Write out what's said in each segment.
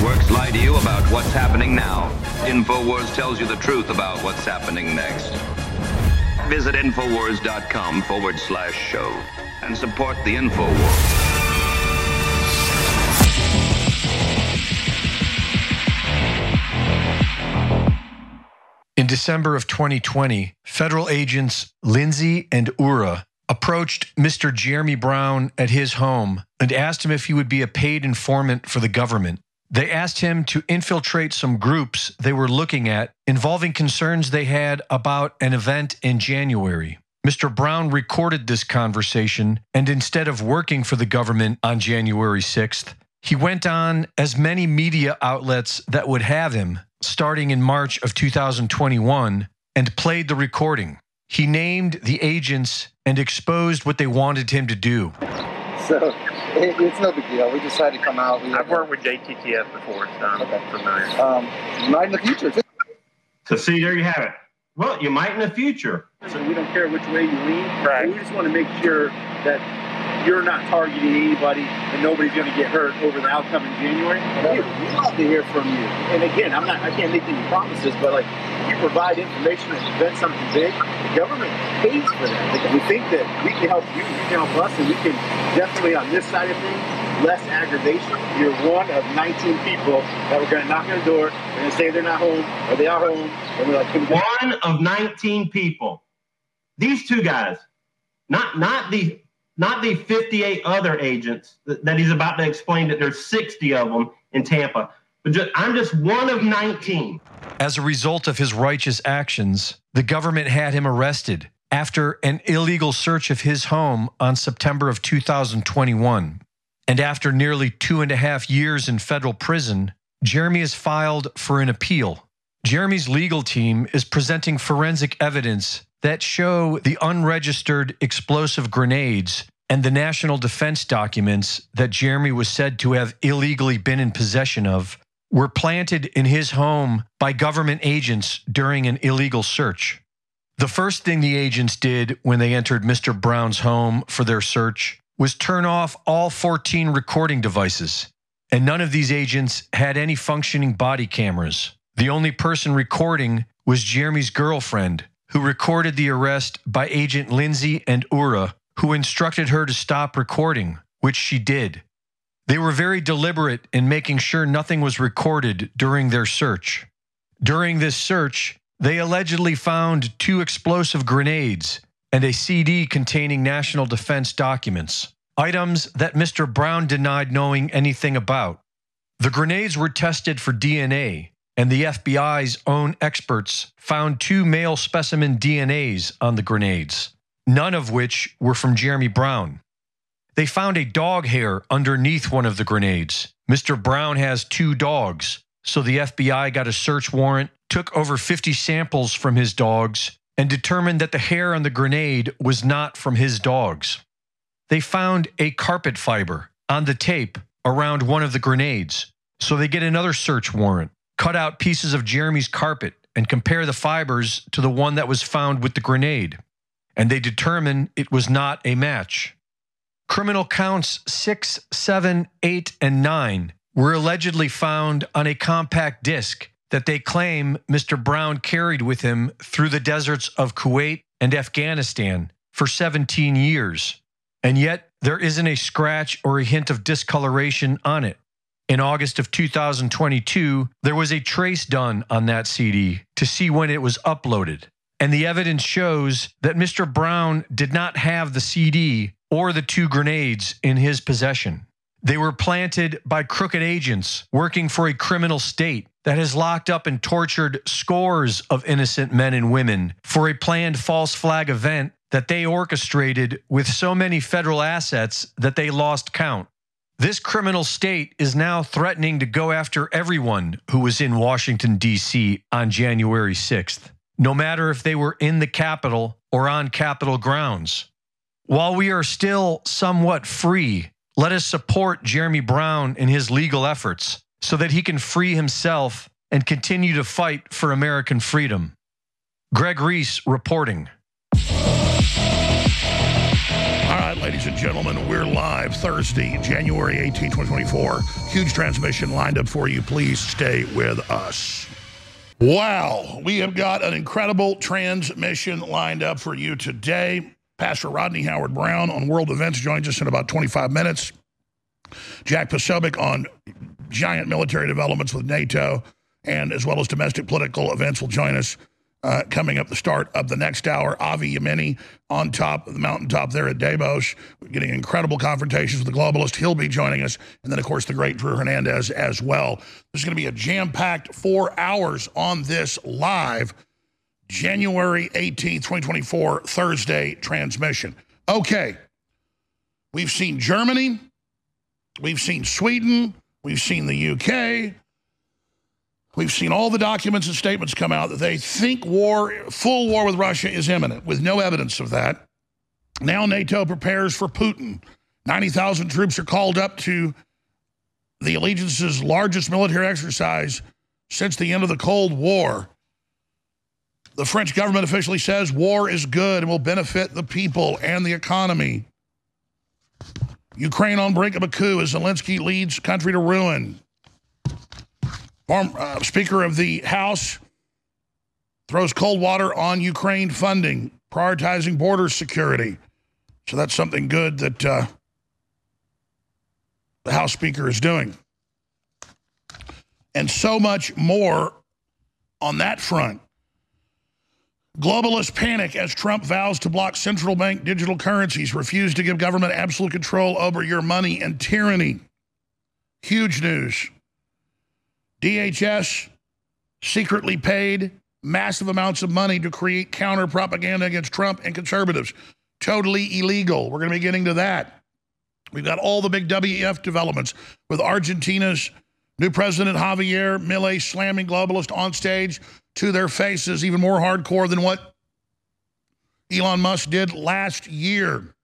Networks lie to you about what's happening now. InfoWars tells you the truth about what's happening next. Visit Infowars.com forward slash show and support the InfoWars. In December of 2020, federal agents Lindsay and Ura approached Mr. Jeremy Brown at his home and asked him if he would be a paid informant for the government. They asked him to infiltrate some groups they were looking at involving concerns they had about an event in January. Mr. Brown recorded this conversation, and instead of working for the government on January 6th, he went on as many media outlets that would have him starting in March of 2021 and played the recording. He named the agents and exposed what they wanted him to do. So it, it's no big deal. We decided to come out. We I've worked with JTTF before, so I'm Okay. familiar. um, might in the future. too. So see, there you have it. Well, you might in the future. So we don't care which way you lean. Right. We just want to make sure that you're not targeting anybody and nobody's going to get hurt over the outcome in January. We, we love to hear from you. And again, I'm not. I can't make any promises, but like you provide information and prevent something big, the government pays for that. Like, we think that we can help you, you can help us, and we can definitely on this side of things less aggravation. You're one of 19 people that we're going to knock on the door. To say they're not home or they are home, and we're like, One of 19 people. These two guys, not not the not the 58 other agents that, he's about to explain that there's 60 of them in Tampa. But just, I'm just one of 19. As a result of his righteous actions, the government had him arrested after an illegal search of his home on September of 2021. And after nearly two and a half years in federal prison, Jeremy has filed for an appeal. Jeremy's legal team is presenting forensic evidence that show the unregistered explosive grenades and the national defense documents that Jeremy was said to have illegally been in possession of were planted in his home by government agents during an illegal search. The first thing the agents did when they entered Mr. Brown's home for their search was turn off all 14 recording devices, and none of these agents had any functioning body cameras. The only person recording was Jeremy's girlfriend, who recorded the arrest by Agent Lindsay and Ura, who instructed her to stop recording, which she did. They were very deliberate in making sure nothing was recorded during their search. During this search, they allegedly found two explosive grenades and a CD containing national defense documents, items that Mr. Brown denied knowing anything about. The grenades were tested for DNA, and the FBI's own experts found two male specimen DNAs on the grenades, none of which were from Jeremy Brown. They found a dog hair underneath one of the grenades. Mr. Brown has two dogs, so the FBI got a search warrant, took over 50 samples from his dogs, and determined that the hair on the grenade was not from his dogs. They found a carpet fiber on the tape around one of the grenades, so they get another search warrant, cut out pieces of Jeremy's carpet, and compare the fibers to the one that was found with the grenade. And they determine it was not a match. Criminal counts 6, 7, 8, and 9 were allegedly found on a compact disc that they claim Mr. Brown carried with him through the deserts of Kuwait and Afghanistan for 17 years. And yet, there isn't a scratch or a hint of discoloration on it. In August of 2022, there was a trace done on that CD to see when it was uploaded. And the evidence shows that Mr. Brown did not have the CD or the two grenades in his possession. They were planted by crooked agents working for a criminal state that has locked up and tortured scores of innocent men and women for a planned false flag event that they orchestrated with so many federal assets that they lost count. This criminal state is now threatening to go after everyone who was in Washington, D.C. on January 6th, no matter if they were in the Capitol or on Capitol grounds. While we are still somewhat free, let us support Jeremy Brown in his legal efforts so that he can free himself and continue to fight for American freedom. Greg Reese reporting. Right, ladies and gentlemen, we're live Thursday, January 18, 2024. Huge transmission lined up for you. Please stay with us. Wow, we have got an incredible transmission lined up for you today. Pastor Rodney Howard-Browne on world events joins us in about 25 minutes. Jack Posobiec on giant military developments with NATO and as well as domestic political events will join us uh, coming up the start of the next hour. Avi Yemini on top of the mountaintop there at Davos, getting incredible confrontations with the globalist. He'll be joining us. And then, of course, the great Drew Hernandez as well. This is going to be a jam packed four hours on this live January 18th, 2024, Thursday transmission. Okay. We've seen Germany. We've seen Sweden. We've seen the UK. We've seen all the documents and statements come out that they think war, full war with Russia is imminent, with no evidence of that. Now NATO prepares for Putin. 90,000 troops are called up to the allegiance's largest military exercise since the end of the Cold War. The French government officially says war is good and will benefit the people and the economy. Ukraine on brink of a coup as Zelensky leads country to ruin. Uh, Speaker of the House throws cold water on Ukraine funding, prioritizing border security. So that's something good that uh, the House Speaker is doing. And so much more on that front. Globalist panic as Trump vows to block central bank digital currencies, refuse to give government absolute control over your money and tyranny. Huge news. DHS secretly paid massive amounts of money to create counter propaganda against Trump and conservatives. Totally illegal. We're going to be getting to that. We've got all the big WEF developments with Argentina's new president, Javier Milei, slamming globalists on stage to their faces, even more hardcore than what Elon Musk did last year.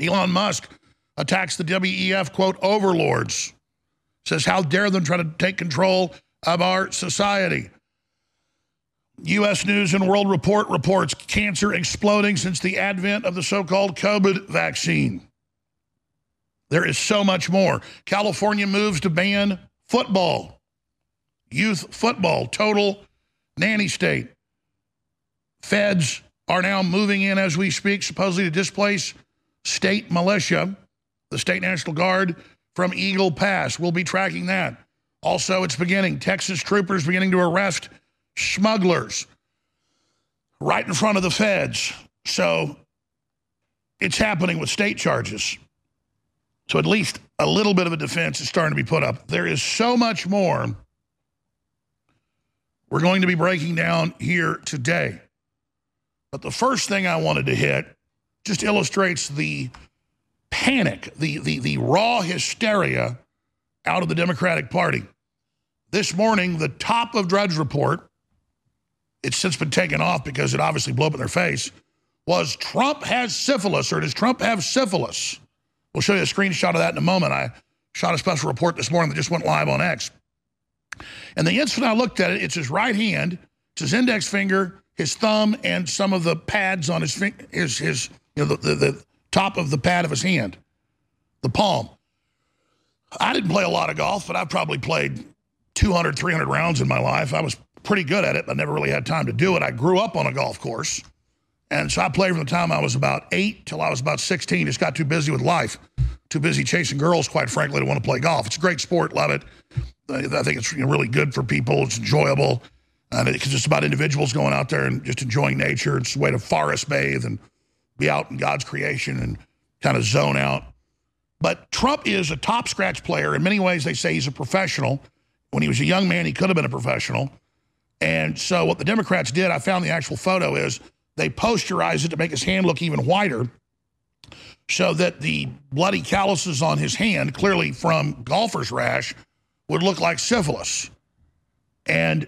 Elon Musk attacks the WEF, quote, overlords says, How dare them try to take control of our society? U.S. News and World Report reports cancer exploding since the advent of the so called COVID vaccine. There is so much more. California moves to ban football, youth football, total nanny state. Feds are now moving in as we speak, supposedly to displace state militia, the state National Guard, from Eagle Pass. We'll be tracking that. Also, it's beginning. Texas troopers beginning to arrest smugglers right in front of the feds. So it's happening with state charges. So at least a little bit of a defense is starting to be put up. There is so much more we're going to be breaking down here today. But the first thing I wanted to hit just illustrates the panic, the, the, the raw hysteria out of the Democratic Party. This morning, the top of Drudge Report, it's since been taken off because it obviously blew up in their face, was Trump has syphilis, or does Trump have syphilis? We'll show you a screenshot of that in a moment. I shot a special report this morning that just went live on X. And the instant I looked at it, it's his right hand, it's his index finger, his thumb, and some of the pads on his his his you know the, the, the top of the pad of his hand, the palm. I didn't play a lot of golf, but I've probably played 200, 300 rounds in my life. I was pretty good at it, but never really had time to do it. I grew up on a golf course. And so I played from the time I was about eight till I was about 16. Just got too busy with life, too busy chasing girls, quite frankly, to want to play golf. It's a great sport, love it. I think it's really good for people. It's enjoyable. And it's just about individuals going out there and just enjoying nature. It's a way to forest bathe and be out in God's creation and kind of zone out. But Trump is a top scratch player. In many ways, they say he's a professional. When he was a young man, he could have been a professional. And so, what the Democrats did, I found the actual photo, is they posterized it to make his hand look even whiter so that the bloody calluses on his hand, clearly from golfer's rash, would look like syphilis. And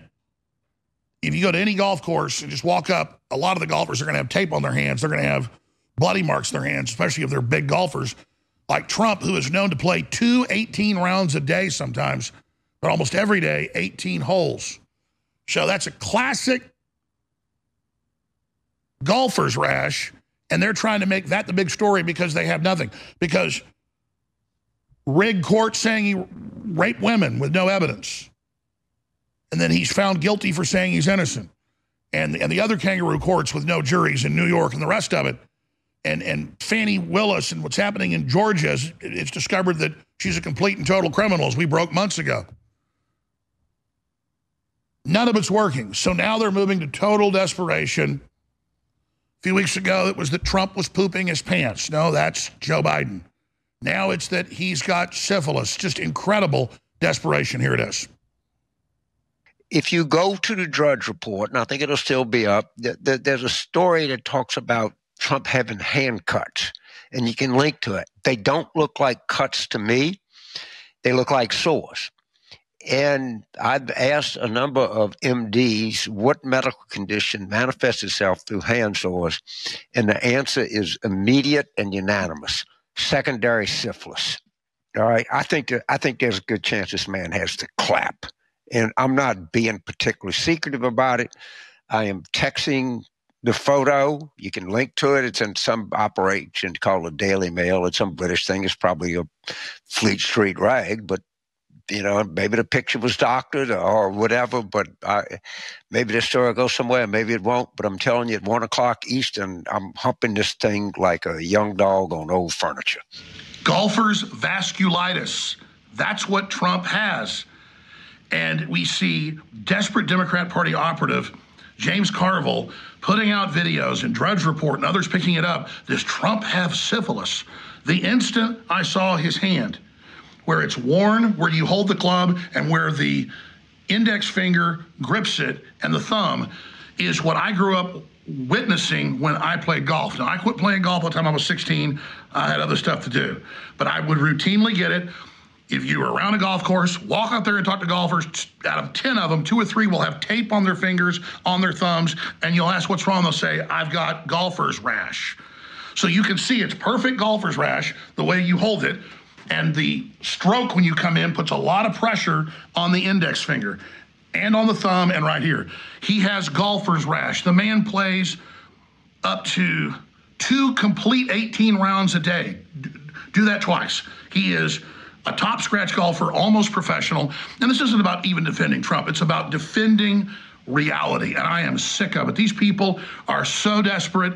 if you go to any golf course and just walk up, a lot of the golfers are going to have tape on their hands. They're going to have bloody marks in their hands, especially if they're big golfers. Like Trump, who is known to play two 18 rounds a day sometimes, but almost every day, 18 holes. So that's a classic golfer's rash. And they're trying to make that the big story because they have nothing. Because rigged court saying he raped women with no evidence. And then he's found guilty for saying he's innocent. And, and the other kangaroo courts with no juries in New York and the rest of it. And, and Fani Willis and what's happening in Georgia, it's discovered that she's a complete and total criminal, as we broke months ago. None of it's working. So now they're moving to total desperation. A few weeks ago, it was that Trump was pooping his pants. No, that's Joe Biden. Now it's that he's got syphilis. Just incredible desperation. Here it is. If you go to the Drudge Report, and I think it'll still be up, there's a story that talks about Trump having hand cuts, and you can link to it. They don't look like cuts to me, they look like sores. And I've asked a number of MDs what medical condition manifests itself through hand sores, and the answer is immediate and unanimous secondary syphilis. All right. I think I think there's a good chance this man has the clap. And I'm not being particularly secretive about it. I am texting the photo. You can link to it. It's in some operation called the Daily Mail. It's some British thing. It's probably a Fleet Street rag, but you know, maybe the picture was doctored or whatever, but I, maybe the story will go somewhere, maybe it won't. But I'm telling you, at one o'clock Eastern, I'm humping this thing like a young dog on old furniture. Golfers' vasculitis. That's what Trump has. And we see desperate Democrat Party operative James Carville putting out videos and Drudge Report and others picking it up. Does Trump have syphilis? The instant I saw his hand, where it's worn, where you hold the club, and where the index finger grips it and the thumb is what I grew up witnessing when I played golf. Now, I quit playing golf by the time I was 16. I had other stuff to do. But I would routinely get it. If you are around a golf course, walk out there and talk to golfers. Out of 10 of them, two or three will have tape on their fingers, on their thumbs, and you'll ask what's wrong. They'll say, I've got golfer's rash. So you can see it's perfect golfer's rash the way you hold it and the stroke when you come in puts a lot of pressure on the index finger and on the thumb and right here. He has golfer's rash. The man plays up to two complete 18 rounds a day. Do that twice. He is a top scratch golfer, almost professional. And this isn't about even defending Trump, it's about defending reality. And I am sick of it. These people are so desperate.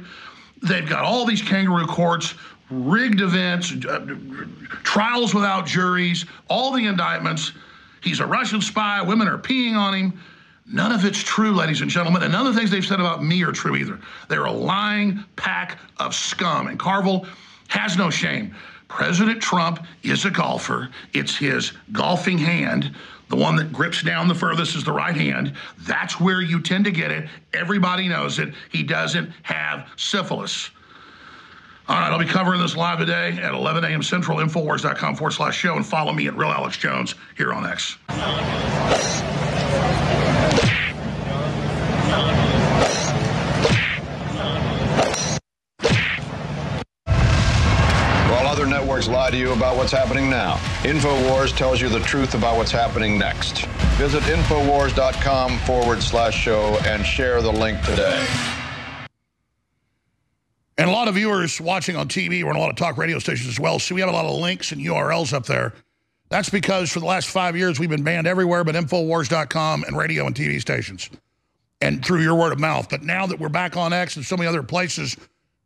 They've got all these kangaroo courts rigged events, uh, trials without juries, all the indictments. He's a Russian spy. Women are peeing on him. None of it's true, ladies and gentlemen. And none of the things they've said about me are true either. They're a lying pack of scum. And Carville has no shame. President Trump is a golfer. It's his golfing hand. The one that grips down the furthest is the right hand. That's where you tend to get it. Everybody knows it. He doesn't have syphilis. All right, I'll be covering this live today at 11 a.m. Central, Infowars.com forward slash show, and follow me at Real Alex Jones here on X. networks lie to you about what's happening now, InfoWars tells you the truth about what's happening next. Visit Infowars.com forward slash show and share the link today. And a lot of viewers watching on TV, we're on a lot of talk radio stations as well, so we have a lot of links and URLs up there. That's because for the last five years, we've been banned everywhere but Infowars.com and radio and TV stations and through your word of mouth. But now that we're back on X and so many other places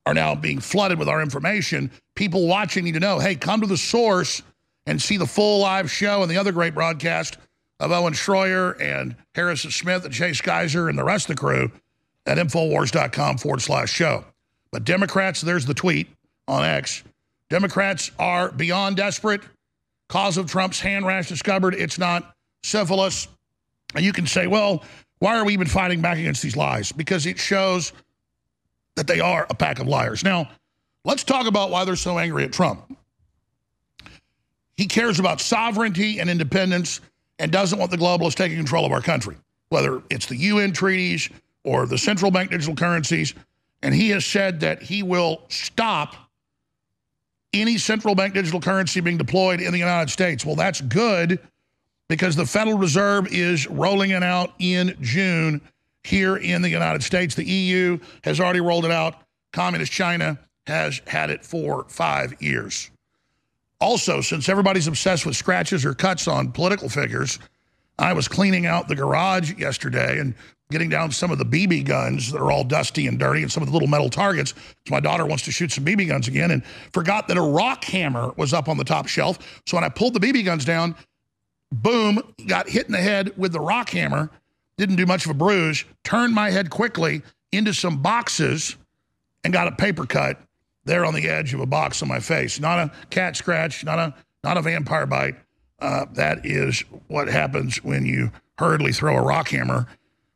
are now being flooded with our information, people watching need to know, hey, come to the source and see the full live show and the other great broadcast of Owen Schroyer and Harrison Smith and Chase Geiser and the rest of the crew at Infowars.com forward slash show. But Democrats, there's the tweet on X. Democrats are beyond desperate. Cause of Trump's hand rash discovered. It's not syphilis. And you can say, well, why are we even fighting back against these lies? Because it shows that they are a pack of liars. Now, let's talk about why they're so angry at Trump. He cares about sovereignty and independence and doesn't want the globalists taking control of our country, whether it's the UN treaties or the central bank digital currencies. And he has said that he will stop any central bank digital currency being deployed in the United States. Well, that's good because the Federal Reserve is rolling it out in June here in the United States. The EU has already rolled it out. Communist China has had it for five years. Also, since everybody's obsessed with scratches or cuts on political figures, I was cleaning out the garage yesterday and getting down some of the BB guns that are all dusty and dirty and some of the little metal targets. So my daughter wants to shoot some BB guns again and forgot that a rock hammer was up on the top shelf. So when I pulled the BB guns down, boom, got hit in the head with the rock hammer. Didn't do much of a bruise. Turned my head quickly into some boxes and got a paper cut there on the edge of a box on my face. Not a cat scratch, not a not a vampire bite. Uh, that is what happens when you hurriedly throw a rock hammer,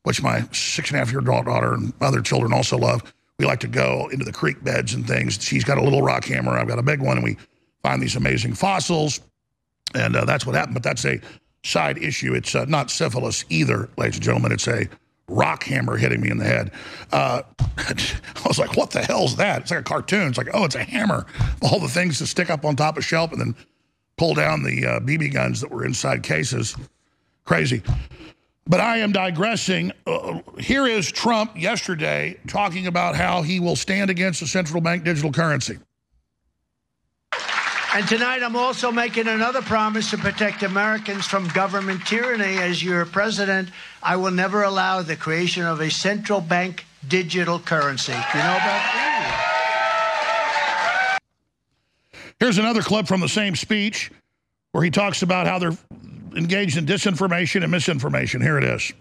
which my six and a half year old daughter and other children also love. We like to go into the creek beds and things. She's got a little rock hammer. I've got a big one, and we find these amazing fossils. And uh, that's what happened. But that's a side issue. It's uh, not syphilis either, ladies and gentlemen. It's a rock hammer hitting me in the head. Uh, I was like, what the hell's that? It's like a cartoon. It's like, oh, it's a hammer. All the things to stick up on top of shelf and then pull down the uh, BB guns that were inside cases. Crazy. But I am digressing. Uh, here is Trump yesterday talking about how he will stand against the central bank digital currency. And tonight, I'm also making another promise to protect Americans from government tyranny. As your president, I will never allow the creation of a central bank digital currency. Do you know about that? Here's another clip from the same speech where he talks about how they're engaged in disinformation and misinformation. Here it is.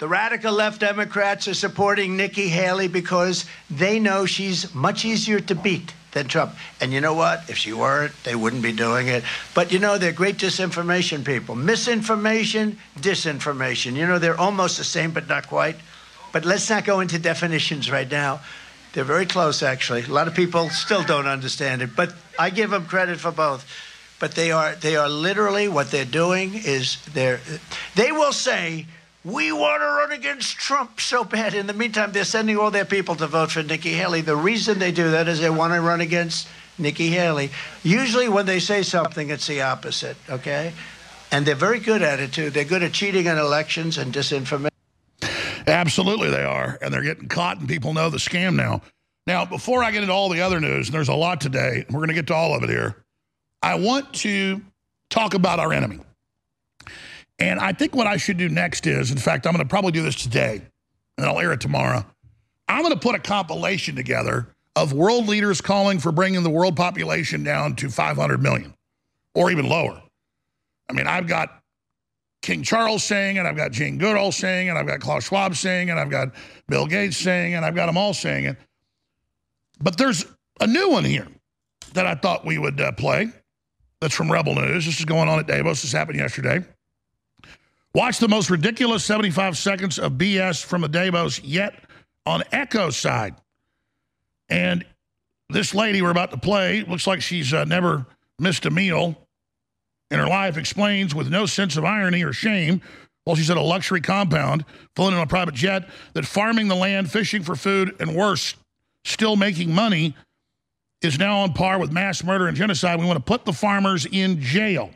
The radical left Democrats are supporting Nikki Haley because they know she's much easier to beat than Trump. And you know what? If she weren't, they wouldn't be doing it. But you know, they're great disinformation people. Misinformation, disinformation. You know, they're almost the same, but not quite. But let's not go into definitions right now. They're very close, actually. A lot of people still don't understand it, but I give them credit for both. But they are they are literally what they're doing is they're they will say we want to run against Trump so bad. In the meantime, they're sending all their people to vote for Nikki Haley. The reason they do that is they want to run against Nikki Haley. Usually, when they say something, it's the opposite, okay? And they're very good at it, too. They're good at cheating in elections and disinformation. Absolutely, they are. And they're getting caught, and people know the scam now. Now, before I get into all the other news, and there's a lot today, we're going to get to all of it here, I want to talk about our enemy. And I think what I should do next is, in fact, I'm going to probably do this today, and I'll air it tomorrow. I'm going to put a compilation together of world leaders calling for bringing the world population down to 500 million or even lower. I mean, I've got King Charles saying it, I've got Jane Goodall saying it, I've got Klaus Schwab saying it, I've got Bill Gates saying it, I've got them all saying it. But there's a new one here that I thought we would uh, play that's from Rebel News. This is going on at Davos. This happened yesterday. Watch the most ridiculous 75 seconds of BS from the Davos yet on ecocide. And this lady we're about to play looks like she's uh, never missed a meal in her life, explains with no sense of irony or shame while she's at a luxury compound, flown in a private jet, that farming the land, fishing for food, and worse, still making money is now on par with mass murder and genocide. We want to put the farmers in jail.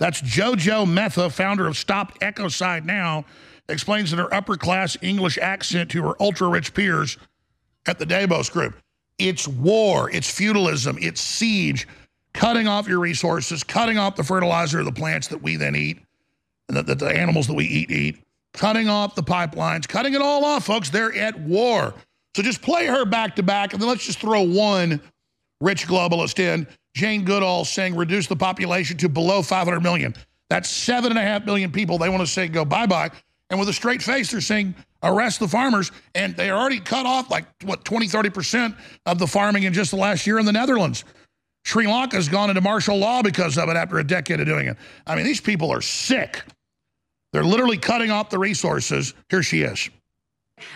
That's Jojo Mehta, founder of Stop Ecocide Now, explains in her upper class English accent to her ultra rich peers at the Davos Group. It's war, it's feudalism, it's siege, cutting off your resources, cutting off the fertilizer of the plants that we then eat, and that, the animals that we eat eat, cutting off the pipelines, cutting it all off, folks. They're at war. So just play her back to back, and then let's just throw one rich globalist in Jane Goodall saying reduce the population to below 500 million. That's seven and a half million people they want to say go bye bye. And with a straight face, they're saying arrest the farmers. And they already cut off like, what, 20, 30% of the farming in just the last year in the Netherlands. Sri Lanka's gone into martial law because of it after a decade of doing it. I mean, these people are sick. They're literally cutting off the resources. Here she is.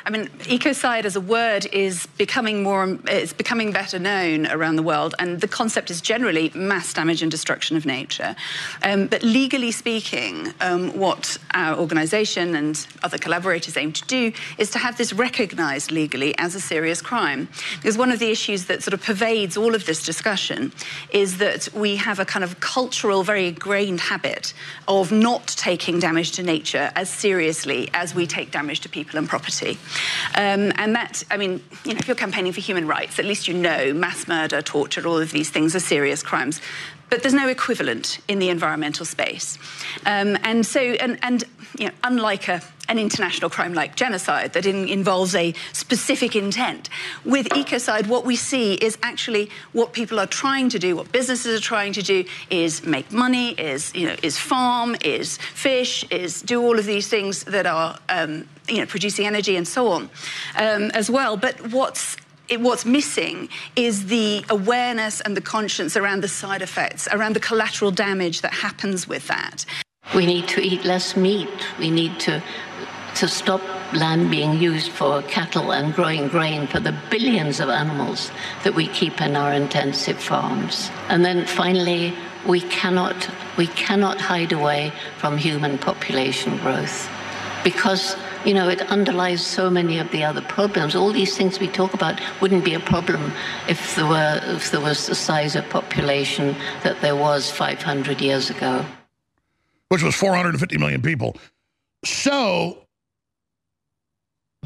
I mean, ecocide as a word is becoming more, it's becoming better known around the world, and the concept is generally mass damage and destruction of nature. Um, but legally speaking, um, what our organisation and other collaborators aim to do is to have this recognised legally as a serious crime. Because one of the issues that sort of pervades all of this discussion is that we have a kind of cultural, very ingrained habit of not taking damage to nature as seriously as we take damage to people and property. Um, and that, I mean, you know, if you're campaigning for human rights, at least you know mass murder, torture, all of these things are serious crimes but there's no equivalent in the environmental space. Um, and so, and, and you know, unlike a, an international crime like genocide that in, involves a specific intent, with ecocide, what we see is actually what people are trying to do, what businesses are trying to do, is make money, is you know, is farm, is fish, is do all of these things that are um, you know, producing energy and so on um, as well. But what's it, what's missing is the awareness and the conscience around the side effects, around the collateral damage that happens with that. We need to eat less meat. We need to to stop land being used for cattle and growing grain for the billions of animals that we keep in our intensive farms. And then finally, we cannot we cannot hide away from human population growth because you know, it underlies so many of the other problems. All these things we talk about wouldn't be a problem if there were if there was the size of population that there was 500 years ago, which was 450 million people. So.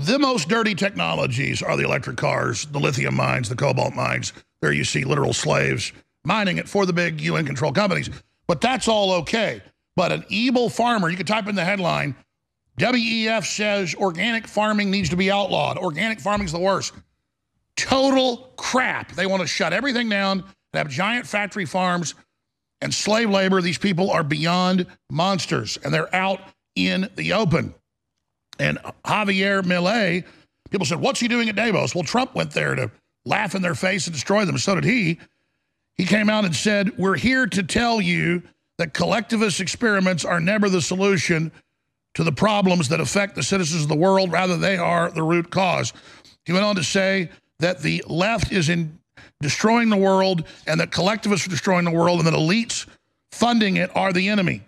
The most dirty technologies are the electric cars, the lithium mines, the cobalt mines. There you see literal slaves mining it for the big UN control companies. But that's all okay. But an evil farmer, you could type in the headline, WEF says organic farming needs to be outlawed. Organic farming is the worst. Total crap. They want to shut everything down and have giant factory farms and slave labor. These people are beyond monsters, and they're out in the open. And Javier Milei, people said, what's he doing at Davos? Well, Trump went there to laugh in their face and destroy them. So did he. He came out and said, we're here to tell you that collectivist experiments are never the solution to the problems that affect the citizens of the world. Rather, they are the root cause. He went on to say that the left is in destroying the world and that collectivists are destroying the world and that elites funding it are the enemy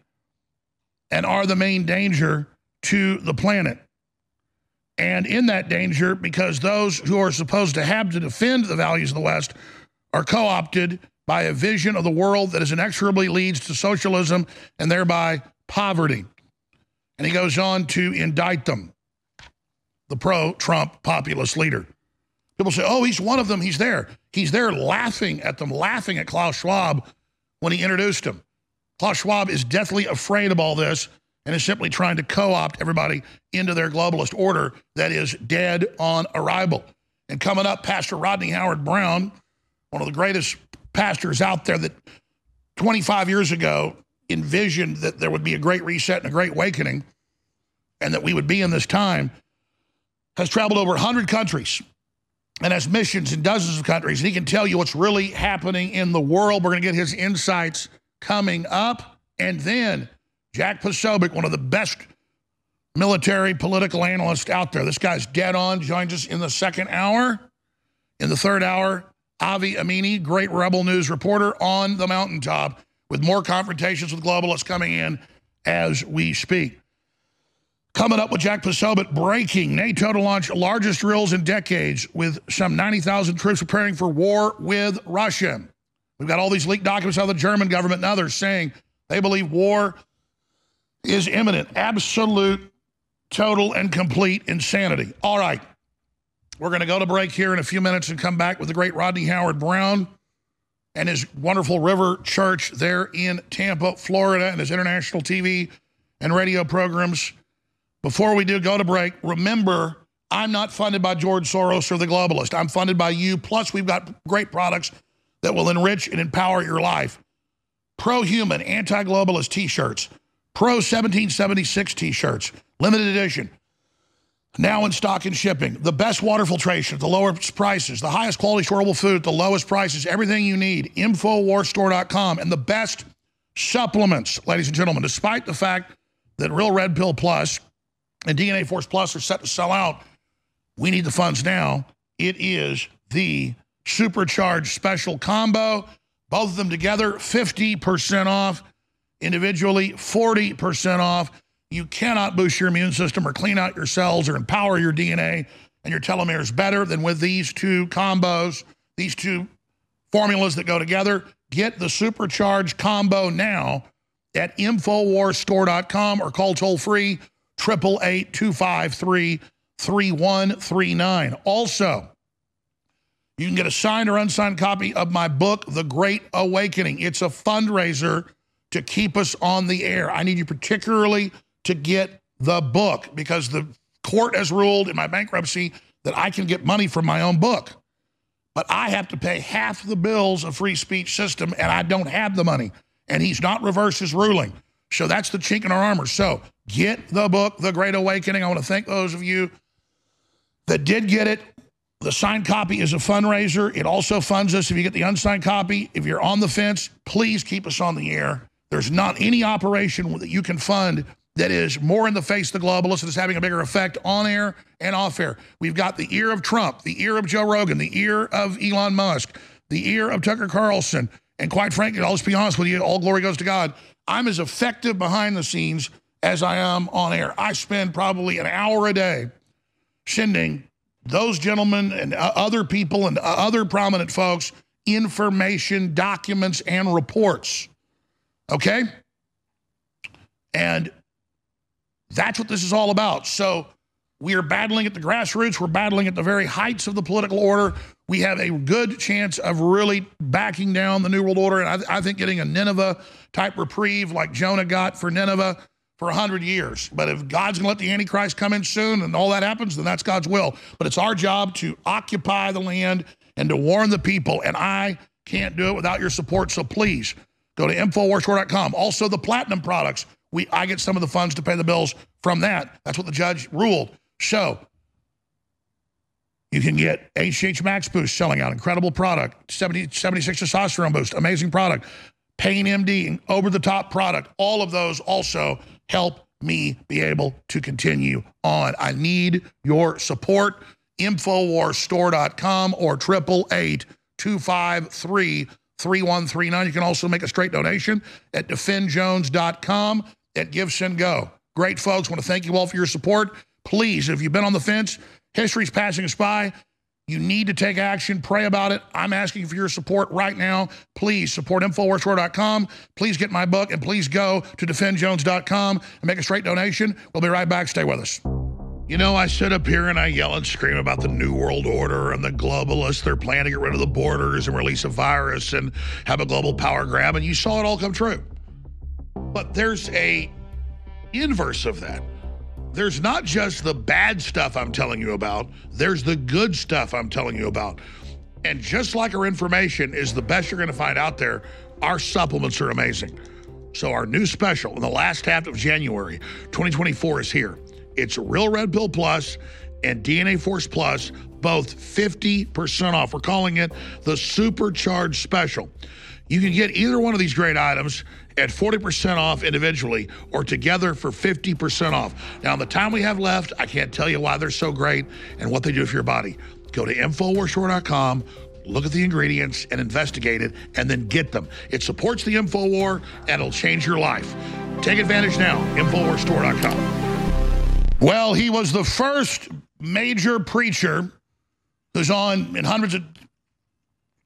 and are the main danger to the planet. And in that danger, because those who are supposed to have to defend the values of the West are co-opted by a vision of the world that is inexorably leads to socialism and thereby poverty. And he goes on to indict them, the pro-Trump populist leader. People say, oh, he's one of them. He's there. He's there laughing at them, laughing at Klaus Schwab when he introduced him. Klaus Schwab is deathly afraid of all this and is simply trying to co-opt everybody into their globalist order that is dead on arrival. And coming up, Pastor Rodney Howard-Browne, one of the greatest pastors out there that 25 years ago envisioned that there would be a great reset and a great awakening and that we would be in this time, has traveled over 100 countries and has missions in dozens of countries. And he can tell you what's really happening in the world. We're going to get his insights coming up. And then Jack Posobiec, one of the best military political analysts out there. This guy's dead on, joins us in the second hour. In the third hour, Avi Yemini, great Rebel News reporter on the mountaintop with more confrontations with globalists coming in as we speak. Coming up with Jack Posobiec, breaking NATO to launch largest drills in decades with some 90,000 troops preparing for war with Russia. We've got all these leaked documents out of the German government and others saying they believe war is imminent. Absolute, total, and complete insanity. All right. We're going to go to break here in a few minutes and come back with the great Rodney Howard-Browne and his wonderful River Church there in Tampa, Florida, and his international TV and radio programs. Before we do go to break, remember, I'm not funded by George Soros or the globalist. I'm funded by you. Plus, we've got great products that will enrich and empower your life. Pro-human, anti-globalist T-shirts. Pro 1776 T-shirts, limited edition. Now in stock and shipping. The best water filtration at the lowest prices. The highest quality storable food at the lowest prices. Everything you need. Infowarstore.com. And the best supplements, ladies and gentlemen, despite the fact that Real Red Pill Plus and DNA Force Plus are set to sell out, we need the funds now. It is the supercharged special combo. Both of them together, 50% off. Individually, 40% off. You cannot boost your immune system or clean out your cells or empower your DNA and your telomeres better than with these two combos, these two formulas that go together. Get the supercharged combo now at InfoWarsStore.com or call toll free 888 253 3139. Also, you can get a signed or unsigned copy of my book, The Great Awakening. It's a fundraiser to keep us on the air. I need you particularly to get the book because the court has ruled in my bankruptcy that I can get money from my own book. But I have to pay half the bills of free speech system, and I don't have the money. And he's not reversed his ruling. So that's the chink in our armor. So get the book, The Great Awakening. I want to thank those of you that did get it. The signed copy is a fundraiser. It also funds us if you get the unsigned copy. If you're on the fence, please keep us on the air. There's not any operation that you can fund that is more in the face of the globalists and is having a bigger effect on air and off air. We've got the ear of Trump, the ear of Joe Rogan, the ear of Elon Musk, the ear of Tucker Carlson. And quite frankly, I'll just be honest with you, all glory goes to God. I'm as effective behind the scenes as I am on air. I spend probably an hour a day sending those gentlemen and uh, other people and uh, other prominent folks information, documents, and reports. Okay? And that's what this is all about. So we are battling at the grassroots. We're battling at the very heights of the political order. We have a good chance of really backing down the New World Order. And I, I think getting a Nineveh type reprieve like Jonah got for Nineveh for 100 years. But if God's going to let the Antichrist come in soon and all that happens, then that's God's will. But it's our job to occupy the land and to warn the people. And I can't do it without your support. So please go to InfoWarsStore.com. Also, the platinum products we I get some of the funds to pay the bills from that. That's what the judge ruled. So you can get HH Max Boost selling out, incredible product, 70, 76 testosterone boost, amazing product, Pain MD, over the top product. All of those also help me be able to continue on. I need your support. Infowarsstore.com or 888 253 3139. You can also make a straight donation at defendjones.com at GiveSendGo. Great folks. Want to thank you all for your support. Please, if you've been on the fence, history's passing us by. You need to take action. Pray about it. I'm asking for your support right now. Please support InfoWarsStore.com. Please get my book and please go to DefendJones.com and make a straight donation. We'll be right back. Stay with us. You know, I sit up here and I yell and scream about the New World Order and the globalists. They're planning to get rid of the borders and release a virus and have a global power grab, and you saw it all come true. But there's a inverse of that. There's not just the bad stuff I'm telling you about, there's the good stuff I'm telling you about. And just like our information is the best you're going to find out there, our supplements are amazing. So, our new special in the last half of January 2024 is here. It's Real Red Pill Plus and DNA Force Plus, both 50% off. We're calling it the Supercharged Special. You can get either one of these great items at 40% off individually or together for 50% off. Now, in the time we have left, I can't tell you why they're so great and what they do for your body. Go to InfoWarsStore.com, look at the ingredients and investigate it, and then get them. It supports the InfoWar and it'll change your life. Take advantage now, InfoWarsStore.com. Well, he was the first major preacher who's on in hundreds of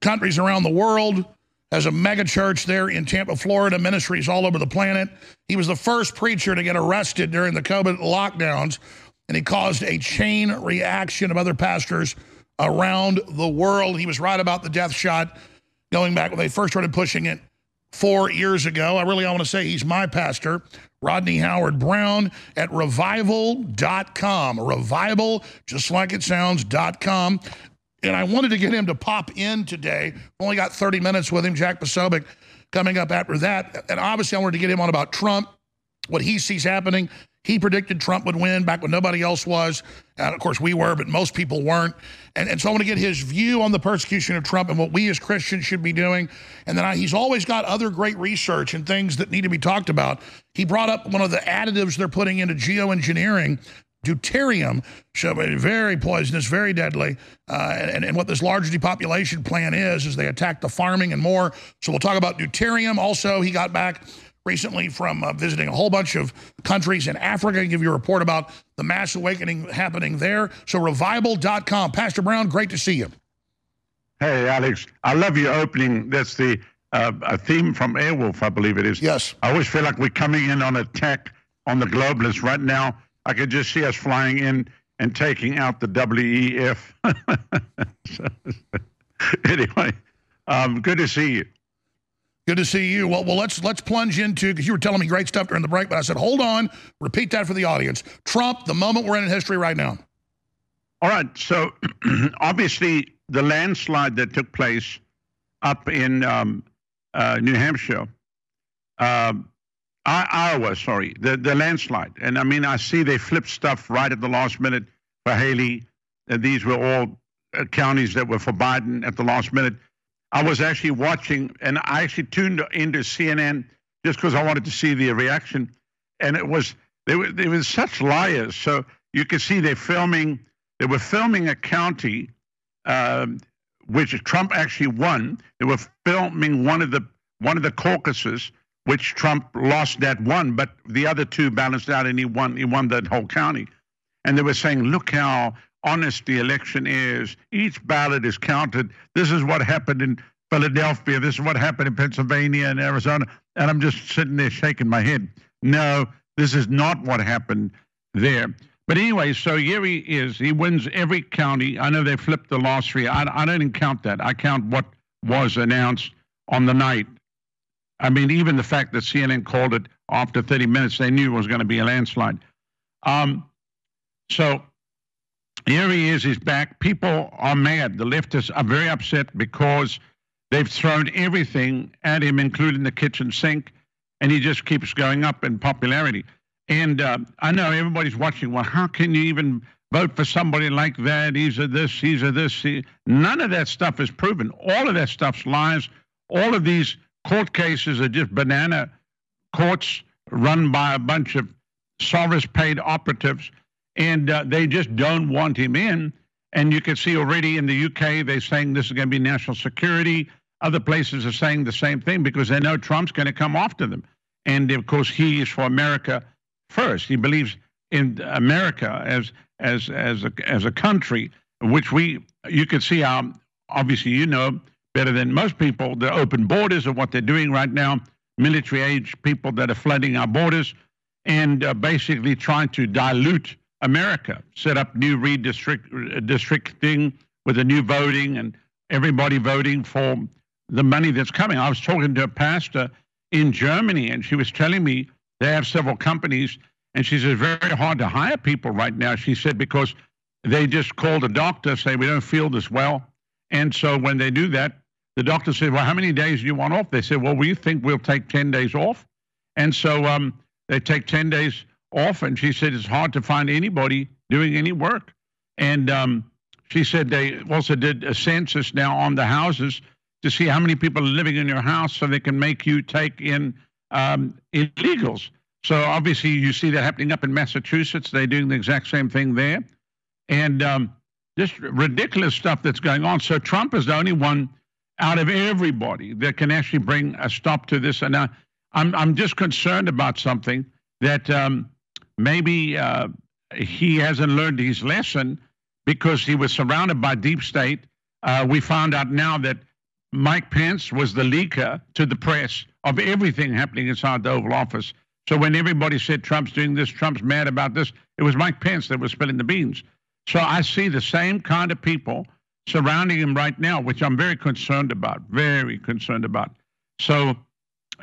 countries around the world has a mega church there in Tampa, Florida, ministries all over the planet. He was the first preacher to get arrested during the COVID lockdowns, and he caused a chain reaction of other pastors around the world. He was right about the death shot going back when they first started pushing it four years ago. I really want to say he's my pastor, Rodney Howard-Browne at revival.com. Revival, just like it sounds.com and I wanted to get him to pop in today. Only got 30 minutes with him, Jack Posobiec, coming up after that. And obviously, I wanted to get him on about Trump, what he sees happening. He predicted Trump would win back when nobody else was. And of course, we were, but most people weren't. And, and so I want to get his view on the persecution of Trump and what we as Christians should be doing. And then I, he's always got other great research and things that need to be talked about. He brought up one of the additives they're putting into geoengineering deuterium, so very poisonous, very deadly. Uh, and, and what this large depopulation plan is, is they attack the farming and more. So we'll talk about deuterium. Also, he got back recently from uh, visiting a whole bunch of countries in Africa. give you a report about the mass awakening happening there. So revival.com. Pastor Browne, great to see you. Hey, Alex. I love your opening. That's the uh, a theme from Airwolf, I believe it is. Yes. I always feel like we're coming in on attack on the globalists right now I could just see us flying in and taking out the WEF. so, anyway, um, good to see you. Good to see you. Well, well, let's let's plunge into because you were telling me great stuff during the break, but I said hold on, repeat that for the audience. Trump, the moment we're in in history right now. All right. So obviously, the landslide that took place up in um, uh, New Hampshire, uh, Iowa, sorry, the the landslide, and I mean, I see they flipped stuff right at the last minute for Haley. And these were all uh, counties that were for Biden at the last minute. I was actually watching, and I actually tuned into CNN just because I wanted to see the reaction, and it was they were they were such liars. So you could see they're filming. They were filming a county, um, which Trump actually won. They were filming one of the one of the caucuses, which Trump lost that one, but the other two balanced out, and he won. He won that whole county. And they were saying, "Look how honest the election is. Each ballot is counted. This is what happened in Philadelphia. This is what happened in Pennsylvania and Arizona. And I'm just sitting there shaking my head. No, this is not what happened there. But anyway, so here he is. He wins every county. I know they flipped the last three. I, I don't even count that. I count what was announced on the night. I mean, even the fact that CNN called it after 30 minutes, they knew it was going to be a landslide. Um, so here he is, he's back. People are mad. The leftists are very upset because they've thrown everything at him, including the kitchen sink, and he just keeps going up in popularity. And uh, I know everybody's watching. Well, how can you even vote for somebody like that? He's a this, he's a this. He... None of that stuff is proven. All of that stuff's lies. All of these court cases are just banana courts run by a bunch of service paid operatives and uh, they just don't want him in. And you can see already in the UK, they're saying this is going to be national security. Other places are saying the same thing because they know Trump's going to come after them. And of course, he is for America first. He believes in America as as as a as a country, which we you can see how obviously you know better than most people the open borders of what they're doing right now. Military age people that are flooding our borders and uh, basically trying to dilute America, set up new redistricting with a new voting and everybody voting for the money that's coming. I was talking to a pastor in Germany, and she was telling me they have several companies, and she says very hard to hire people right now. She said because they just called a doctor, say we don't feel this well, and so when they do that, the doctor said, "Well, how many days do you want off?" They said, "Well, we think we'll take ten days off," and so um, they take ten days off. And She said it's hard to find anybody doing any work. And um, she said they also did a census now on the houses to see how many people are living in your house so they can make you take in um, illegals. So obviously you see that happening up in Massachusetts. They're doing the exact same thing there. And um, just ridiculous stuff that's going on. So Trump is the only one out of everybody that can actually bring a stop to this. And I, I'm, I'm just concerned about something that um, maybe uh, he hasn't learned his lesson because he was surrounded by deep state. Uh, we found out now that Mike Pence was the leaker to the press of everything happening inside the Oval Office. So when everybody said Trump's doing this, Trump's mad about this, it was Mike Pence that was spilling the beans. So I see the same kind of people surrounding him right now, which I'm very concerned about, very concerned about. So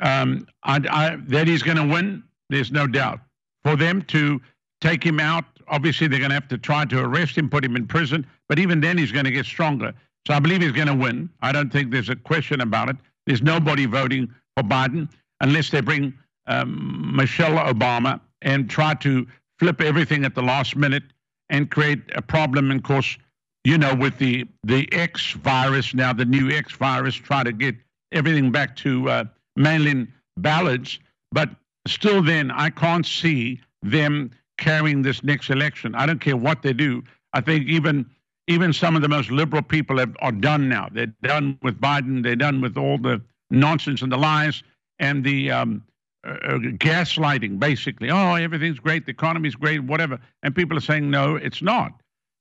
um, I, I, that he's going to win, there's no doubt for them to take him out. Obviously, they're going to have to try to arrest him, put him in prison, but even then, he's going to get stronger. So I believe he's going to win. I don't think there's a question about it. There's nobody voting for Biden unless they bring um, Michelle Obama and try to flip everything at the last minute and create a problem. And of course, you know, with the the X virus now, the new X virus, try to get everything back to uh, mail-in ballots. But still then I can't see them carrying this next election. I don't care what they do. I think even even some of the most liberal people have, are done now. They're done with Biden. They're done with all the nonsense and the lies and the um, uh, uh gaslighting, basically. Oh, everything's great. The economy's great, whatever. And people are saying, no, it's not.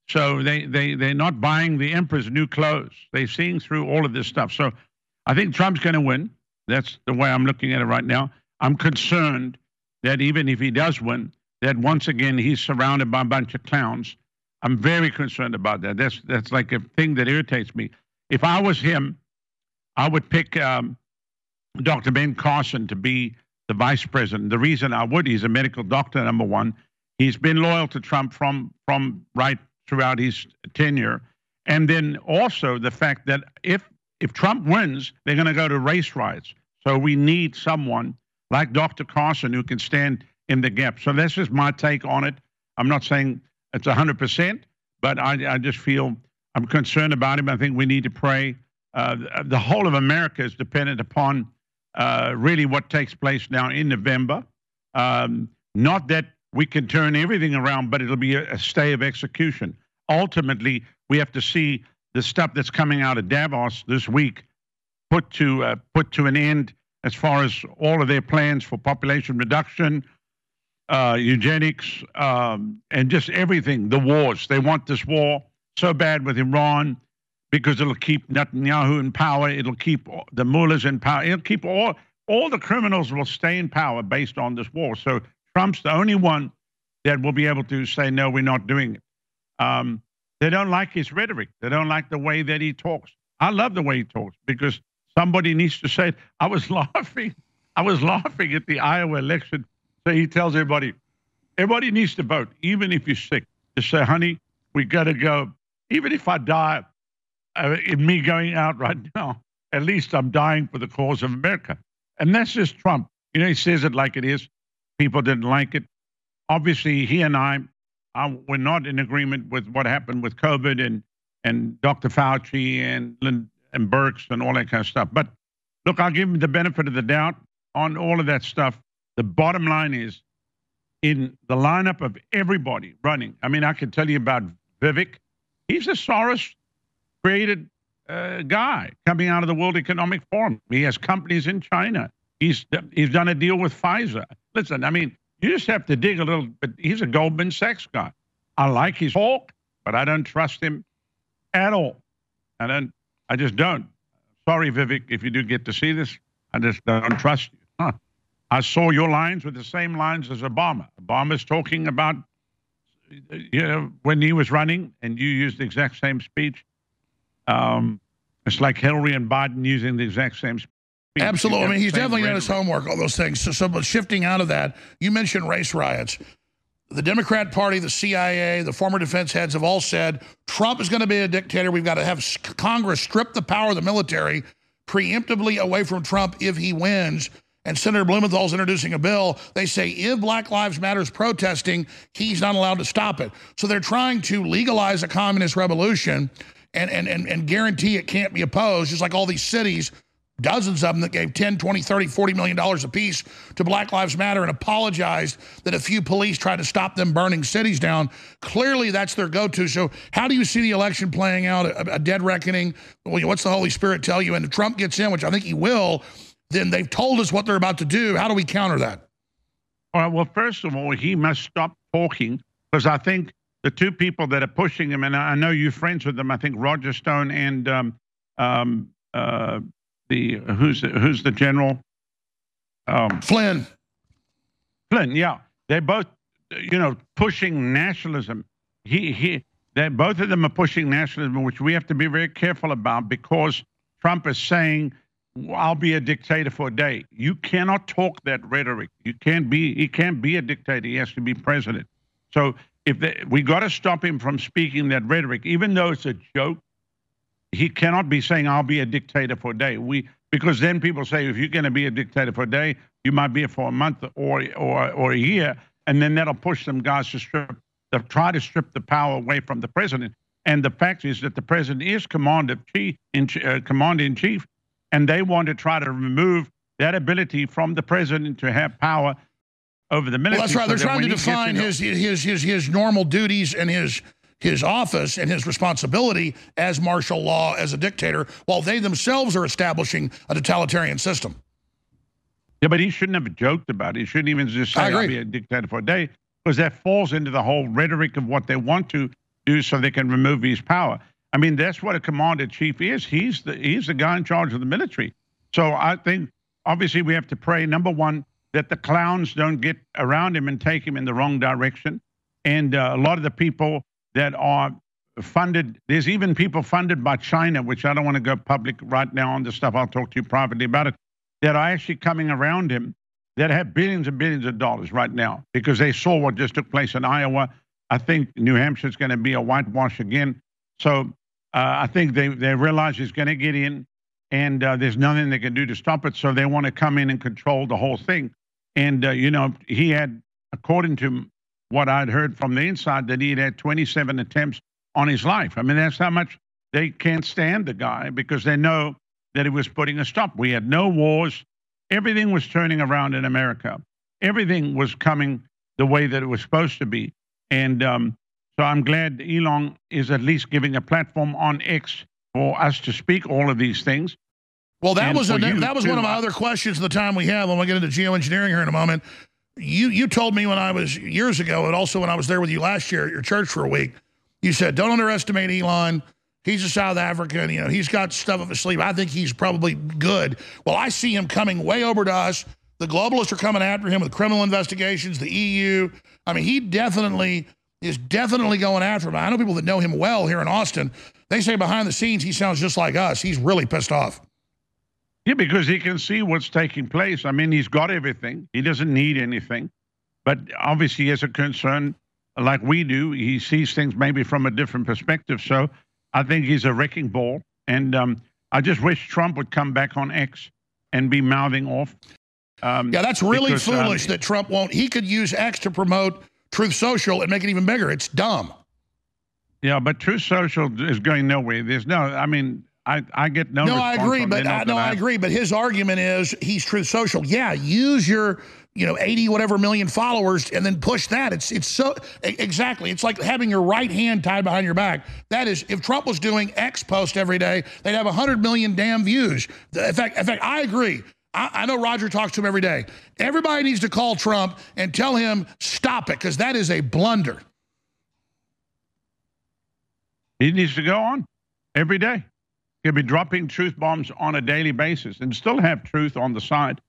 So they, they, they're not buying the emperor's new clothes. They're seeing through all of this stuff. So I think Trump's going to win. That's the way I'm looking at it right now. I'm concerned that even if he does win, that once again he's surrounded by a bunch of clowns I'm very concerned about that. That's that's like a thing that irritates me. If I was him, I would pick um, Dr. Ben Carson to be the vice president. The reason I would, he's a medical doctor, number one. He's been loyal to Trump from from right throughout his tenure, and then also the fact that if if Trump wins, they're going to go to race riots. So we need someone like Dr. Carson who can stand in the gap. So this is my take on it. I'm not saying it's 100%, but I, I just feel I'm concerned about him. I think we need to pray. Uh, the whole of America is dependent upon uh, really what takes place now in November. Um, not that we can turn everything around, but it'll be a, a stay of execution. Ultimately, we have to see the stuff that's coming out of Davos this week put to uh, put to an end as far as all of their plans for population reduction, uh, eugenics, um, and just everything. The wars. They want this war so bad with Iran because it'll keep Netanyahu in power. It'll keep the mullahs in power. It'll keep all all the criminals will stay in power based on this war. So Trump's the only one that will be able to say no, we're not doing it. Um, they don't like his rhetoric. They don't like the way that he talks. I love the way he talks because somebody needs to say it. I was laughing. I was laughing at the Iowa election. So he tells everybody, everybody needs to vote, even if you're sick. Just say, honey, we got to go. Even if I die, uh, in me going out right now, at least I'm dying for the cause of America. And that's just Trump. You know, he says it like it is. People didn't like it. Obviously, he and I, I were not in agreement with what happened with COVID and and Dr. Fauci and and Birx and all that kind of stuff. But look, I'll give him the benefit of the doubt on all of that stuff. The bottom line is in the lineup of everybody running. I mean, I can tell you about Vivek. He's a Soros created uh, guy coming out of the World Economic Forum. He has companies in China. He's he's done a deal with Pfizer. Listen, I mean, you just have to dig a little. But he's a Goldman Sachs guy. I like his talk, but I don't trust him at all. I don't. I just don't. Sorry, Vivek, if you do get to see this, I just don't trust you. Huh. I saw your lines with the same lines as Obama. Obama's talking about, you know, when he was running, and you used the exact same speech. Um, it's like Hillary and Biden using the exact same speech. Absolutely. I mean, he's definitely done his homework, all those things. So, so, but shifting out of that, you mentioned race riots. The Democrat Party, the CIA, the former defense heads have all said Trump is going to be a dictator. We've got to have Congress strip the power of the military preemptively away from Trump if he wins. And Senator Blumenthal's introducing a bill. They say if Black Lives Matter is protesting, he's not allowed to stop it. So they're trying to legalize a communist revolution and, and, and, and guarantee it can't be opposed, just like all these cities dozens of them that gave 10, 20, 30, 40 million dollars apiece to Black Lives Matter and apologized that a few police tried to stop them burning cities down. Clearly, that's their go-to. So how do you see the election playing out, a, a dead reckoning? What's the Holy Spirit tell you? And if Trump gets in, which I think he will, then they've told us what they're about to do. How do we counter that? All right, well, first of all, he must stop talking because I think the two people that are pushing him, and I know you're friends with them, I think Roger Stone and um, um, uh, the who's the, who's the general? Um, Flynn. Flynn, yeah, they're both, you know, pushing nationalism. He he, they both of them are pushing nationalism, which we have to be very careful about because Trump is saying, "I'll be a dictator for a day." You cannot talk that rhetoric. You can't be. He can't be a dictator. He has to be president. So if they, we got to stop him from speaking that rhetoric, even though it's a joke he cannot be saying I'll be a dictator for a day. We because then people say if you're going to be a dictator for a day, you might be it for a month or or or a year, and then that'll push some guys to strip to try to strip the power away from the president. And the fact is that the president is commander chief in uh, commander in chief, and they want to try to remove that ability from the president to have power over the military. Well, that's right. They're trying to define his, his his his normal duties and his his office and his responsibility as martial law, as a dictator, while they themselves are establishing a totalitarian system. Yeah, but he shouldn't have joked about it. He shouldn't even just say, I'll be a dictator for a day, because that falls into the whole rhetoric of what they want to do so they can remove his power. I mean, that's what a commander-chief is. He's the, he's the guy in charge of the military. So I think, obviously, we have to pray, number one, that the clowns don't get around him and take him in the wrong direction. And uh, a lot of the people that are funded. There's even people funded by China, which I don't want to go public right now on this stuff. I'll talk to you privately about it. That are actually coming around him that have billions and billions of dollars right now because they saw what just took place in Iowa. I think New Hampshire is going to be a whitewash again. So uh, I think they, they realize he's going to get in and uh, there's nothing they can do to stop it. So they want to come in and control the whole thing. And, uh, you know, he had, according to what I'd heard from the inside, that he had had 27 attempts on his life. I mean, that's how much they can't stand the guy because they know that he was putting a stop. We had no wars. Everything was turning around in America. Everything was coming the way that it was supposed to be. And um, so I'm glad Elon is at least giving a platform on X for us to speak all of these things. Well, that and was a, that was one of my other questions the time we have when we get into geoengineering here in a moment. You you told me when I was years ago, and also when I was there with you last year at your church for a week, you said don't underestimate Elon. He's a South African. You know, he's got stuff up his sleeve. I think he's probably good. Well, I see him coming way over to us. The globalists are coming after him with criminal investigations, the EU. I mean, he definitely is definitely going after him. I know people that know him well here in Austin. They say behind the scenes he sounds just like us. He's really pissed off. Yeah, because he can see what's taking place. I mean, he's got everything. He doesn't need anything. But obviously, he has a concern like we do. He sees things maybe from a different perspective. So I think he's a wrecking ball. And um, I just wish Trump would come back on X and be mouthing off. Um, yeah, that's really because, um, foolish um, that Trump won't. He could use X to promote Truth Social and make it even bigger. It's dumb. Yeah, but Truth Social is going nowhere. There's no, I mean, I, I get no. No, I agree, but I, no, I agree. But his argument is he's Truth Social. Yeah, use your you know 80 whatever million followers and then push that. It's it's so exactly. It's like having your right hand tied behind your back. That is, if Trump was doing X post every day, they'd have 100 million damn views. In fact, in fact, I agree. I, I know Roger talks to him every day. Everybody needs to call Trump and tell him stop it because that is a blunder. He needs to go on every day. He'll be dropping truth bombs on a daily basis and still have truth on the side,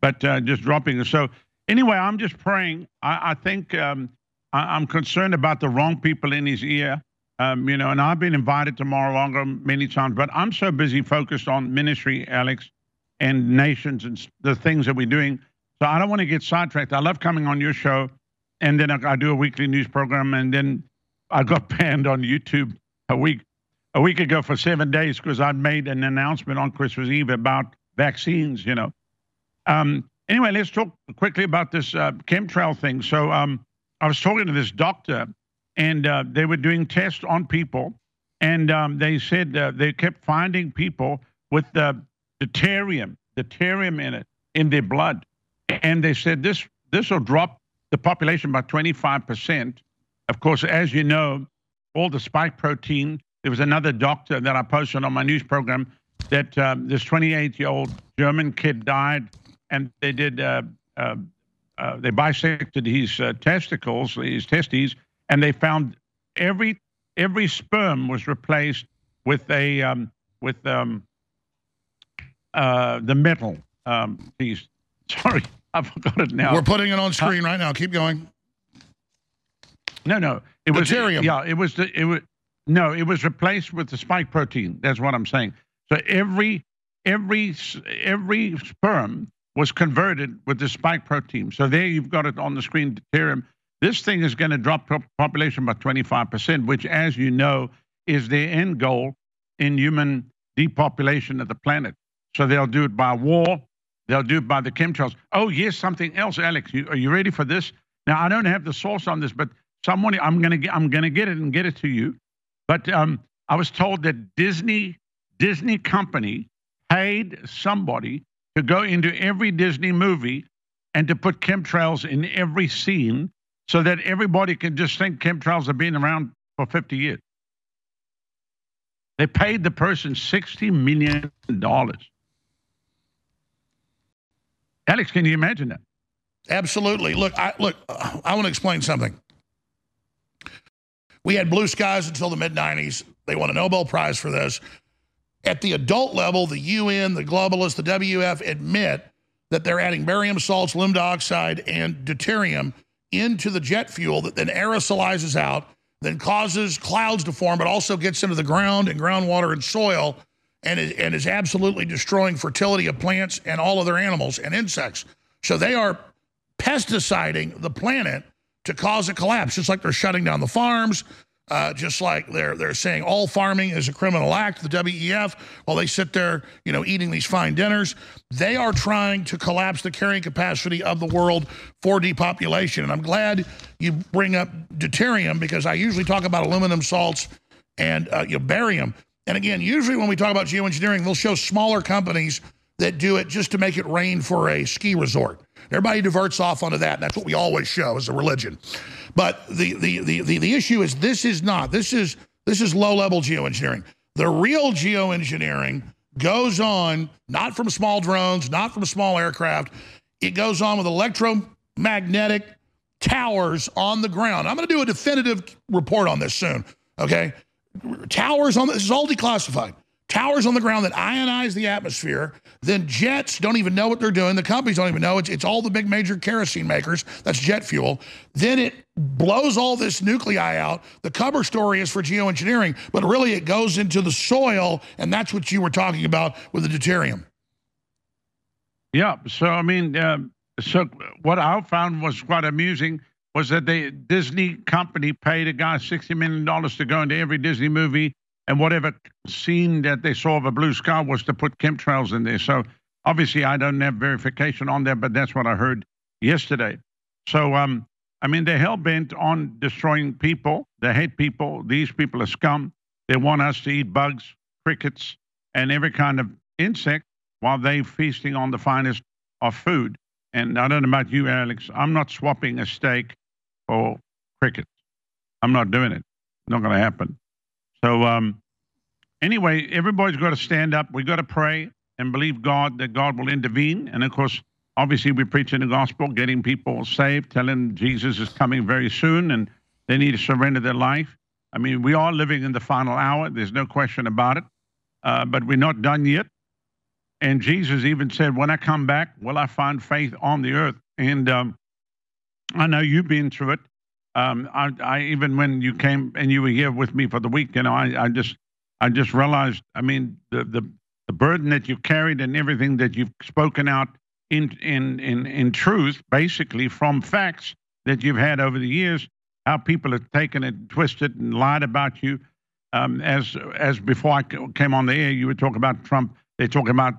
but uh, just dropping it. So, anyway, I'm just praying. I, I think um, I, am concerned about the wrong people in his ear. Um, you know, and I've been invited to Mar-a-Lago many times, but I'm so busy focused on ministry, Alex, and nations and the things that we're doing. So I don't want to get sidetracked. I love coming on your show, and then I, I do a weekly news program, and then I got banned on YouTube a week a week ago for seven days because I'd made an announcement on Christmas Eve about vaccines. You know. Um, anyway, let's talk quickly about this uh, chemtrail thing. So um, I was talking to this doctor, and uh, they were doing tests on people, and um, they said uh, they kept finding people with the deuterium, deuterium in it in their blood, and they said this this will drop the population by 25 percent. Of course, as you know, all the spike protein there was another doctor that I posted on my news program that um, this 28 year old German kid died, and they did uh, uh, uh, they bisected his uh, testicles, his testes, and they found every every sperm was replaced with a um, with um, uh, the metal um, piece. Sorry, I forgot it now. We're putting it on screen right now. Keep going. No, no, it was yeah, it was the, it was no, it was replaced with the spike protein. That's what I'm saying. So every every every sperm was converted with the spike protein. So there you've got it on the screen, deuterium. This thing is going to drop population by 25%, which, as you know, is their end goal in human depopulation of the planet. So they'll do it by war. They'll do it by the chemtrails. Oh, yes, something else, Alex. You, are you ready for this? Now I don't have the source on this, but someone I'm going to get, I'm going to get it and get it to you. But um, I was told that Disney Disney company paid somebody to go into every Disney movie and to put chemtrails in every scene so that everybody can just think chemtrails have been around for 50 years. They paid the person $60 million. Alex, can you imagine that? Absolutely. Look, I, look, I want to explain something. We had blue skies until the mid 90s. They won a Nobel Prize for this. At the adult level, the UN, the globalists, the WF admit that they're adding barium salts, aluminum dioxide, and deuterium into the jet fuel that then aerosolizes out. then causes clouds to form, but also gets into the ground and groundwater and soil and is, and is absolutely destroying fertility of plants and all other animals and insects. So they are pesticiding the planet to cause a collapse, just like they're shutting down the farms, uh, just like they're they're saying all farming is a criminal act, the WEF, while they sit there, you know, eating these fine dinners. They are trying to collapse the carrying capacity of the world for depopulation. And I'm glad you bring up deuterium because I usually talk about aluminum salts and uh, you know, barium. And again, usually when we talk about geoengineering, they'll show smaller companies that do it just to make it rain for a ski resort. Everybody diverts off onto that, that's what we always show as a religion. But the, the, the, the, the issue is this is not. This is, this is low-level geoengineering. The real geoengineering goes on not from small drones, not from small aircraft. It goes on with electromagnetic towers on the ground. I'm going to do a definitive report on this soon, okay? Towers on this is all declassified towers on the ground that ionize the atmosphere. Then jets don't even know what they're doing. The companies don't even know. It's, it's all the big major kerosene makers. That's jet fuel. Then it blows all this nuclei out. The cover story is for geoengineering, but really it goes into the soil, and that's what you were talking about with the deuterium. Yeah. So, I mean, uh, so what I found was quite amusing was that the Disney company paid a guy $60 million to go into every Disney movie and whatever scene that they saw of a blue sky was to put chemtrails in there. So obviously, I don't have verification on that, but that's what I heard yesterday. So, um, I mean, they're hell bent on destroying people. They hate people. These people are scum. They want us to eat bugs, crickets, and every kind of insect while they're feasting on the finest of food. And I don't know about you, Alex. I'm not swapping a steak for crickets. I'm not doing it. Not going to happen. So um, anyway, everybody's got to stand up. We've got to pray and believe God that God will intervene. And of course, obviously, we're preaching the gospel, getting people saved, telling Jesus is coming very soon and they need to surrender their life. I mean, we are living in the final hour. There's no question about it. Uh, but we're not done yet. And Jesus even said, When I come back, will I find faith on the earth? And um, I know you've been through it. Um, I, I, even when you came and you were here with me for the week, you know, I, I just I just realized. I mean, the the the burden that you carried and everything that you've spoken out in in in in truth, basically from facts that you've had over the years, how people have taken it, twisted, and lied about you. Um, as as before I came on the air, you were talking about Trump. They're talking about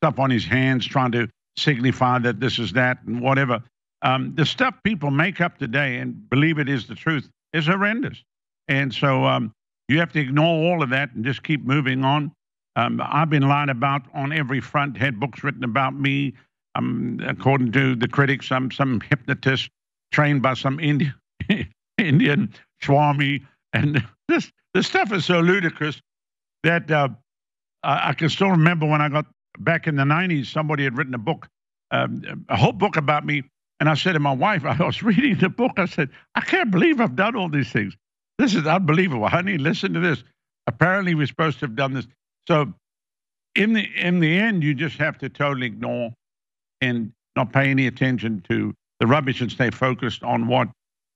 stuff on his hands, trying to signify that this is that and whatever. Um, the stuff people make up today and believe it is the truth is horrendous. And so um, you have to ignore all of that and just keep moving on. Um, I've been lied about on every front, had books written about me. Um, according to the critics, I'm some hypnotist trained by some Indian, Indian Swami. And this, this stuff is so ludicrous that uh, I, I can still remember when I got back in the 90s, somebody had written a book, um, a whole book about me and I said to my wife, I was reading the book, I said, I can't believe I've done all these things. This is unbelievable. Honey, listen to this. Apparently, we're supposed to have done this. So, in the in the end, you just have to totally ignore and not pay any attention to the rubbish and stay focused on what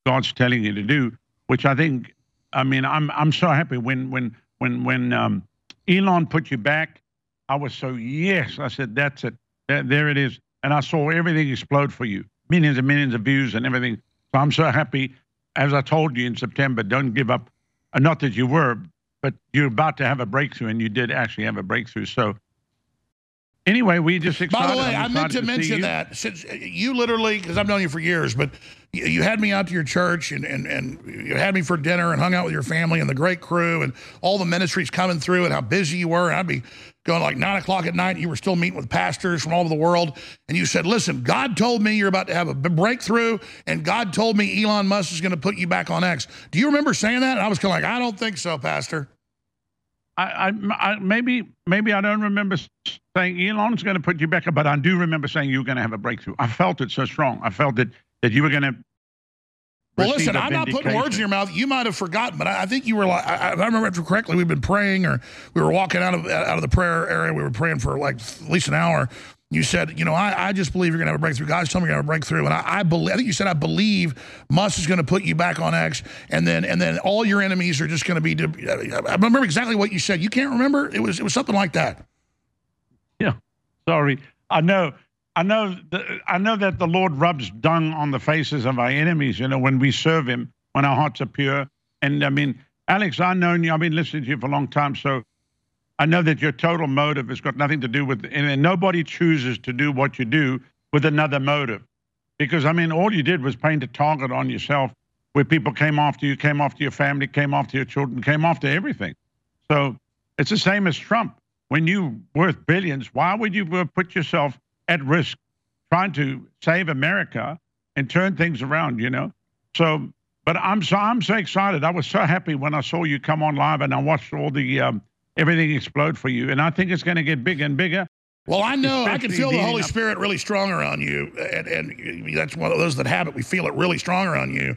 God's telling you to do. Which I think, I mean, I'm I'm so happy when when when when um, Elon put you back. I was so yes. I said that's it. That, there it is, and I saw everything explode for you millions and millions of views and everything. So I'm so happy. As I told you in September, don't give up. Not that you were, but you're about to have a breakthrough, and you did actually have a breakthrough. So anyway, we just excited. By the way, I meant to, to mention that since uh, you literally, because I've known you for years, but you, you, had me out to your church and, and, and you had me for dinner and hung out with your family and the great crew and all the ministries coming through and how busy you were. And I'd be going like nine o'clock at night. And You were still meeting with pastors from all over the world. And you said, listen, God told me you're about to have a breakthrough. And God told me Elon Musk is going to put you back on X. Do you remember saying that? And I was kind of like, I don't think so, Pastor. I, I, I, maybe maybe I don't remember saying Elon's going to put you back up, but I do remember saying you were going to have a breakthrough. I felt it so strong. I felt that that you were going to. Well, listen, I'm not putting words in your mouth. You might have forgotten, but I, I think you were like, I, I remember correctly, we've been praying or we were walking out of out of the prayer area. We were praying for like at least an hour. You said, you know, I, I just believe you're going to have a breakthrough. God's telling me you're going to have a breakthrough, and I, I believe. I think you said I believe Musk is going to put you back on X, and then and then all your enemies are just going to be. I remember exactly what you said. You can't remember? It was it was something like that. Yeah, sorry. I know. I know. The, I know that the Lord rubs dung on the faces of our enemies. You know, when we serve Him, when our hearts are pure. And I mean, Alex, I've known you. I've been listening to you for a long time, so I know that your total motive has got nothing to do with, and nobody chooses to do what you do with another motive. Because, I mean, all you did was paint a target on yourself where people came after you, came after your family, came after your children, came after everything. So it's the same as Trump. When you're worth billions, why would you put yourself at risk trying to save America and turn things around, you know? So, but I'm so I'm so excited. I was so happy when I saw you come on live and I watched all the um, everything explode for you. And I think it's going to get bigger and bigger. Well, I know I can feel the Holy Spirit really strong around you, and, and that's one of those that have it. We feel it really strong around you.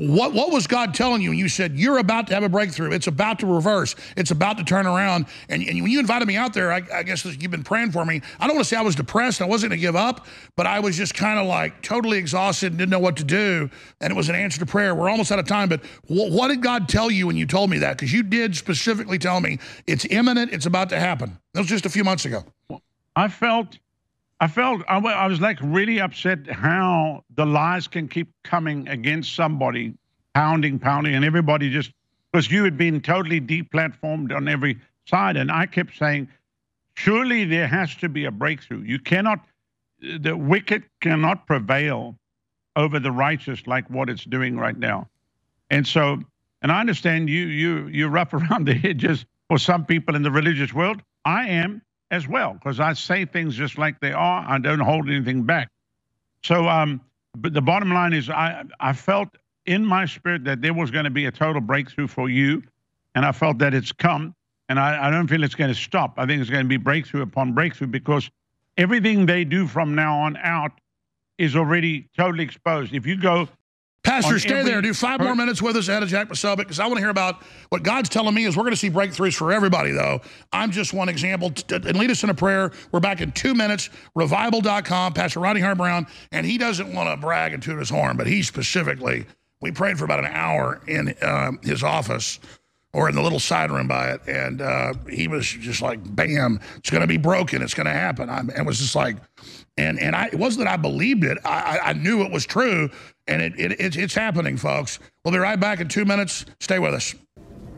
What what was God telling you when you said you're about to have a breakthrough? It's about to reverse. It's about to turn around. And, and when you invited me out there, I, I guess you've been praying for me. I don't want to say I was depressed. I wasn't going to give up, but I was just kind of like totally exhausted and didn't know what to do. And it was an answer to prayer. We're almost out of time, but wh what did God tell you when you told me that? Because you did specifically tell me it's imminent. It's about to happen. That was just a few months ago. I felt I felt I, I was like really upset how the lies can keep coming against somebody, pounding, pounding, and everybody just because you had been totally deplatformed on every side, and I kept saying, surely there has to be a breakthrough. You cannot, the wicked cannot prevail over the righteous like what it's doing right now, and so, and I understand you you you're rough around the edges for some people in the religious world. I am as well because I say things just like they are. I don't hold anything back. So, um, but the bottom line is, I I felt in my spirit that there was going to be a total breakthrough for you, and I felt that it's come, and I, I don't feel it's going to stop. I think it's going to be breakthrough upon breakthrough because everything they do from now on out is already totally exposed. If you go Pastor, stay there. Do five more minutes with us ahead of Jack Posobiec because I want to hear about what God's telling me is we're going to see breakthroughs for everybody, though. I'm just one example. And lead us in a prayer. We're back in two minutes. Revival.com, Pastor Rodney Howard Browne. And he doesn't want to brag and toot his horn, but he specifically, we prayed for about an hour in um, his office or in the little side room by it. And uh, he was just like, bam, it's going to be broken. It's going to happen. I'm, and was just like, and and I, it wasn't that I believed it. I, I knew it was true and it, it, it's, it's happening, folks. We'll be right back in two minutes. Stay with us.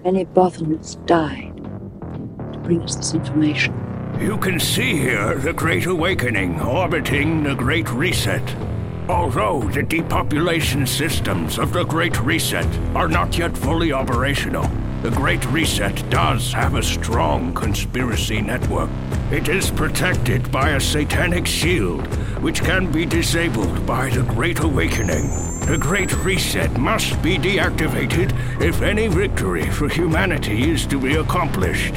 Many Bothans died to bring us this information. You can see here the Great Awakening orbiting the Great Reset. Although the depopulation systems of the Great Reset are not yet fully operational, the Great Reset does have a strong conspiracy network. It is protected by a satanic shield, which can be disabled by the Great Awakening. The Great Reset must be deactivated if any victory for humanity is to be accomplished.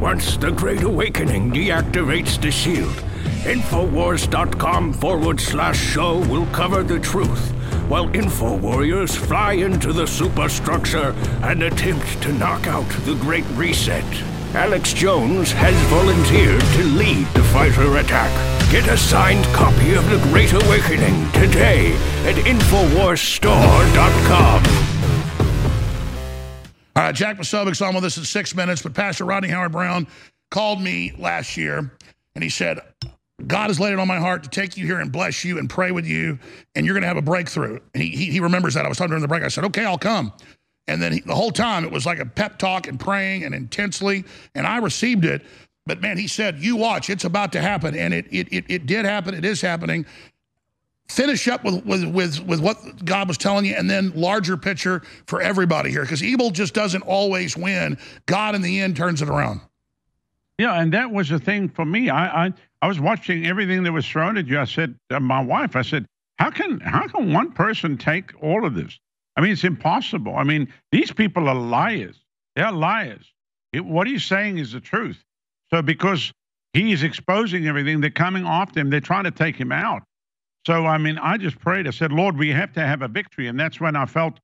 Once the Great Awakening deactivates the shield, Infowars.com forward slash show will cover the truth, while Info Warriors fly into the superstructure and attempt to knock out the Great Reset. Alex Jones has volunteered to lead the fighter attack. Get a signed copy of The Great Awakening today at InfoWarsStore.com. All right, Jack Posobiec's on with us in six minutes, but Pastor Rodney Howard Browne called me last year and he said, God has laid it on my heart to take you here and bless you and pray with you, and you're going to have a breakthrough. And he, he, he remembers that. I was talking during the break. I said, okay, I'll come. And then he, the whole time it was like a pep talk and praying and intensely, and I received it. But man, he said, you watch, it's about to happen. And it, it, it, it did happen. It is happening. Finish up with, with, with, with what God was telling you and then larger picture for everybody here because evil just doesn't always win. God in the end turns it around. Yeah, and that was the thing for me. I, I I was watching everything that was thrown at you. I said to my wife, I said, how can how can one person take all of this? I mean, it's impossible. I mean, these people are liars. They're liars. It, what he's saying is the truth. So because he is exposing everything, they're coming after him. They're trying to take him out. So I mean, I just prayed. I said, Lord, we have to have a victory, and that's when I felt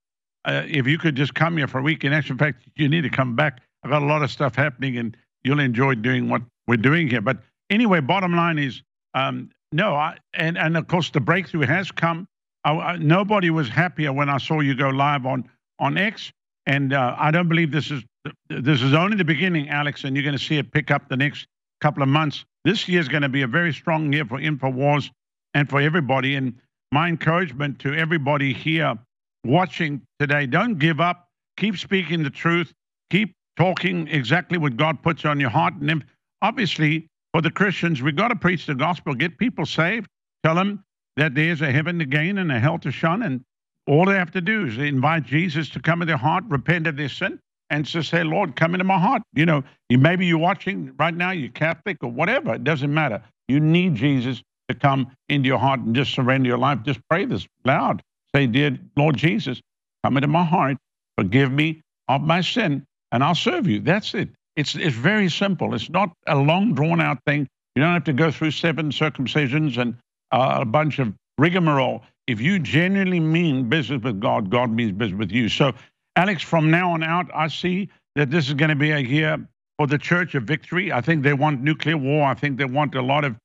uh, if you could just come here for a week. In actual fact, you need to come back. I've got a lot of stuff happening, and you'll enjoy doing what we're doing here. But anyway, bottom line is Um, no, I, and and of course the breakthrough has come. I, I, nobody was happier when I saw you go live on on X, and uh, I don't believe this is this is only the beginning, Alex, and you're going to see it pick up the next couple of months. This year is going to be a very strong year for Infowars and for everybody. And my encouragement to everybody here watching today: don't give up. Keep speaking the truth. Keep talking exactly what God puts on your heart. And obviously, for the Christians, we've got to preach the gospel, get people saved, tell them that there's a heaven to gain and a hell to shun. And all they have to do is invite Jesus to come in their heart, repent of their sin, and to say, Lord, come into my heart. You know, maybe you're watching right now, you're Catholic or whatever. It doesn't matter. You need Jesus to come into your heart and just surrender your life. Just pray this loud. Say, Dear Lord Jesus, come into my heart, forgive me of my sin, and I'll serve you. That's it. It's, it's very simple. It's not a long, drawn out thing. You don't have to go through seven circumcisions and uh, a bunch of rigmarole. If you genuinely mean business with God, God means business with you. So, Alex, from now on out, I see that this is going to be a year for the Church of Victory. I think they want nuclear war. I think they want a lot of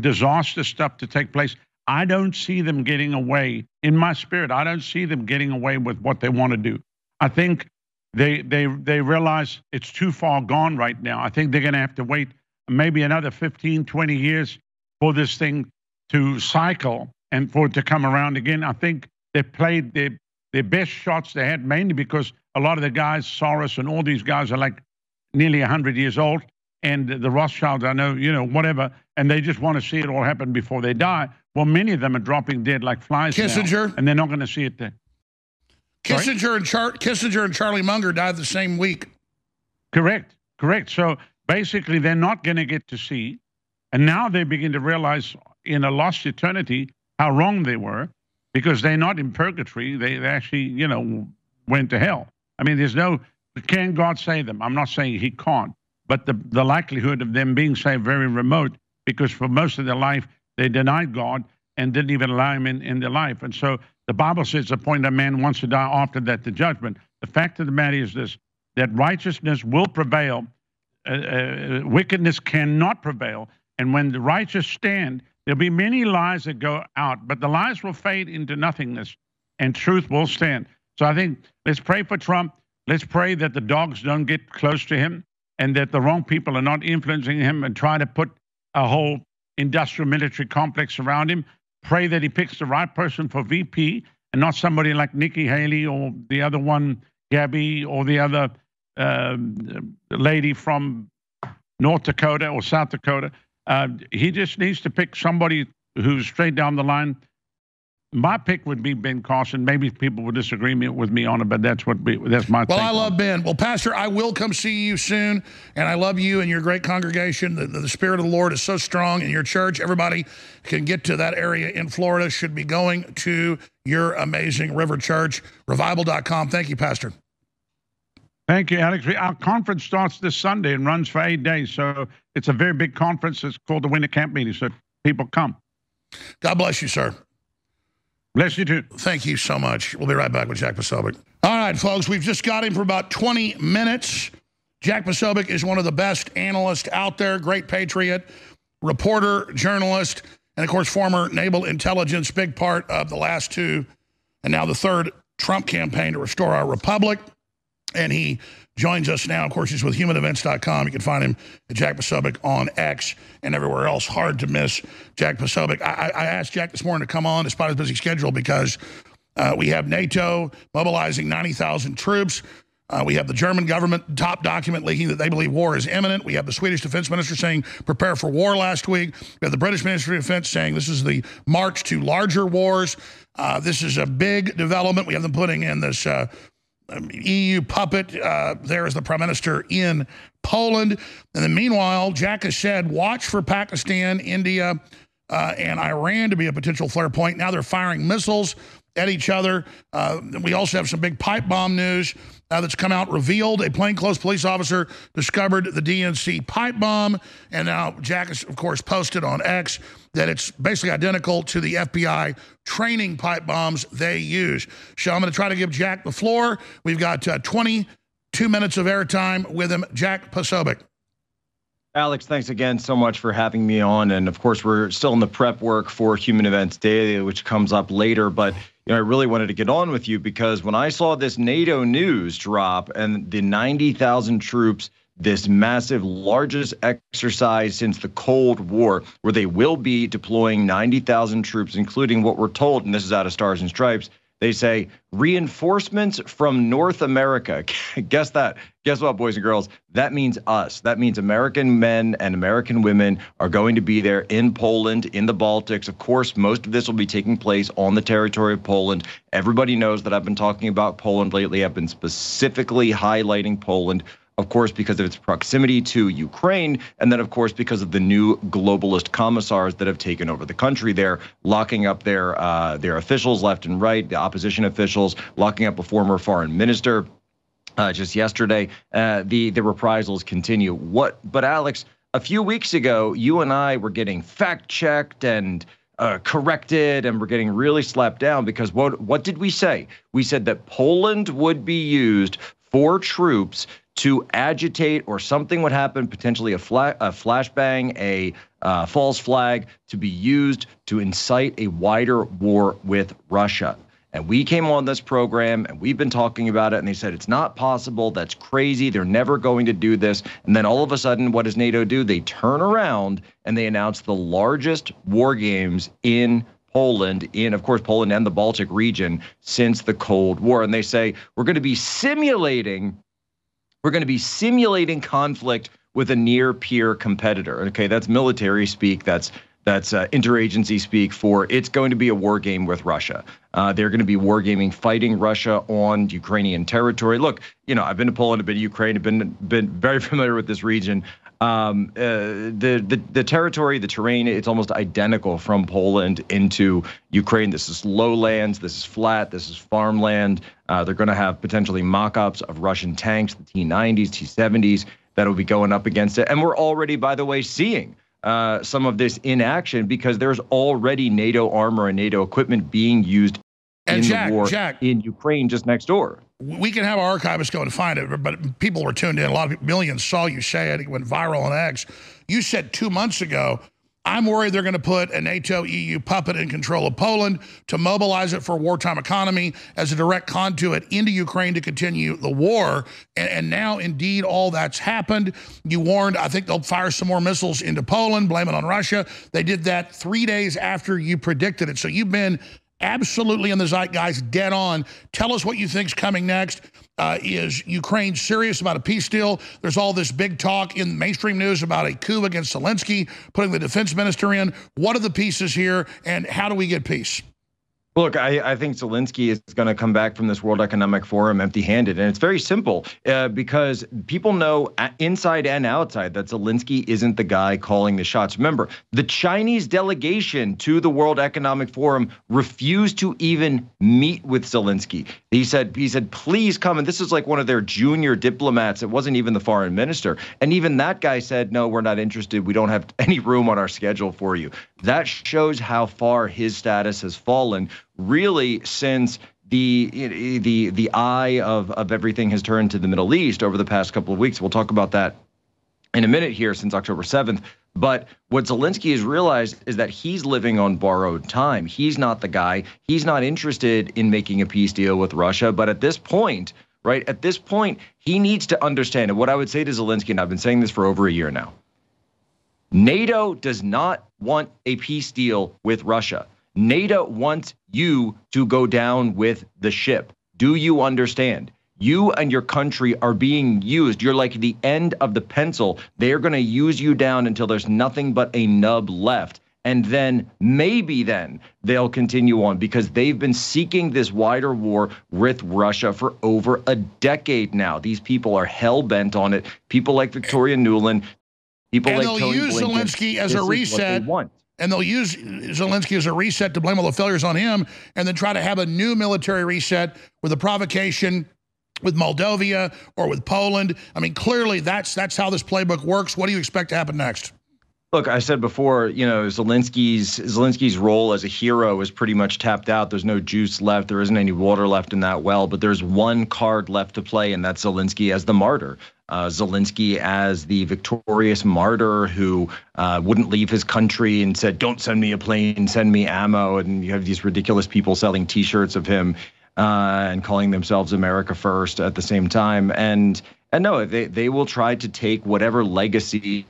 disaster stuff to take place. I don't see them getting away in my spirit. I don't see them getting away with what they want to do. I think they they they realize it's too far gone right now. I think they're going to have to wait maybe another 15, 20 years for this thing to cycle and for it to come around again. I think they played their their best shots they had mainly because a lot of the guys, Soros and all these guys are like nearly 100 years old. And the Rothschilds, I know, you know, whatever, and they just want to see it all happen before they die. Well, many of them are dropping dead like flies. Kissinger. Now, and they're not going to see it there. Kissinger and, Char- Kissinger and Charlie Munger died the same week. Correct, correct. So basically, they're not going to get to see. And now they begin to realize in a lost eternity how wrong they were because they're not in purgatory. They, they actually, you know, went to hell. I mean, there's no, can God save them? I'm not saying he can't, but the, the likelihood of them being saved very remote because for most of their life, they denied God and didn't even allow him in, in their life. And so the Bible says the point a man wants to die after that, the judgment. The fact of the matter is this, that righteousness will prevail. Uh, uh, wickedness cannot prevail. And when the righteous stand, there'll be many lies that go out, but the lies will fade into nothingness and truth will stand. So I think let's pray for Trump. Let's pray that the dogs don't get close to him and that the wrong people are not influencing him and try to put a whole industrial military complex around him. Pray that he picks the right person for VP and not somebody like Nikki Haley or the other one, Gabby, or the other uh, lady from North Dakota or South Dakota. Uh, he just needs to pick somebody who's straight down the line my pick would be Ben Carson. Maybe people would disagree with me on it, but that's what we, that's my. Well, I love Ben. Well, Pastor, I will come see you soon, and I love you and your great congregation. The, the Spirit of the Lord is so strong in your church. Everybody can get to that area in Florida. Should be going to your amazing River Church. Revival.com. Thank you, Pastor. Thank you, Alex. Our conference starts this Sunday and runs for eight days. So it's a very big conference. It's called the Winter Camp Meeting. So people come. God bless you, sir. Bless you too. Thank you so much. We'll be right back with Jack Posobiec. All right, folks, we've just got him for about 20 minutes. Jack Posobiec is one of the best analysts out there, great patriot, reporter, journalist, and of course, former naval intelligence, big part of the last two and now the third Trump campaign to restore our republic. And he joins us now. Of course, he's with humanevents.com. You can find him at Jack Posobiec on X and everywhere else. Hard to miss Jack Posobiec. I, I asked Jack this morning to come on despite his busy schedule because uh, we have NATO mobilizing 90,000 troops. Uh, we have the German government top document leaking that they believe war is imminent. We have the Swedish defense minister saying prepare for war last week. We have the British Ministry of Defense saying this is the march to larger wars. Uh, this is a big development. We have them putting in this uh, EU puppet uh, there as the prime minister in Poland. And then meanwhile, Jack has said, watch for Pakistan, India, uh, and Iran to be a potential flare point. Now they're firing missiles at each other. Uh, we also have some big pipe bomb news uh, that's come out revealed a plainclothes police officer discovered the DNC pipe bomb. And now Jack has, of course, posted on X that it's basically identical to the FBI training pipe bombs they use. So I'm going to try to give Jack the floor. We've got uh, 22 minutes of airtime with him. Jack Posobiec. Alex, thanks again so much for having me on. And of course, we're still in the prep work for Human Events Daily, which comes up later. But you know, I really wanted to get on with you because when I saw this NATO news drop and the 90,000 troops, this massive, largest exercise since the Cold War, where they will be deploying 90,000 troops, including what we're told, and this is out of Stars and Stripes, they say reinforcements from North America. Guess that. Guess what, boys and girls? That means us. That means American men and American women are going to be there in Poland, in the Baltics. Of course, most of this will be taking place on the territory of Poland. Everybody knows that I've been talking about Poland lately. I've been specifically highlighting Poland of course, because of its proximity to Ukraine, and then, of course, because of the new globalist commissars that have taken over the country there, locking up their uh, their officials left and right, the opposition officials, locking up a former foreign minister. Uh, just yesterday, uh, the the reprisals continue. What? But Alex, a few weeks ago, you and I were getting fact checked and. Uh, corrected and we're getting really slapped down because what what did we say? We said that Poland would be used for troops to agitate or something would happen, potentially a, fla- a flashbang, a uh, false flag, to be used to incite a wider war with Russia. And we came on this program and we've been talking about it, and they said it's not possible. That's crazy. They're never going to do this. And then all of a sudden, what does NATO do? They turn around and they announce the largest war games in Poland, in, of course, Poland and the Baltic region since the Cold War. And they say, we're going to be simulating we're going to be simulating conflict with a near peer competitor. Okay, that's military speak. That's that's uh, interagency speak for it's going to be a war game with Russia. Uh, they're going to be wargaming, fighting Russia on Ukrainian territory. Look, you know, I've been to Poland, I've been to Ukraine, I've been been very familiar with this region. Um, uh, the, the the territory, the terrain, it's almost identical from Poland into Ukraine. This is lowlands. This is flat. This is farmland. Uh, they're going to have potentially mock-ups of Russian tanks, the T-90s, T-70s, that'll be going up against it. And we're already, by the way, seeing uh, some of this in action because there's already NATO armor and NATO equipment being used and in Jack, the war Jack, in Ukraine just next door. We can have our archivists go and find it, but people were tuned in. A lot of millions saw you say it. It went viral on X. You said two months ago, I'm worried they're going to put a NATO EU puppet in control of Poland to mobilize it for a wartime economy as a direct conduit into Ukraine to continue the war. And, and, now, indeed, all that's happened. You warned, I think they'll fire some more missiles into Poland, blame it on Russia. They did that three days after you predicted it. So you've been absolutely in the zeitgeist, dead on. Tell us what you think's coming next. Uh, is Ukraine serious about a peace deal? There's all this big talk in mainstream news about a coup against Zelensky, putting the defense minister in. What are the pieces here, and how do we get peace? Look, I, I think Zelensky is going to come back from this World Economic Forum empty handed. And it's very simple uh, because people know inside and outside that Zelensky isn't the guy calling the shots. Remember, the Chinese delegation to the World Economic Forum refused to even meet with Zelensky. He said, he said, please come. And this is like one of their junior diplomats. It wasn't even the foreign minister. And even that guy said, no, we're not interested. We don't have any room on our schedule for you. That shows how far his status has fallen really since the the the eye of of everything has turned to the Middle East over the past couple of weeks. We'll talk about that in a minute here since October 7th. But what Zelensky has realized is that he's living on borrowed time. He's not the guy. He's not interested in making a peace deal with Russia. But at this point, right, at this point, he needs to understand. And what I would say to Zelensky, and I've been saying this for over a year now NATO does not want a peace deal with Russia. NATO wants you to go down with the ship. Do you understand? You and your country are being used. You're like the end of the pencil. They're going to use you down until there's nothing but a nub left. And then maybe then they'll continue on because they've been seeking this wider war with Russia for over a decade now. These people are hell bent on it. People like Victoria Nuland, people and like they'll Tony use Blinken, Zelensky as a is what they reset. And they'll use Zelensky as a reset to blame all the failures on him and then try to have a new military reset with a provocation with Moldova or with Poland. I mean, clearly that's that's how this playbook works. What do you expect to happen next? Look, I said before, you know, Zelensky's Zelensky's role as a hero is pretty much tapped out. There's no juice left. There isn't any water left in that well. But there's one card left to play, and that's Zelensky as the martyr. Uh, Zelensky as the victorious martyr who uh, wouldn't leave his country and said, "Don't send me a plane, send me ammo." And you have these ridiculous people selling T-shirts of him uh, and calling themselves America First at the same time. And and no, they they will try to take whatever legacy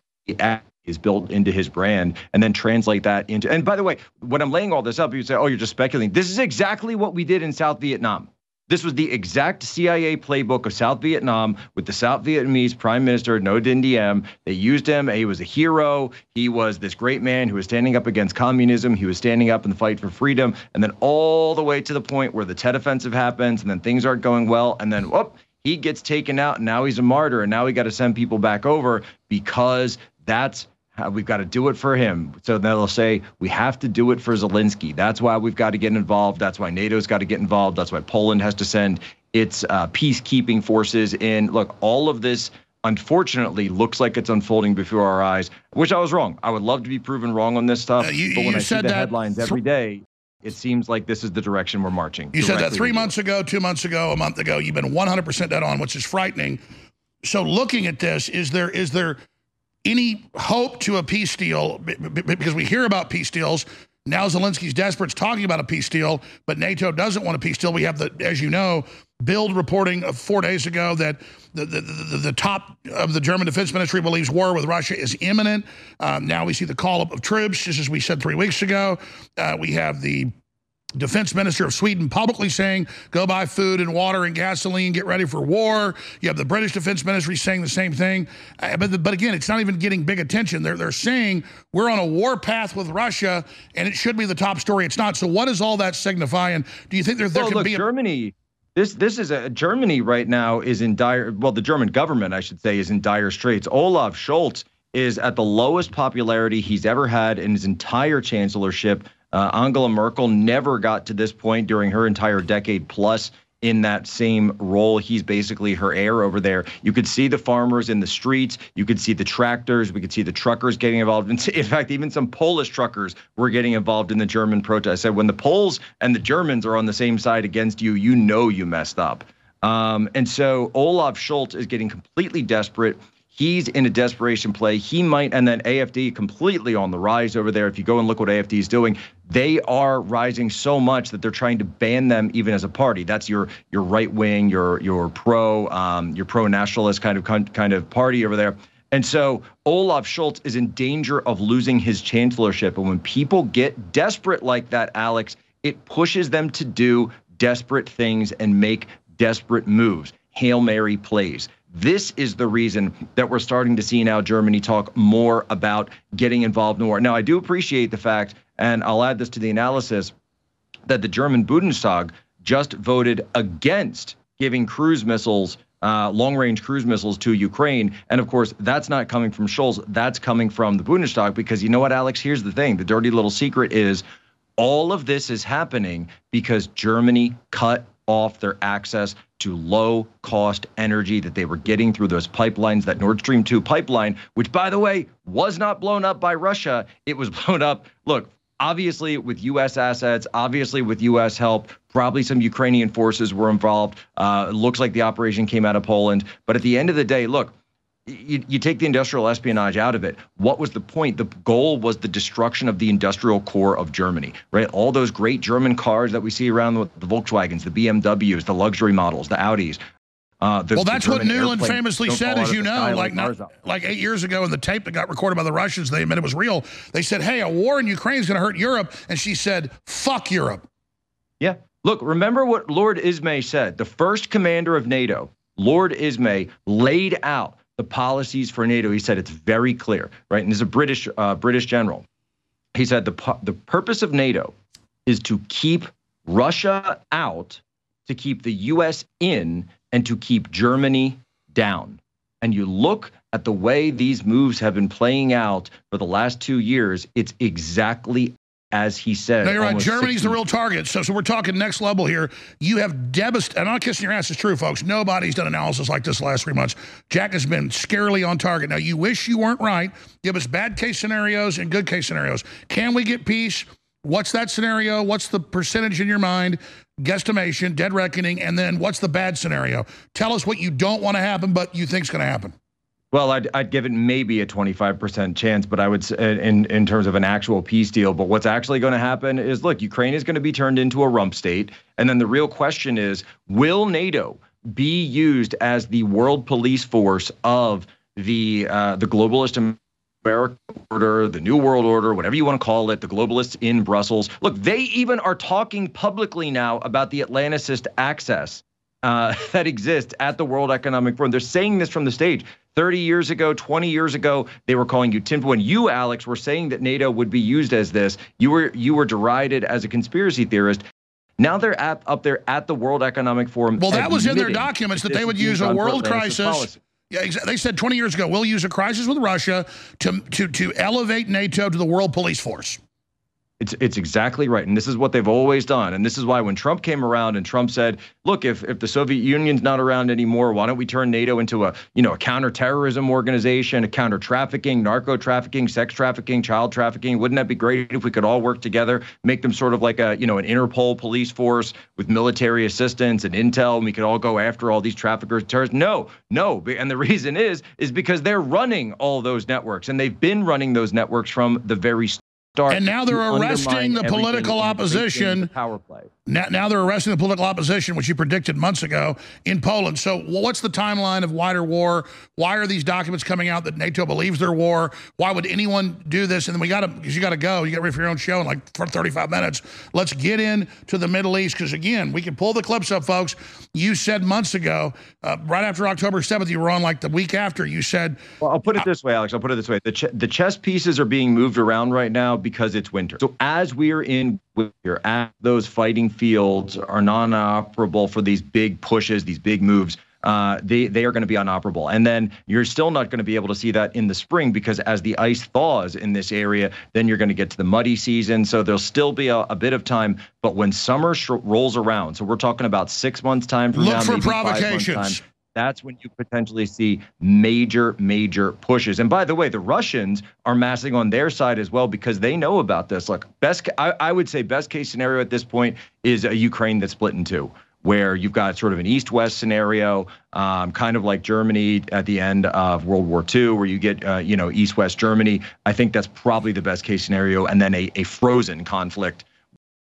is built into his brand and then translate that into and by the way when i'm laying all this up you say oh you're just speculating this is exactly what we did in south vietnam this was the exact CIA playbook of South Vietnam with the South Vietnamese Prime Minister Ngo Dinh Diem. They used him. He was a hero. He was this great man who was standing up against communism. He was standing up in the fight for freedom. And then all the way to the point where the Tet Offensive happens, and then things aren't going well. And then, whoop, he gets taken out. And now he's a martyr. And now we got to send people back over because that's uh, we've got to do it for him. So they'll say, we have to do it for Zelensky. That's why we've got to get involved. That's why NATO's got to get involved. That's why Poland has to send its uh, peacekeeping forces in. Look, all of this, unfortunately, looks like it's unfolding before our eyes, which I was wrong. I would love to be proven wrong on this stuff. Uh, you, but when I see the headlines every day, it seems like this is the direction we're marching. You said that three months ago, two months ago, a month ago. You've been 100% dead on, which is frightening. So looking at this, is there is there – any hope to a peace deal because we hear about peace deals. Now Zelensky's desperate, talking about a peace deal, but NATO doesn't want a peace deal. We have the, as you know, Bild reporting four days ago that the, the, the, the, top of the German defense ministry believes war with Russia is imminent. Um, now we see the call up of troops, just as we said three weeks ago. Uh, we have the defense minister of Sweden publicly saying, go buy food and water and gasoline, get ready for war. You have the British defense ministry saying the same thing. Uh, but, but again, it's not even getting big attention. They're, they're saying we're on a war path with Russia and it should be the top story. It's not. So what does all that signify? And do you think there, there well, could look, be a- Germany? This this is a Germany right now is in dire well the German government I should say is in dire straits. Olaf Scholz is at the lowest popularity he's ever had in his entire chancellorship. Uh, Angela Merkel never got to this point during her entire decade plus in that same role. He's basically her heir over there. You could see the farmers in the streets. You could see the tractors. We could see the truckers getting involved. In, fact, even some Polish truckers were getting involved in the German protest. I said, when the Poles and the Germans are on the same side against you, you know you messed up. Um, and so Olaf Scholz is getting completely desperate. He's in a desperation play. He might, and then AFD completely on the rise over there. If you go and look what AFD is doing, they are rising so much that they're trying to ban them even as a party. That's your your right wing, your your pro, um, your pro nationalist kind of kind of party over there. And so Olaf Scholz is in danger of losing his chancellorship. And when people get desperate like that, Alex, it pushes them to do desperate things and make desperate moves. Hail Mary plays. This is the reason that we're starting to see now Germany talk more about getting involved in war. Now, I do appreciate the fact, and I'll add this to the analysis, that the German Bundestag just voted against giving cruise missiles, uh, long range cruise missiles to Ukraine. And of course, that's not coming from Scholz. That's coming from the Bundestag because you know what, Alex? Here's the thing the dirty little secret is all of this is happening because Germany cut off their access to low cost energy that they were getting through those pipelines, that Nord Stream 2 pipeline, which, by the way, was not blown up by Russia. It was blown up, look, obviously with U.S. assets, obviously with U.S. help. Probably some Ukrainian forces were involved. Uh, looks like the operation came out of Poland. But at the end of the day, look, you, you take the industrial espionage out of it. What was the point? The goal was the destruction of the industrial core of Germany, right? All those great German cars that we see around the, the Volkswagens, the BMWs, the luxury models, the Audis. Uh, well, that's what Nuland famously said, as you know, like not, like eight years ago in the tape that got recorded by the Russians, they admitted it was real. They said, "Hey, a war in Ukraine is going to hurt Europe," and she said, "Fuck Europe." Yeah. Look, remember what Lord Ismay said. The first commander of NATO, Lord Ismay, laid out the policies for NATO. He said it's very clear, right? And this is a British uh, British general. He said the the purpose of NATO is to keep Russia out, to keep the U.S. in, and to keep Germany down. And you look at the way these moves have been playing out for the last two years, it's exactly as he said. No, you're right. Germany's 60 the real target. So, so we're talking next level here. You have devastated. And I'm not kissing your ass. It's true, folks. Nobody's done analysis like this the last three months. Jack has been scarily on target. Now, you wish you weren't right. Give us bad case scenarios and good case scenarios. Can we get peace? What's that scenario? What's the percentage in your mind? Guesstimation, dead reckoning, and then what's the bad scenario? Tell us what you don't want to happen, but you think's going to happen. Well, I'd, I'd give it maybe a 25% chance, but I would in in terms of an actual peace deal. But what's actually going to happen is, look, Ukraine is going to be turned into a rump state, and then the real question is, will NATO be used as the world police force of the uh, the globalist American order, the New World Order, whatever you want to call it, the globalists in Brussels. Look, they even are talking publicly now about the Atlanticist access uh, that exists at the World Economic Forum. They're saying this from the stage. 30 years ago, 20 years ago, they were calling you tinfoil. When you, Alex, were saying that NATO would be used as this, you were you were derided as a conspiracy theorist. Now they're at, up there at the World Economic Forum. Well, that was in their documents that they would use a world crisis. policy. Yeah, they said 20 years ago, we'll use a crisis with Russia to, to, to elevate NATO to the world police force. It's it's exactly right, and this is what they've always done. And this is why when Trump came around and Trump said, "Look, if if the Soviet Union's not around anymore, why don't we turn NATO into a you know a counterterrorism organization, a counter trafficking, narco trafficking, sex trafficking, child trafficking? Wouldn't that be great if we could all work together, make them sort of like a you know an Interpol police force with military assistance and intel, and we could all go after all these traffickers, terrorists?" No, no, and the reason is is because they're running all those networks, and they've been running those networks from the very start. And now they're arresting the political opposition. the Power play. Now, now they're arresting the political opposition, which you predicted months ago in Poland. So, what's the timeline of wider war? Why are these documents coming out that NATO believes they're war? Why would anyone do this? And then we got to, because you got to go. You got to ready for your own show in like for 35 minutes. Let's get into the Middle East because again, we can pull the clips up, folks. You said months ago, uh, right after October 7th, you were on like the week after. You said, Well, I'll put it this way, Alex. I'll put it this way: the ch- the chess pieces are being moved around right now because it's winter. So as we are in winter, as those fighting fields are non-operable for these big pushes, these big moves. Uh, they they are going to be unoperable, and then you're still not going to be able to see that in the spring because as the ice thaws in this area, then you're going to get to the muddy season. So there'll still be a, a bit of time. But when summer sh- rolls around, so we're talking about six months time from Look now, for maybe five months provocations. That's when you potentially see major, major pushes. And by the way, the Russians are massing on their side as well because they know about this. Look, best, I, I would say best case scenario at this point is a Ukraine that's split in two. Where you've got sort of an east-west scenario, um, kind of like Germany at the end of World War II, where you get, uh, you know, east-west Germany. I think that's probably the best case scenario, and then a, a frozen conflict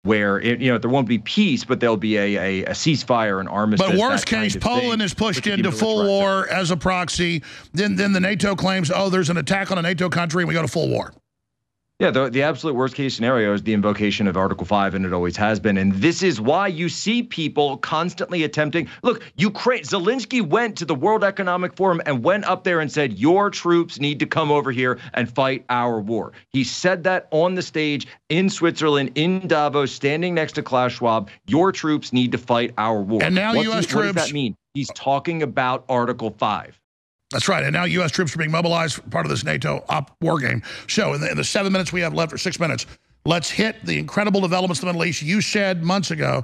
where it, you know there won't be peace, but there'll be a, a, a ceasefire, an armistice. But worst case, Poland thing, is pushed into full war as a proxy. Then, then the NATO claims, oh, there's an attack on a NATO country, and we go to full war. Yeah, the, the absolute worst case scenario is the invocation of Article 5, and it always has been. And this is why you see people constantly attempting. Look, Ukraine, Zelensky went to the World Economic Forum and went up there and said, Your troops need to come over here and fight our war. He said that on the stage in Switzerland, in Davos, standing next to Klaus Schwab. Your troops need to fight our war. And now What's U.S. he- What does that mean? He's talking about Article 5. That's right. And now U.S. troops are being mobilized part of this NATO op war game. So, in the, in the seven minutes we have left, or six minutes, let's hit the incredible developments in the Middle East. You said months ago,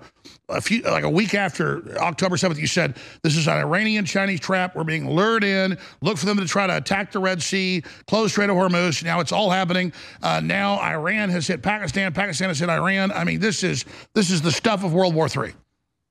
a few like a week after October 7th, you said this is an Iranian Chinese trap. We're being lured in. Look for them to try to attack the Red Sea, close Strait of Hormuz. Now it's all happening. Uh, now Iran has hit Pakistan. Pakistan has hit Iran. I mean, this is this is the stuff of World War III.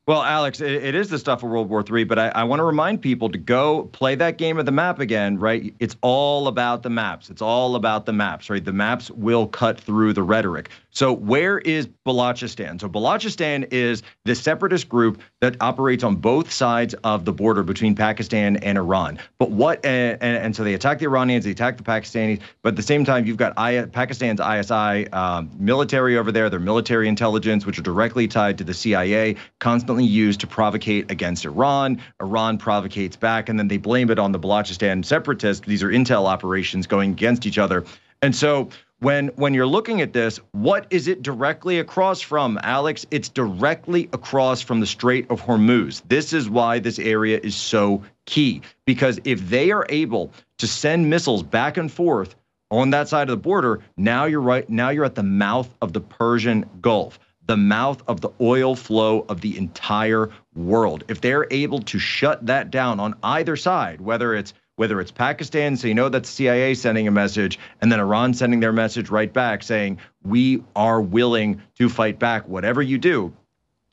Well, Alex, it, it is the stuff of World War III, but I, I want to remind people to go play that game of the map again, right? It's all about the maps. It's all about the maps, right? The maps will cut through the rhetoric. So, where is Balochistan? So, Balochistan is the separatist group that operates on both sides of the border between Pakistan and Iran. But what, and, and, and so they attack the Iranians, they attack the Pakistanis, but at the same time, you've got I, Pakistan's ISI um, military over there, their military intelligence, which are directly tied to the CIA, constantly used to provocate against Iran. Iran provocates back, and then they blame it on the Balochistan separatists. These are intel operations going against each other. And so when when you're looking at this, what is it directly across from, Alex? It's directly across from the Strait of Hormuz. This is why this area is so key because if they are able to send missiles back and forth on that side of the border, now you're right. Now you're at the mouth of the Persian Gulf, the mouth of the oil flow of the entire world. If they're able to shut that down on either side, whether it's whether it's Pakistan, so you know that's CIA sending a message, and then Iran sending their message right back saying, we are willing to fight back, whatever you do.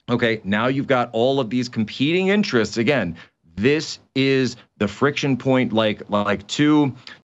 Okay, now you've got all of these competing interests. Again, this is the friction point, like like two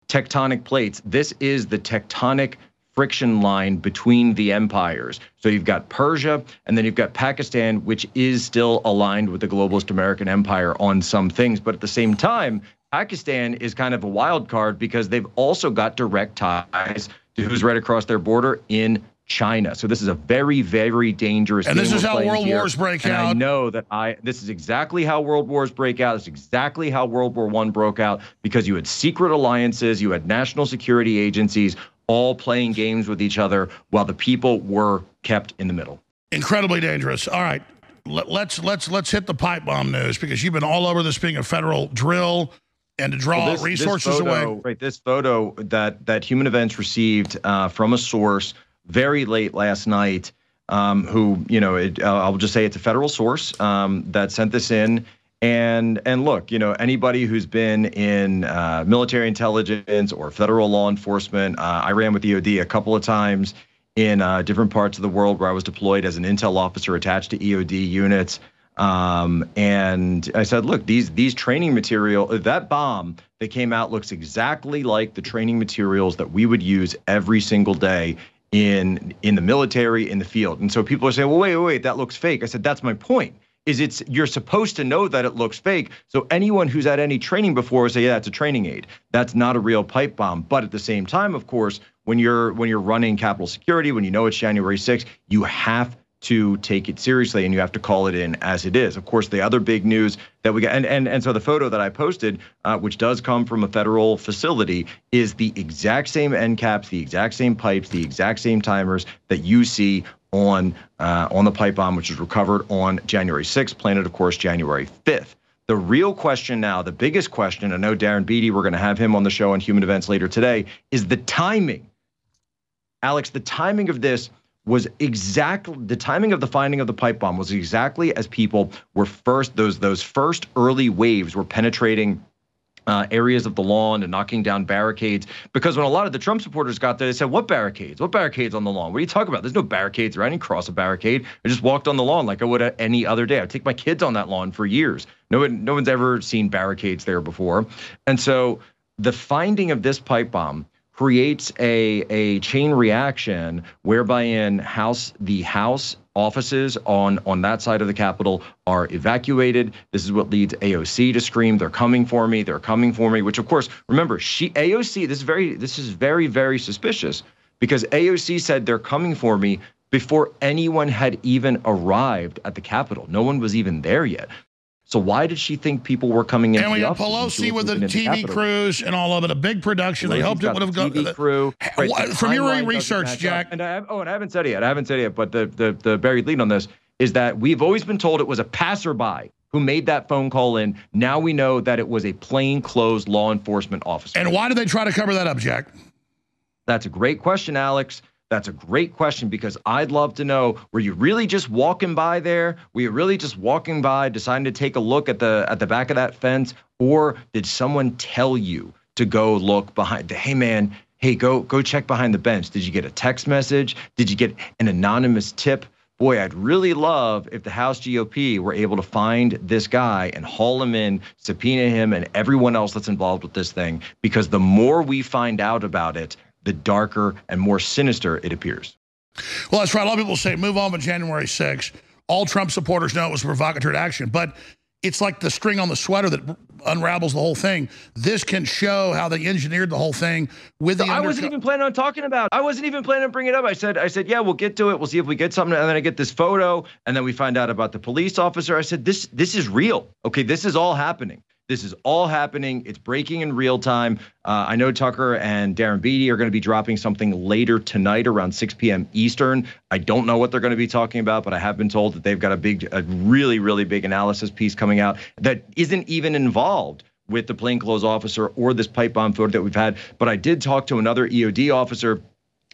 tectonic plates. This is the tectonic friction line between the empires. So you've got Persia and then you've got Pakistan, which is still aligned with the globalist American empire on some things. But at the same time, Pakistan is kind of a wild card because they've also got direct ties to who's right across their border in China. So this is a very, very dangerous. And this is how world here. wars break and out. I know that I. This is exactly how world wars break out. This is exactly how World War One broke out because you had secret alliances, you had national security agencies all playing games with each other while the people were kept in the middle. Incredibly dangerous. All right, Let, let's let's let's hit the pipe bomb news because you've been all over this being a federal drill and to draw Well, this- this resources photo- away. Right, this photo that that Human Events received uh, from a source very late last night, um, who you know, it, uh, I'll just say it's a federal source um, that sent this in. And and look, you know, anybody who's been in uh, military intelligence or federal law enforcement, uh, I ran with EOD a couple of times in uh, different parts of the world where I was deployed as an intel officer attached to EOD units. Um, and I said, look, these these training material, that bomb that came out looks exactly like the training materials that we would use every single day in in the military, in the field. And so people are saying, well, wait, wait, wait, that looks fake. I said, that's my point. Is it's you're supposed to know that it looks fake. So anyone who's had any training before will say, yeah, it's a training aid. That's not a real pipe bomb. But at the same time, of course, when you're when you're running capitol Security, when you know it's January 6th, you have to take it seriously and you have to call it in as it is. Of course, the other big news that we got, and and, and so the photo that I posted, uh, which does come from a federal facility, is the exact same end caps, the exact same pipes, the exact same timers that you see on uh, on the pipe bomb, which was recovered on January 6th, planted, of course, January 5th. The real question now, the biggest question, I know Darren Beattie, we're going to have him on the show on Human Events later today, is the timing. Alex, the timing of this was exactly the timing of the finding of the pipe bomb was exactly as people were first those those first early waves were penetrating uh, areas of the lawn and knocking down barricades. Because when a lot of the Trump supporters got there, they said, "What barricades? What barricades on the lawn? What are you talking about? There's no barricades or I didn't cross a barricade. I just walked on the lawn like I would any other day. I take my kids on that lawn for years. No one, no one's ever seen barricades there before, and so the finding of this pipe bomb creates a a chain reaction whereby in house the house offices on on that side of the capitol are evacuated. This is what leads AOC to scream they're coming for me they're coming for me which of course remember she AOC this is very this is very very suspicious because AOC said they're coming for me before anyone had even arrived at the capitol. No one was even there yet so why did she think people were coming in And we got Pelosi with the TV crews and all of it, a big production. They hoped it would have gone. TV crew. Right, What- from your research, up. Jack. And I, oh, and I haven't said it yet. I haven't said it yet. But the, the the buried lead on this is that we've always been told it was a passerby who made that phone call in. Now we know that it was a plainclothes law enforcement officer. And why did they try to cover that up, Jack? That's a great question, Alex. That's a great question because I'd love to know were you really just walking by there? Were you really just walking by, deciding to take a look at the at the back of that fence, or did someone tell you to go look behind? Hey, man, hey, go go check behind the bench. Did you get a text message? Did you get an anonymous tip? Boy, I'd really love if the House GOP were able to find this guy and haul him in, subpoena him, and everyone else that's involved with this thing. Because the more we find out about it, the darker and more sinister it appears. Well, that's right. A lot of people say move on with January 6th. All Trump supporters know it was provocateur action, but it's like the string on the sweater that unravels the whole thing. This can show how they engineered the whole thing with the I wasn't even planning on talking about. It. I wasn't even planning on bringing it up. I said, I said, yeah, we'll get to it. We'll see if we get something. And then I get this photo, and then we find out about the police officer. I said, this, this is real. Okay, this is all happening. This is all happening. It's breaking in real time. Uh, I know Tucker and Darren Beattie are going to be dropping something later tonight around 6 p.m. Eastern. I don't know what they're going to be talking about, but I have been told that they've got a big, a really, really big analysis piece coming out that isn't even involved with the plainclothes officer or this pipe bomb photo that we've had. But I did talk to another EOD officer,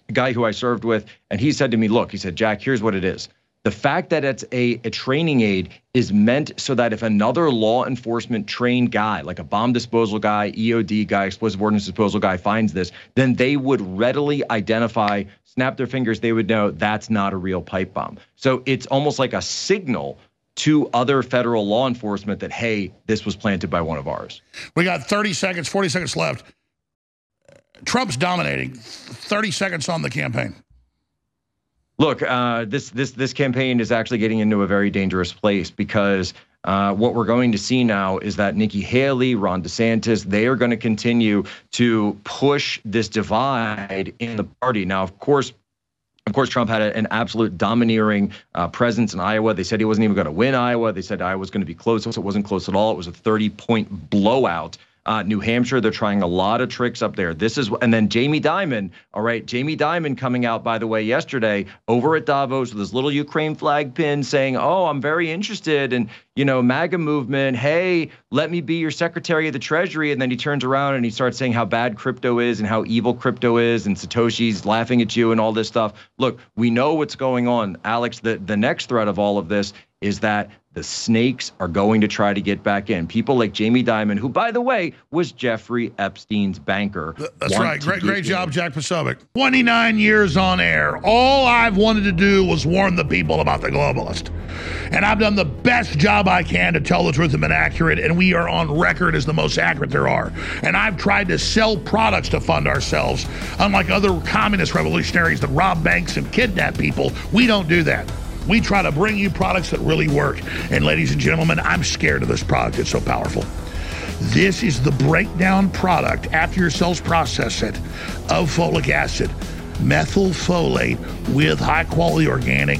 a guy who I served with, and he said to me, Look, he said, Jack, here's what it is. The fact that it's a, a training aid is meant so that if another law enforcement trained guy, like a bomb disposal guy, EOD guy, explosive ordnance disposal guy, finds this, then they would readily identify, snap their fingers, they would know that's not a real pipe bomb. So it's almost like a signal to other federal law enforcement that, hey, this was planted by one of ours. We got 30 seconds, 40 seconds left. Trump's dominating. 30 seconds on the campaign. Look, uh, this this this campaign is actually getting into a very dangerous place because uh, what we're going to see now is that Nikki Haley, Ron DeSantis, they are going to continue to push this divide in the party. Now, of course, of course, Trump had an absolute domineering uh, presence in Iowa. They said he wasn't even going to win Iowa. They said Iowa was going to be close. It wasn't close at all. It was a 30 point blowout. Uh, New Hampshire, they're trying a lot of tricks up there. This is, and then Jamie Dimon. All right, Jamie Dimon coming out, by the way, yesterday over at Davos with his little Ukraine flag pin, saying, "Oh, I'm very interested in, you know, MAGA movement. Hey, let me be your Secretary of the Treasury." And then he turns around and he starts saying how bad crypto is and how evil crypto is, and Satoshi's laughing at you and all this stuff. Look, we know what's going on, Alex. The the next threat of all of this is that the snakes are going to try to get back in. People like Jamie Dimon, who, by the way, was Jeffrey Epstein's banker. That's right. Great, great job, Jack Posobiec. 29 years on air. All I've wanted to do was warn the people about the globalist. And I've done the best job I can to tell the truth and been accurate, and we are on record as the most accurate there are. And I've tried to sell products to fund ourselves. Unlike other communist revolutionaries that rob banks and kidnap people, we don't do that. We try to bring you products that really work. And ladies and gentlemen, I'm scared of this product. It's so powerful. This is the breakdown product after your cells process it of folic acid, methylfolate with high quality organic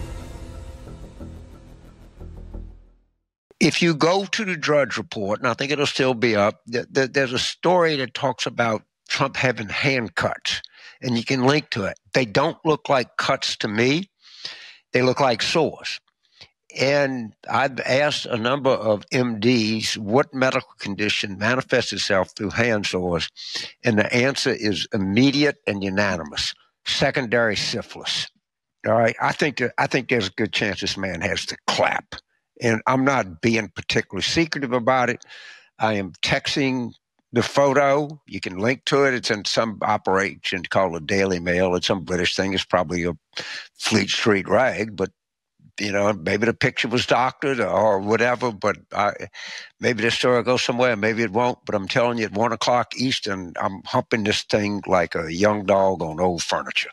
If you go to the Drudge Report, and I think it'll still be up, th- th- there's a story that talks about Trump having hand cuts, and you can link to it. They don't look like cuts to me, they look like sores. And I've asked a number of MDs what medical condition manifests itself through hand sores, and the answer is immediate and unanimous secondary syphilis. All right, I think I think there's a good chance this man has the clap and I'm not being particularly secretive about it. I am texting the photo. You can link to it. It's in some operation called the Daily Mail. It's some British thing. It's probably a Fleet Street rag, but you know, maybe the picture was doctored or whatever. But I, maybe the story will go somewhere. Maybe it won't. But I'm telling you, at one o'clock Eastern, I'm humping this thing like a young dog on old furniture.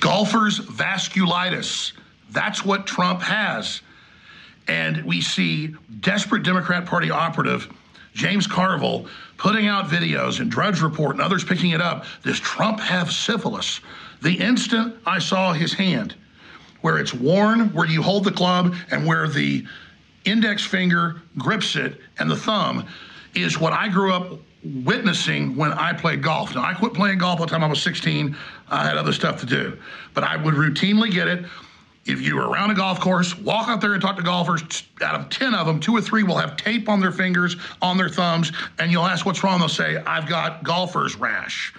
Golfers vasculitis. That's what Trump has. And we see desperate Democrat Party operative James Carville putting out videos and Drudge Report and others picking it up. Does Trump have syphilis? The instant I saw his hand, where it's worn, where you hold the club, and where the index finger grips it and the thumb, is what I grew up witnessing when I played golf. Now, I quit playing golf by the time I was 16. I had other stuff to do. But I would routinely get it if you are around a golf course, walk out there and talk to golfers. Out of 10 of them, two or three will have tape on their fingers, on their thumbs, and you'll ask what's wrong. They'll say, I've got golfer's rash.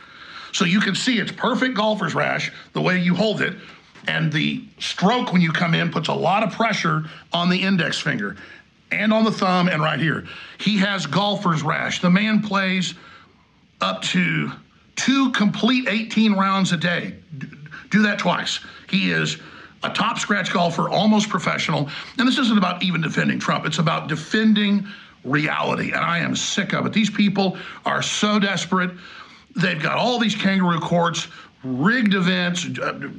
So you can see it's perfect golfer's rash the way you hold it. And the stroke when you come in puts a lot of pressure on the index finger and on the thumb and right here. He has golfer's rash. The man plays up to two complete 18 rounds a day. Do that twice. He is a top scratch golfer, almost professional. And this isn't about even defending Trump, it's about defending reality. And I am sick of it. These people are so desperate. They've got all these kangaroo courts, rigged events, uh,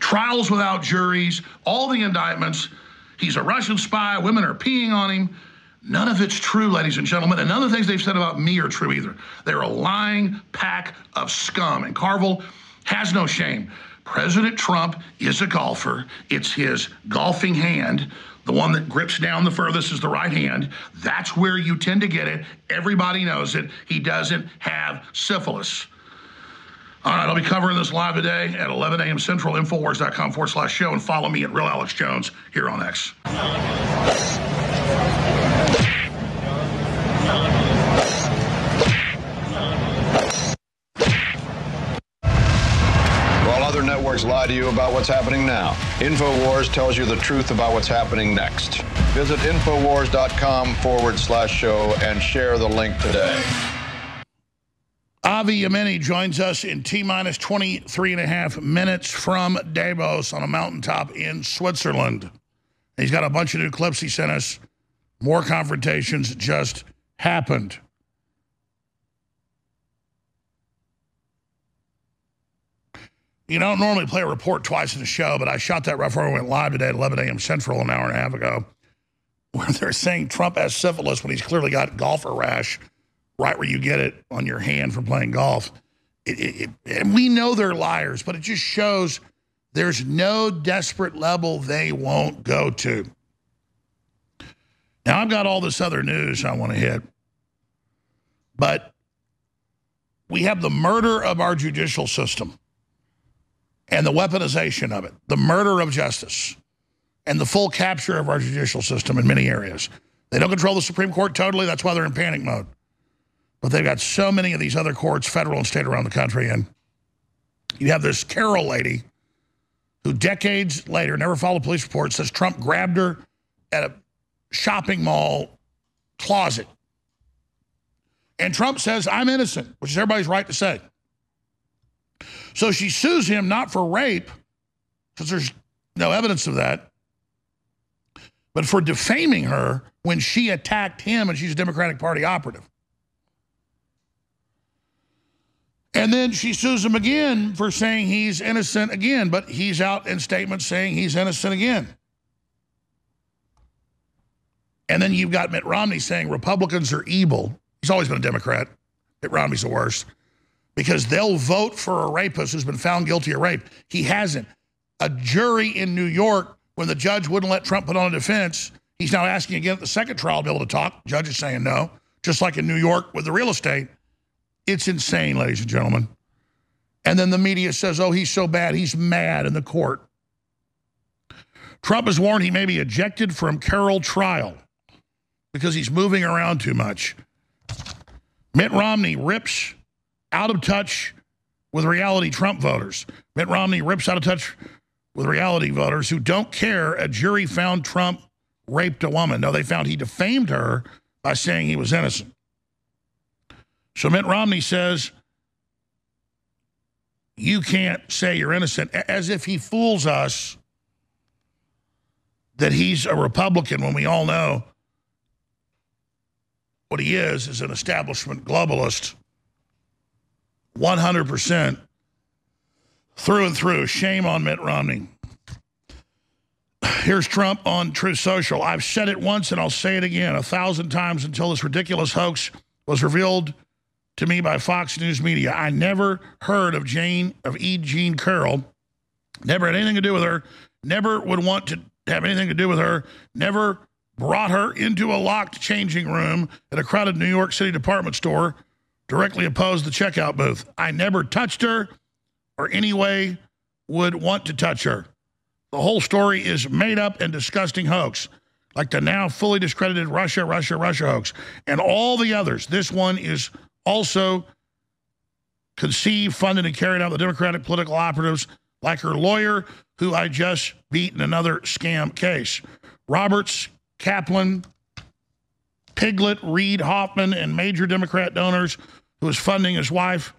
trials without juries, all the indictments. He's a Russian spy. Women are peeing on him. None of it's true, ladies and gentlemen. And none of the things they've said about me are true either. They're a lying pack of scum. And Carville has no shame. President Trump is a golfer. It's his golfing hand. The one that grips down the furthest is the right hand. That's where you tend to get it. Everybody knows it. He doesn't have syphilis. All right, I'll be covering this live today at 11 a.m. Central, Infowars.com forward slash show, and follow me at Real Alex Jones here on X. While other networks lie to you about what's happening now, InfoWars tells you the truth about what's happening next. Visit Infowars.com forward slash show and share the link today. Avi Yemini joins us in T minus 23 and a half minutes from Davos on a mountaintop in Switzerland. He's got a bunch of new clips he sent us. More confrontations just happened. You don't normally play a report twice in the show, but I shot that right before we went live today at 11 a.m. Central an hour and a half ago, where they're saying Trump has syphilis when he's clearly got golfer rash right where you get it on your hand from playing golf. It, it, it, and we know they're liars, but it just shows there's no desperate level they won't go to. Now, I've got all this other news I want to hit, but we have the murder of our judicial system and the weaponization of it, the murder of justice, and the full capture of our judicial system in many areas. They don't control the Supreme Court totally. That's why they're in panic mode. But they've got so many of these other courts, federal and state, around the country. And you have this Carroll lady who decades later never filed a police report, says Trump grabbed her at a shopping mall closet. And Trump says, I'm innocent, which is everybody's right to say. So she sues him not for rape, because there's no evidence of that, but for defaming her when she attacked him and she's a Democratic Party operative. And then she sues him again for saying he's innocent again, but he's out in statements saying he's innocent again. And then you've got Mitt Romney saying Republicans are evil. He's always been a Democrat. Mitt Romney's the worst because they'll vote for a rapist who's been found guilty of rape. He hasn't. A jury in New York, when the judge wouldn't let Trump put on a defense, he's now asking again at the second trial to be able to talk. Judge is saying no, just like in New York with the real estate. It's insane, ladies and gentlemen. And then the media says, oh, he's so bad, he's mad in the court. Trump has warned he may be ejected from Carroll trial because he's moving around too much. Mitt Romney rips out of touch with reality Trump voters. Mitt Romney rips out of touch with reality voters who don't care a jury found Trump raped a woman. No, they found he defamed her by saying he was innocent. So Mitt Romney says, you can't say you're innocent, as if he fools us that he's a Republican when we all know what he is is an establishment globalist 100% through and through. Shame on Mitt Romney. Here's Trump on Truth Social. I've said it once and I'll say it again a thousand times until this ridiculous hoax was revealed to me by Fox News Media. I never heard of Jane, of E. Jean Carroll, never had anything to do with her, never would want to have anything to do with her, never brought her into a locked changing room at a crowded New York City department store directly opposed the checkout booth. I never touched her or anyway would want to touch her. The whole story is made up and disgusting hoax, like the now fully discredited Russia, Russia, Russia hoax, and all the others. This one is also conceived, funded, and carried out by Democratic political operatives like her lawyer, who I just beat in another scam case. Roberta, Kaplan, Piglet, Reid, Hoffman, and major Democrat donors who is funding his wife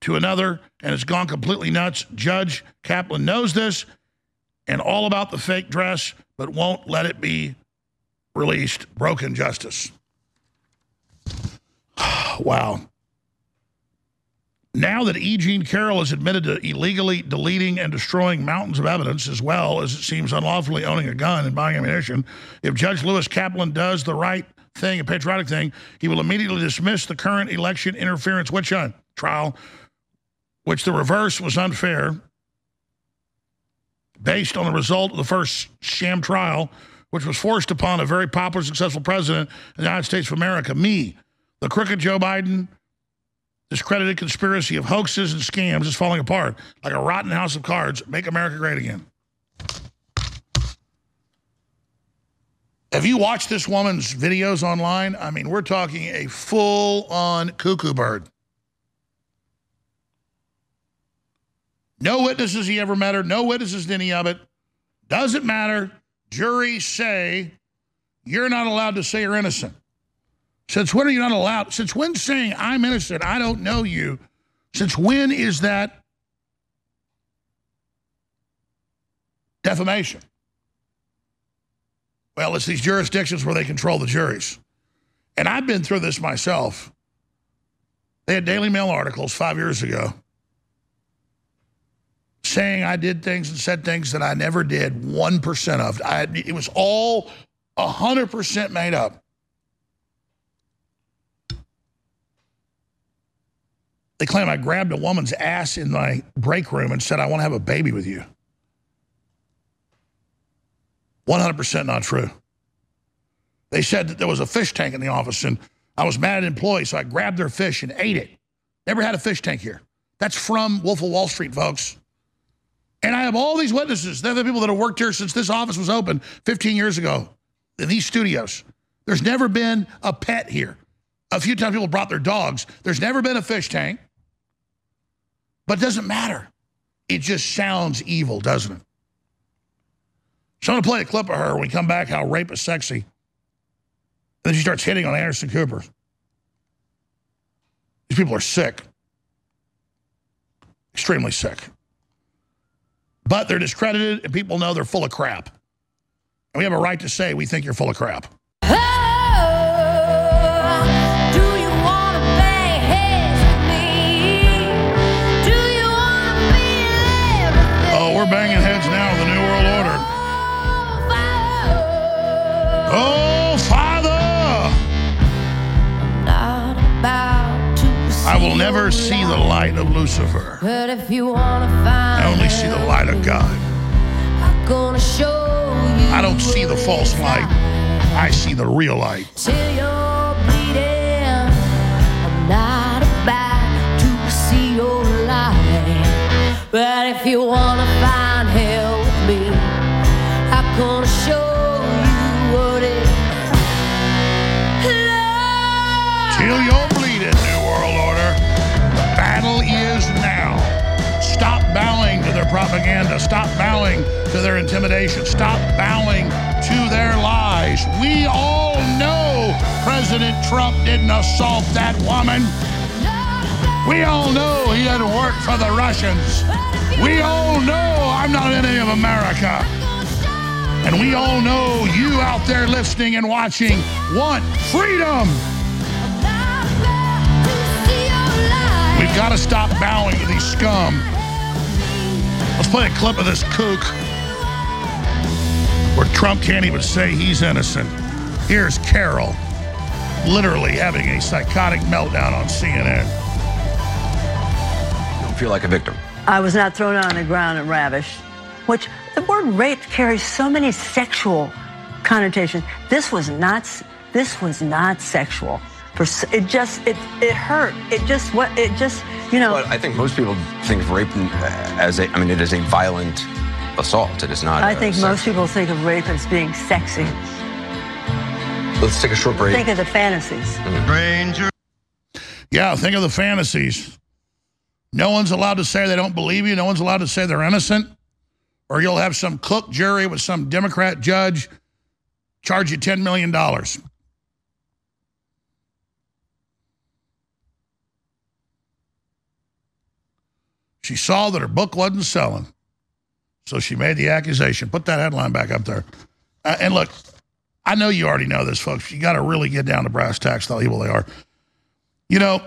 to another and has gone completely nuts. Judge Kaplan knows this and all about the fake dress, but won't let it be released. Broken justice. wow. Now that E. Jean Carroll has admitted to illegally deleting and destroying mountains of evidence, as well as it seems unlawfully owning a gun and buying ammunition, if Judge Lewis Kaplan does the right thing, a patriotic thing, he will immediately dismiss the current election interference witch hunt uh, trial which the reverse was unfair, based on the result of the first sham trial, which was forced upon a very popular, successful president of the United States of America, me, the crooked Joe Biden, discredited conspiracy of hoaxes and scams is falling apart like a rotten house of cards. Make America great again. Have you watched this woman's videos online? I mean, we're talking a full on cuckoo bird. No witnesses he ever met her, no witnesses to any of it. Doesn't matter. Juries say you're not allowed to say you're innocent. Since when are you not allowed? Since when saying I'm innocent, I don't know you, since when is that defamation? Well, it's these jurisdictions where they control the juries. And I've been through this myself. They had Daily Mail articles five years ago saying I did things and said things that I never did 1% of. I, it was all 100% made up. They claim I grabbed a woman's ass in my break room and said, I want to have a baby with you. 100% not true. They said that there was a fish tank in the office and I was mad at employees, so I grabbed their fish and ate it. Never had a fish tank here. That's from Wolf of Wall Street, folks. And I have all these witnesses. They're the people that have worked here since this office was open 15 years ago in these studios. There's never been a pet here. A few times people brought their dogs. There's never been a fish tank. But it doesn't matter. It just sounds evil, doesn't it? So I'm going to play a clip of her when we come back, how rape is sexy. And then she starts hitting on Anderson Cooper. These people are sick. Extremely sick. But they're discredited, and people know they're full of crap. And we have a right to say we think you're full of crap. Oh, Father! I will never see the light of Lucifer. But if you wanna find I only see the light of God. I'm gonna show you I don't see the false light. I see the real light. till you're bleeding. I'm not about to see your light. But if you wanna find their propaganda. Stop bowing to their intimidation. Stop bowing to their lies. We all know President Trump didn't assault that woman. We all know he didn't work for the Russians. We all know I'm not an enemy of America. And we all know you out there listening and watching want freedom. We've got to stop bowing to these scum. Let's play a clip of this kook where Trump can't even say he's innocent. Here's Carroll literally having a psychotic meltdown on CNN. Don't feel like a victim. I was not thrown on the ground and ravished, which the word rape carries so many sexual connotations. This was not. This was not sexual. For it just it it hurt. It just what it just you know. But I think most people think of rape as a, I mean, it is a violent assault. It is not. I think sex- most people think of rape as being sexy. Let's take a short break. Think of the fantasies. Ranger. Yeah, think of the fantasies. No one's allowed to say they don't believe you. No one's allowed to say they're innocent. Or you'll have some cook jury with some Democrat judge charge you $10 million. She saw that her book wasn't selling. So she made the accusation. Put that headline back up there. Uh, and look, I know you already know this, folks. You got to really get down to brass tacks how evil they are. You know,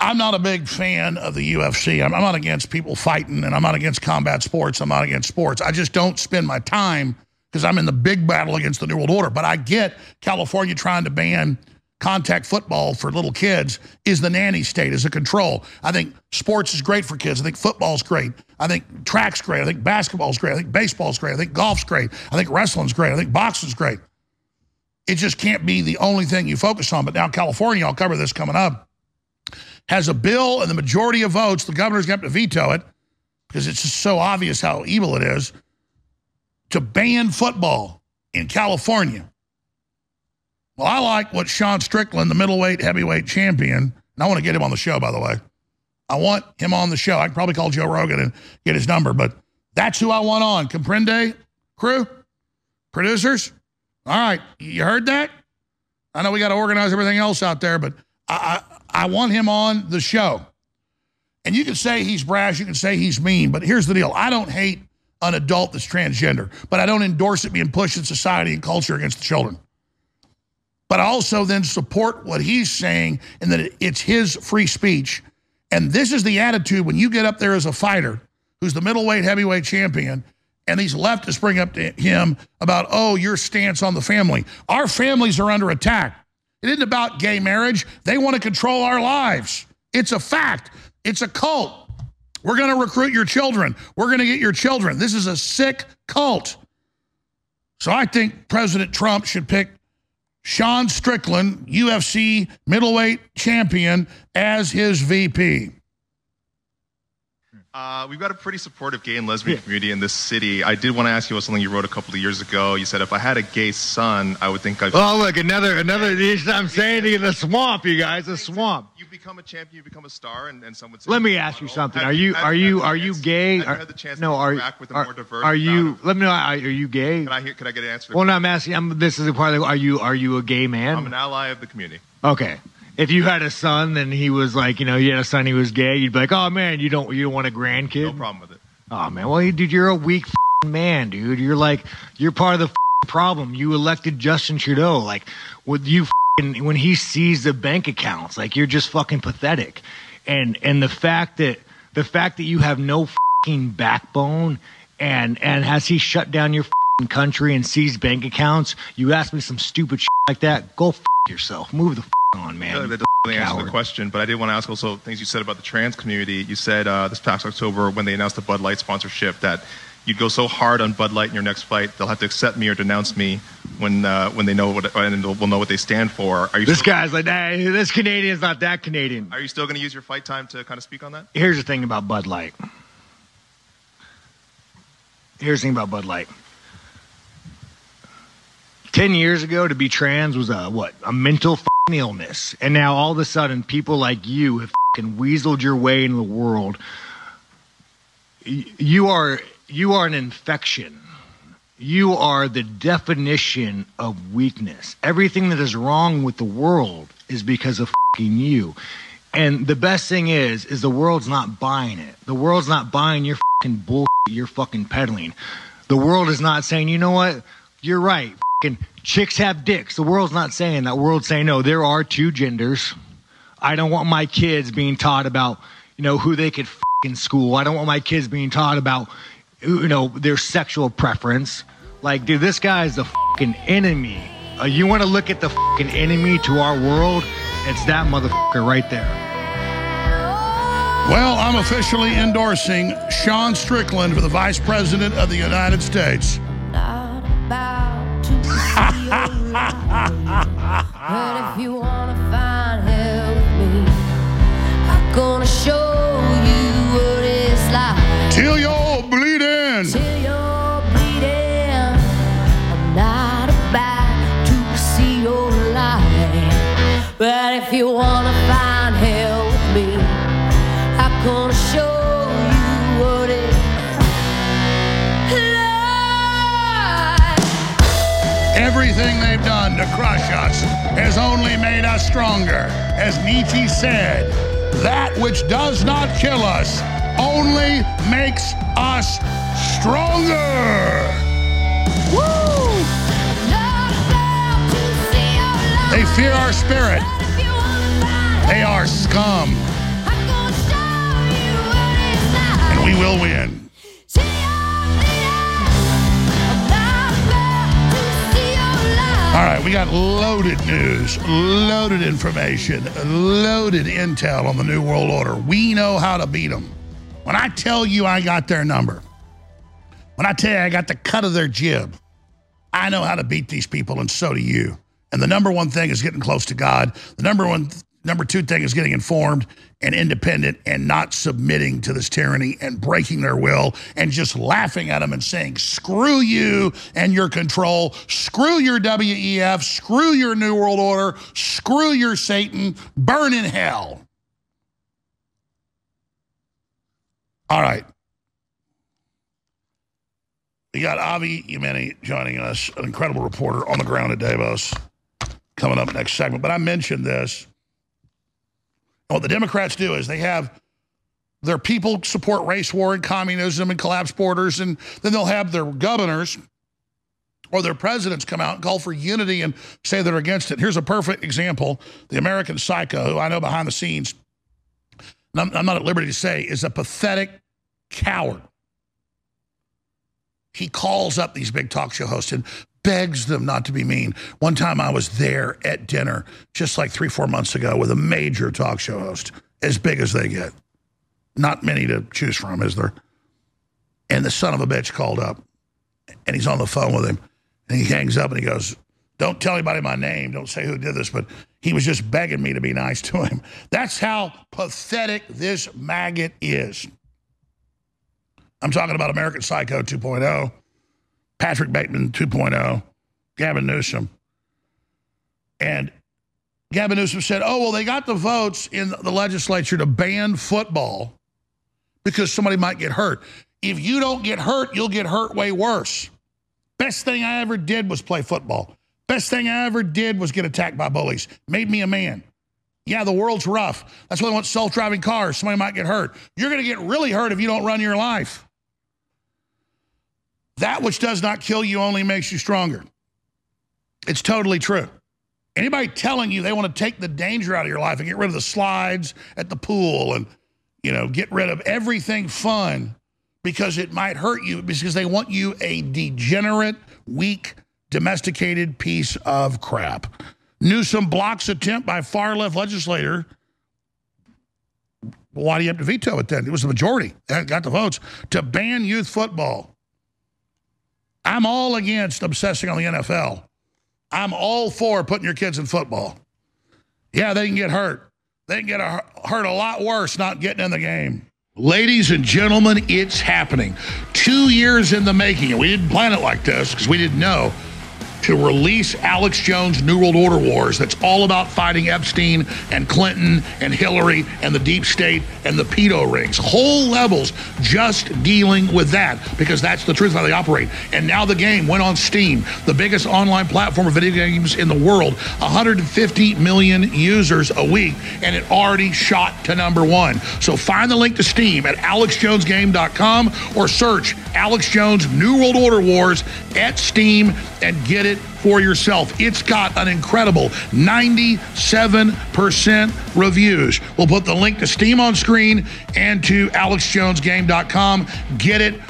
I'm not a big fan of the UFC. I'm, I'm not against people fighting, and I'm not against combat sports. I'm not against sports. I just don't spend my time because I'm in the big battle against the New World Order. But I get California trying to ban contact football for little kids is the nanny state as a control. I think sports is great for kids. I think football's great. I think track's great. I think basketball's great. I think baseball's great. I think golf's great. I think wrestling's great. I think boxing's great. It just can't be the only thing you focus on. But now California, I'll cover this coming up, has a bill and the majority of votes, the governor's going to have to veto it because it's just so obvious how evil it is, to ban football in California. Well, I like what Sean Strickland, the middleweight heavyweight champion, and I want to get him on the show, by the way. I want him on the show. I can probably call Joe Rogan and get his number, but that's who I want on. Comprende, crew, producers. All right, you heard that? I know we got to organize everything else out there, but I, I, I want him on the show. And you can say he's brash, you can say he's mean, but here's the deal. I don't hate an adult that's transgender, but I don't endorse it being pushed in society and culture against the children but also then support what he's saying and that it's his free speech. And this is the attitude when you get up there as a fighter who's the middleweight heavyweight champion and these leftists bring up to him about, oh, your stance on the family. Our families are under attack. It isn't about gay marriage. They want to control our lives. It's a fact. It's a cult. We're going to recruit your children. We're going to get your children. This is a sick cult. So I think President Trump should pick Sean Strickland, UFC middleweight champion, as his VP. Uh, we've got a pretty supportive gay and lesbian yeah. community in this city. I did want to ask you about something you wrote a couple of years ago. You said if I had a gay son, I would think I'd. Oh, look, another, another. I'm saying to you, the swamp, you guys, the swamp. You become a champion, you become a star, and, and someone. Let me ask you something. Are you, are you, are you gay? Have you had the chance no, are, are, more diverse are you? Let me know. Are, are you gay? Can I hear? Can I get an answer? Well, no, I'm asking. I'm, this is a part of. The, Are you, are you a gay man? I'm an ally of the community. Okay. If you had a son and he was like, you know, you had a son, he was gay, you'd be like, oh man, you don't, you don't want a grandkid. No problem with it. Oh man, well, dude, you're a weak man, dude. You're like, you're part of the problem. You elected Justin Trudeau. Like, with you, f***ing, when he sees the bank accounts, like you're just fucking pathetic. And and the fact that the fact that you have no f***ing backbone, and and has he shut down your f***ing country and seized bank accounts? You ask me some stupid shit like that, go yourself. Move the on, man. Yeah, that doesn't really answer the question, but I did want to ask also things you said about the trans community. You said uh, this past October when they announced the Bud Light sponsorship that you'd go so hard on Bud Light in your next fight they'll have to accept me or denounce me when uh, when they know what and will know what they stand for. Are you This still, guy's like, nah, this Canadian's not that Canadian. Are you still going to use your fight time to kind of speak on that? Here's the thing about Bud Light. Here's the thing about Bud Light. Ten years ago, to be trans was a what? A mental illness, and now all of a sudden, people like you have weaseled your way into the world. You are you are an infection. You are the definition of weakness. Everything that is wrong with the world is because of you. And the best thing is, is the world's not buying it. The world's not buying your fucking bullshit you're fucking peddling. The world is not saying, you know what? You're right. Fucking chicks have dicks. The world's not saying that. The world's saying, no, there are two genders. I don't want my kids being taught about, you know, who they could fucking school. I don't want my kids being taught about, you know, their sexual preference. Like, dude, this guy is the fucking enemy. Uh, you want to look at the fucking enemy to our world? It's that motherfucker right there. Well, I'm officially endorsing Sean Strickland for the Vice President of the United States. But if you wanna find hell with me, I'm gonna show you what it's like. Till you're bleeding. Till you're bleeding. I'm not about to see your light. But if you wanna find Everything they've done to crush us has only made us stronger. As Nietzsche said, that which does not kill us only makes us stronger. Woo! They fear our spirit. They are scum. And we will win. All right, we got loaded news, loaded information, loaded intel on the New World Order. We know how to beat them. When I tell you I got their number, when I tell you I got the cut of their jib, I know how to beat these people, and so do you. And the number one thing is getting close to God. The number one, number two thing is getting informed and independent and not submitting to this tyranny and breaking their will and just laughing at them and saying, screw you and your control, screw your WEF, screw your New World Order, screw your Satan, burn in hell. All right. We got Avi Yemini joining us, an incredible reporter on the ground at Davos, coming up next segment. But I mentioned this. What the Democrats do is they have their people support race war and communism and collapse borders, and then they'll have their governors or their presidents come out and call for unity and say they're against it. Here's a perfect example. The American psycho, who I know behind the scenes, I'm, I'm not at liberty to say, is a pathetic coward. He calls up these big talk show hosts and begs them not to be mean. One time I was there at dinner just like three, four months ago with a major talk show host, as big as they get. Not many to choose from, is there? And the son of a bitch called up and he's on the phone with him and he hangs up and he goes, Don't tell anybody my name. Don't say who did this, but he was just begging me to be nice to him. That's how pathetic this maggot is. I'm talking about American Psycho 2.0, Patrick Bateman 2.0, Gavin Newsom. And Gavin Newsom said, oh, well, they got the votes in the legislature to ban football because somebody might get hurt. If you don't get hurt, you'll get hurt way worse. Best thing I ever did was play football. Best thing I ever did was get attacked by bullies. Made me a man. Yeah, the world's rough. That's why they want self-driving cars. Somebody might get hurt. You're going to get really hurt if you don't run your life. That which does not kill you only makes you stronger. It's totally true. Anybody telling you they want to take the danger out of your life and get rid of the slides at the pool and, you know, get rid of everything fun because it might hurt you because they want you a degenerate, weak, domesticated piece of crap. Newsom blocks attempt by far left legislator. Why do you have to veto it then? It was the majority that got the votes to ban youth football. I'm all against obsessing on the NFL. I'm all for putting your kids in football. Yeah, they can get hurt. They can get a, hurt a lot worse not getting in the game. Ladies and gentlemen, it's happening. Two years in the making, and we didn't plan it like this because we didn't know to release Alex Jones' New World Order Wars that's all about fighting Epstein and Clinton and Hillary and the deep state and the pedo rings. Whole levels just dealing with that because that's the truth how they operate. And now the game went on Steam, the biggest online platform of video games in the world, 150 million users a week, and it already shot to number one. So find the link to Steam at alexjonesgame.com or search Alex Jones New World Order Wars at Steam and get it for yourself. It's got an incredible 97% reviews. We'll put the link to Steam on screen and to alexjonesgame.com. Get it.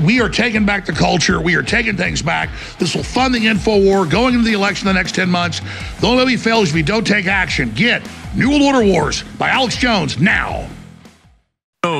We are taking back the culture. We are taking things back. This will fund the info war going into the election the next 10 months. The only way we fail is if we don't take action. Get New World Order Wars by Alex Jones now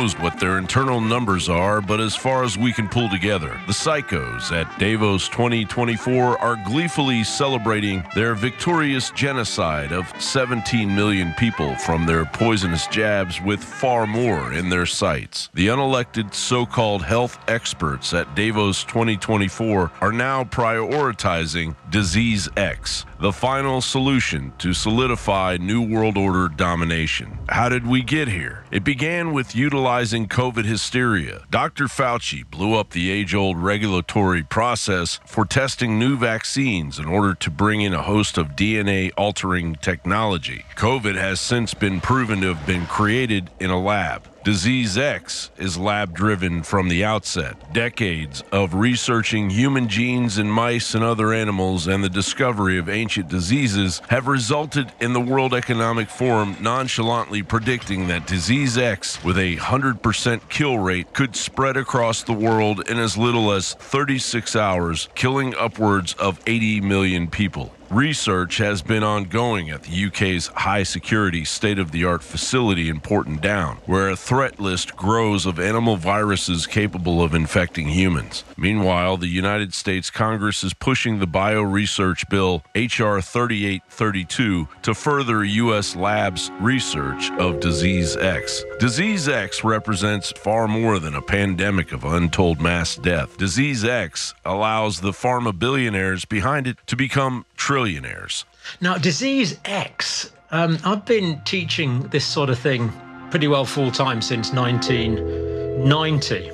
knows what their internal numbers are, but as far as we can pull together, the psychos at Davos 2024 are gleefully celebrating their victorious genocide of 17 million people from their poisonous jabs, with far more in their sights. The unelected so called health experts at Davos 2024 are now prioritizing Disease X, the final solution to solidify New World Order domination. How did we get here? It began with utilizing COVID hysteria. Dr. Fauci blew up the age old regulatory process for testing new vaccines in order to bring in a host of DNA altering technology. COVID has since been proven to have been created in a lab. Disease X is lab driven from the outset. Decades of researching human genes in mice and other animals and the discovery of ancient diseases have resulted in the World Economic Forum nonchalantly predicting that Disease X, with a 100% kill rate, could spread across the world in as little as 36 hours, killing upwards of 80 million people. Research has been ongoing at the UK's high security, state of the art facility in Porton Down, where a threat list grows of animal viruses capable of infecting humans. Meanwhile, the United States Congress is pushing the bioresearch bill H.R. 3832 to further U.S. labs' research of Disease X. Disease X represents far more than a pandemic of untold mass death. Disease X allows the pharma billionaires behind it to become trillionaires. Now, Disease X, um, I've been teaching this sort of thing pretty well full time since 1990.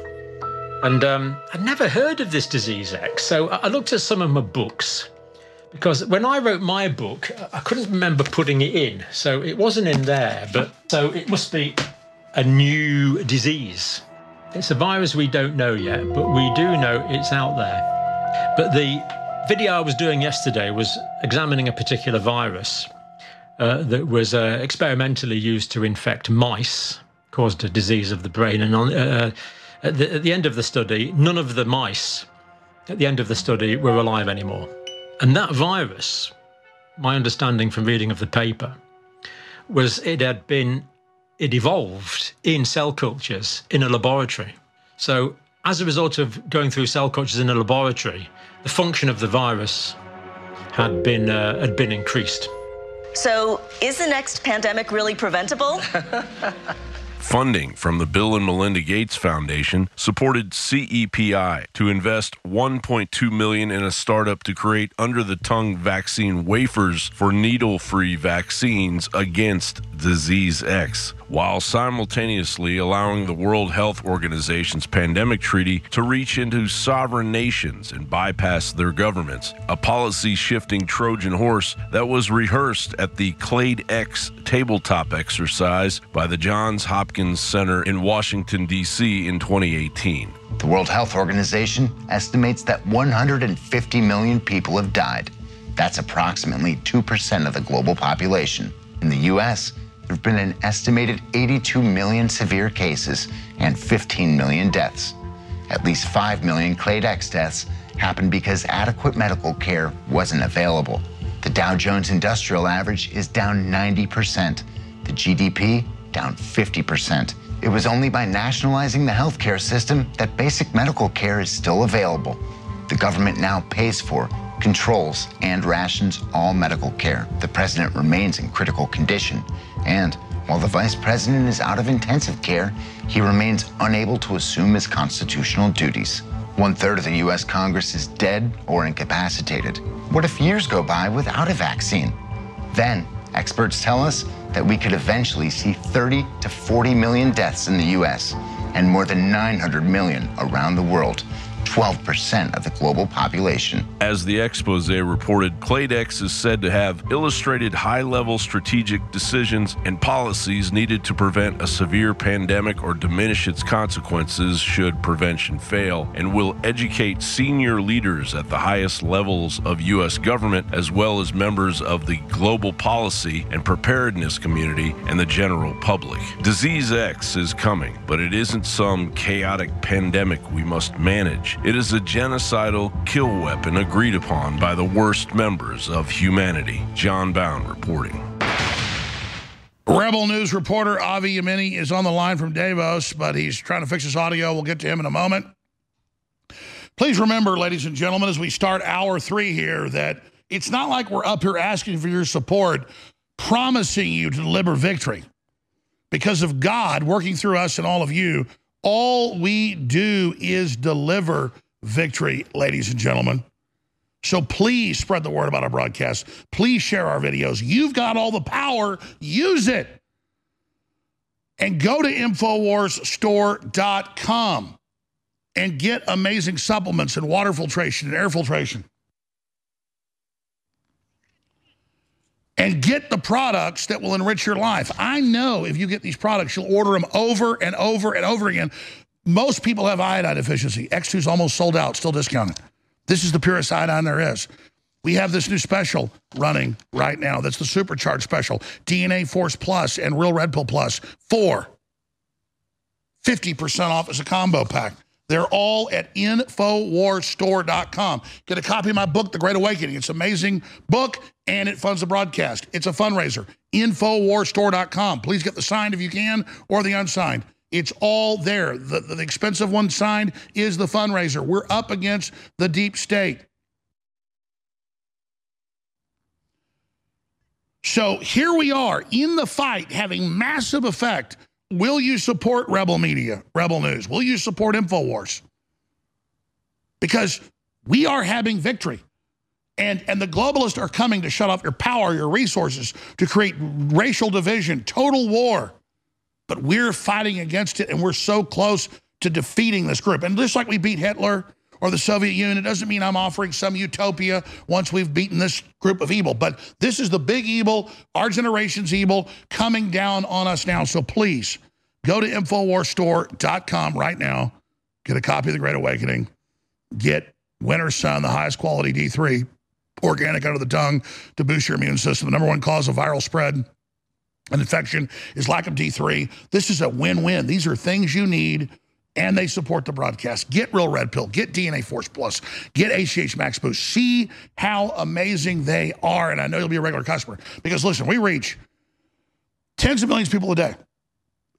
And um, I'd never heard of this Disease X. So I looked at some of my books because when I wrote my book, I couldn't remember putting it in. So it wasn't in there. But so it must be a new disease. It's a virus we don't know yet, but we do know it's out there. But the video I was doing yesterday was examining a particular virus uh, that was uh, experimentally used to infect mice, caused a disease of the brain. And on, uh, at, the, at the end of the study, none of the mice at the end of the study were alive anymore. And that virus, my understanding from reading of the paper, was it had been it evolved in cell cultures in a laboratory. So, as a result of going through cell cultures in a laboratory, the function of the virus had been uh, had been increased. So, is the next pandemic really preventable? Funding from the Bill and Melinda Gates Foundation supported CEPI to invest 1.2 million in a startup to create under-the-tongue vaccine wafers for needle-free vaccines against disease X, while simultaneously allowing the World Health Organization's pandemic treaty to reach into sovereign nations and bypass their governments, a policy shifting Trojan horse that was rehearsed at the Clade X tabletop exercise by the Johns Hopkins Center in Washington, D.C. in 2018. The World Health Organization estimates that 150 million people have died. That's approximately 2% of the global population. In the U.S., there have been an estimated 82 million severe cases and 15 million deaths. At least 5 million Clade X deaths happened because adequate medical care wasn't available. The Dow Jones Industrial Average is down 90%, the GDP down 50%. It was only by nationalizing the healthcare system that basic medical care is still available. The government now pays for, controls, and rations all medical care. The president remains in critical condition, and while the vice president is out of intensive care, he remains unable to assume his constitutional duties. One third of the U.S. Congress is dead or incapacitated. What if years go by without a vaccine? Then, experts tell us that we could eventually see 30 to 40 million deaths in the U.S. and more than 900 million around the world. 12% of the global population. As the expose reported, Clade X is said to have illustrated high level strategic decisions and policies needed to prevent a severe pandemic or diminish its consequences should prevention fail, and will educate senior leaders at the highest levels of U.S. government, as well as members of the global policy and preparedness community and the general public. Disease X is coming, but it isn't some chaotic pandemic we must manage. It is a genocidal kill weapon agreed upon by the worst members of humanity. John Bowne reporting. Rebel News reporter Avi Yemini is on the line from Davos, but he's trying to fix his audio. We'll get to him in a moment. Please remember, ladies and gentlemen, as we start hour three here, that it's not like we're up here asking for your support, promising you to deliver victory. Because of God working through us and all of you, all we do is deliver victory, ladies and gentlemen. So please spread the word about our broadcast. Please share our videos. You've got all the power. Use it. And go to InfoWarsStore.com and get amazing supplements and water filtration and air filtration. And get the products that will enrich your life. I know if you get these products, you'll order them over and over and over again. Most people have iodine deficiency. X2 is almost sold out, still discounted. This is the purest iodine there is. We have this new special running right now. That's the supercharged special. DNA Force Plus and Real Red Pill Plus. Four. 50% off as a combo pack. They're all at InfoWarsStore.com. Get a copy of my book, The Great Awakening. It's an amazing book, and it funds the broadcast. It's a fundraiser. InfoWarsStore.com. Please get the signed if you can, or the unsigned. It's all there. The, the expensive one signed is the fundraiser. We're up against the deep state. So here we are in the fight, having massive effect. Will you support Rebel Media, Rebel News? Will you support InfoWars? Because we are having victory. And, and the globalists are coming to shut off your power, your resources, to create racial division, total war. But we're fighting against it, and we're so close to defeating this group. And just like we beat Hitler, or the Soviet Union. It doesn't mean I'm offering some utopia once we've beaten this group of evil. But this is the big evil, our generation's evil, coming down on us now. So please go to InfoWarsStore.com right now. Get a copy of The Great Awakening. Get Winter Sun, the highest quality D3, organic under the tongue to boost your immune system. The number one cause of viral spread and infection is lack of D3. This is a win-win. These are things you need and they support the broadcast. Get Real Red Pill, get DNA Force Plus, get ACH Max Boost. See how amazing they are. And I know you'll be a regular customer because listen, we reach tens of millions of people a day.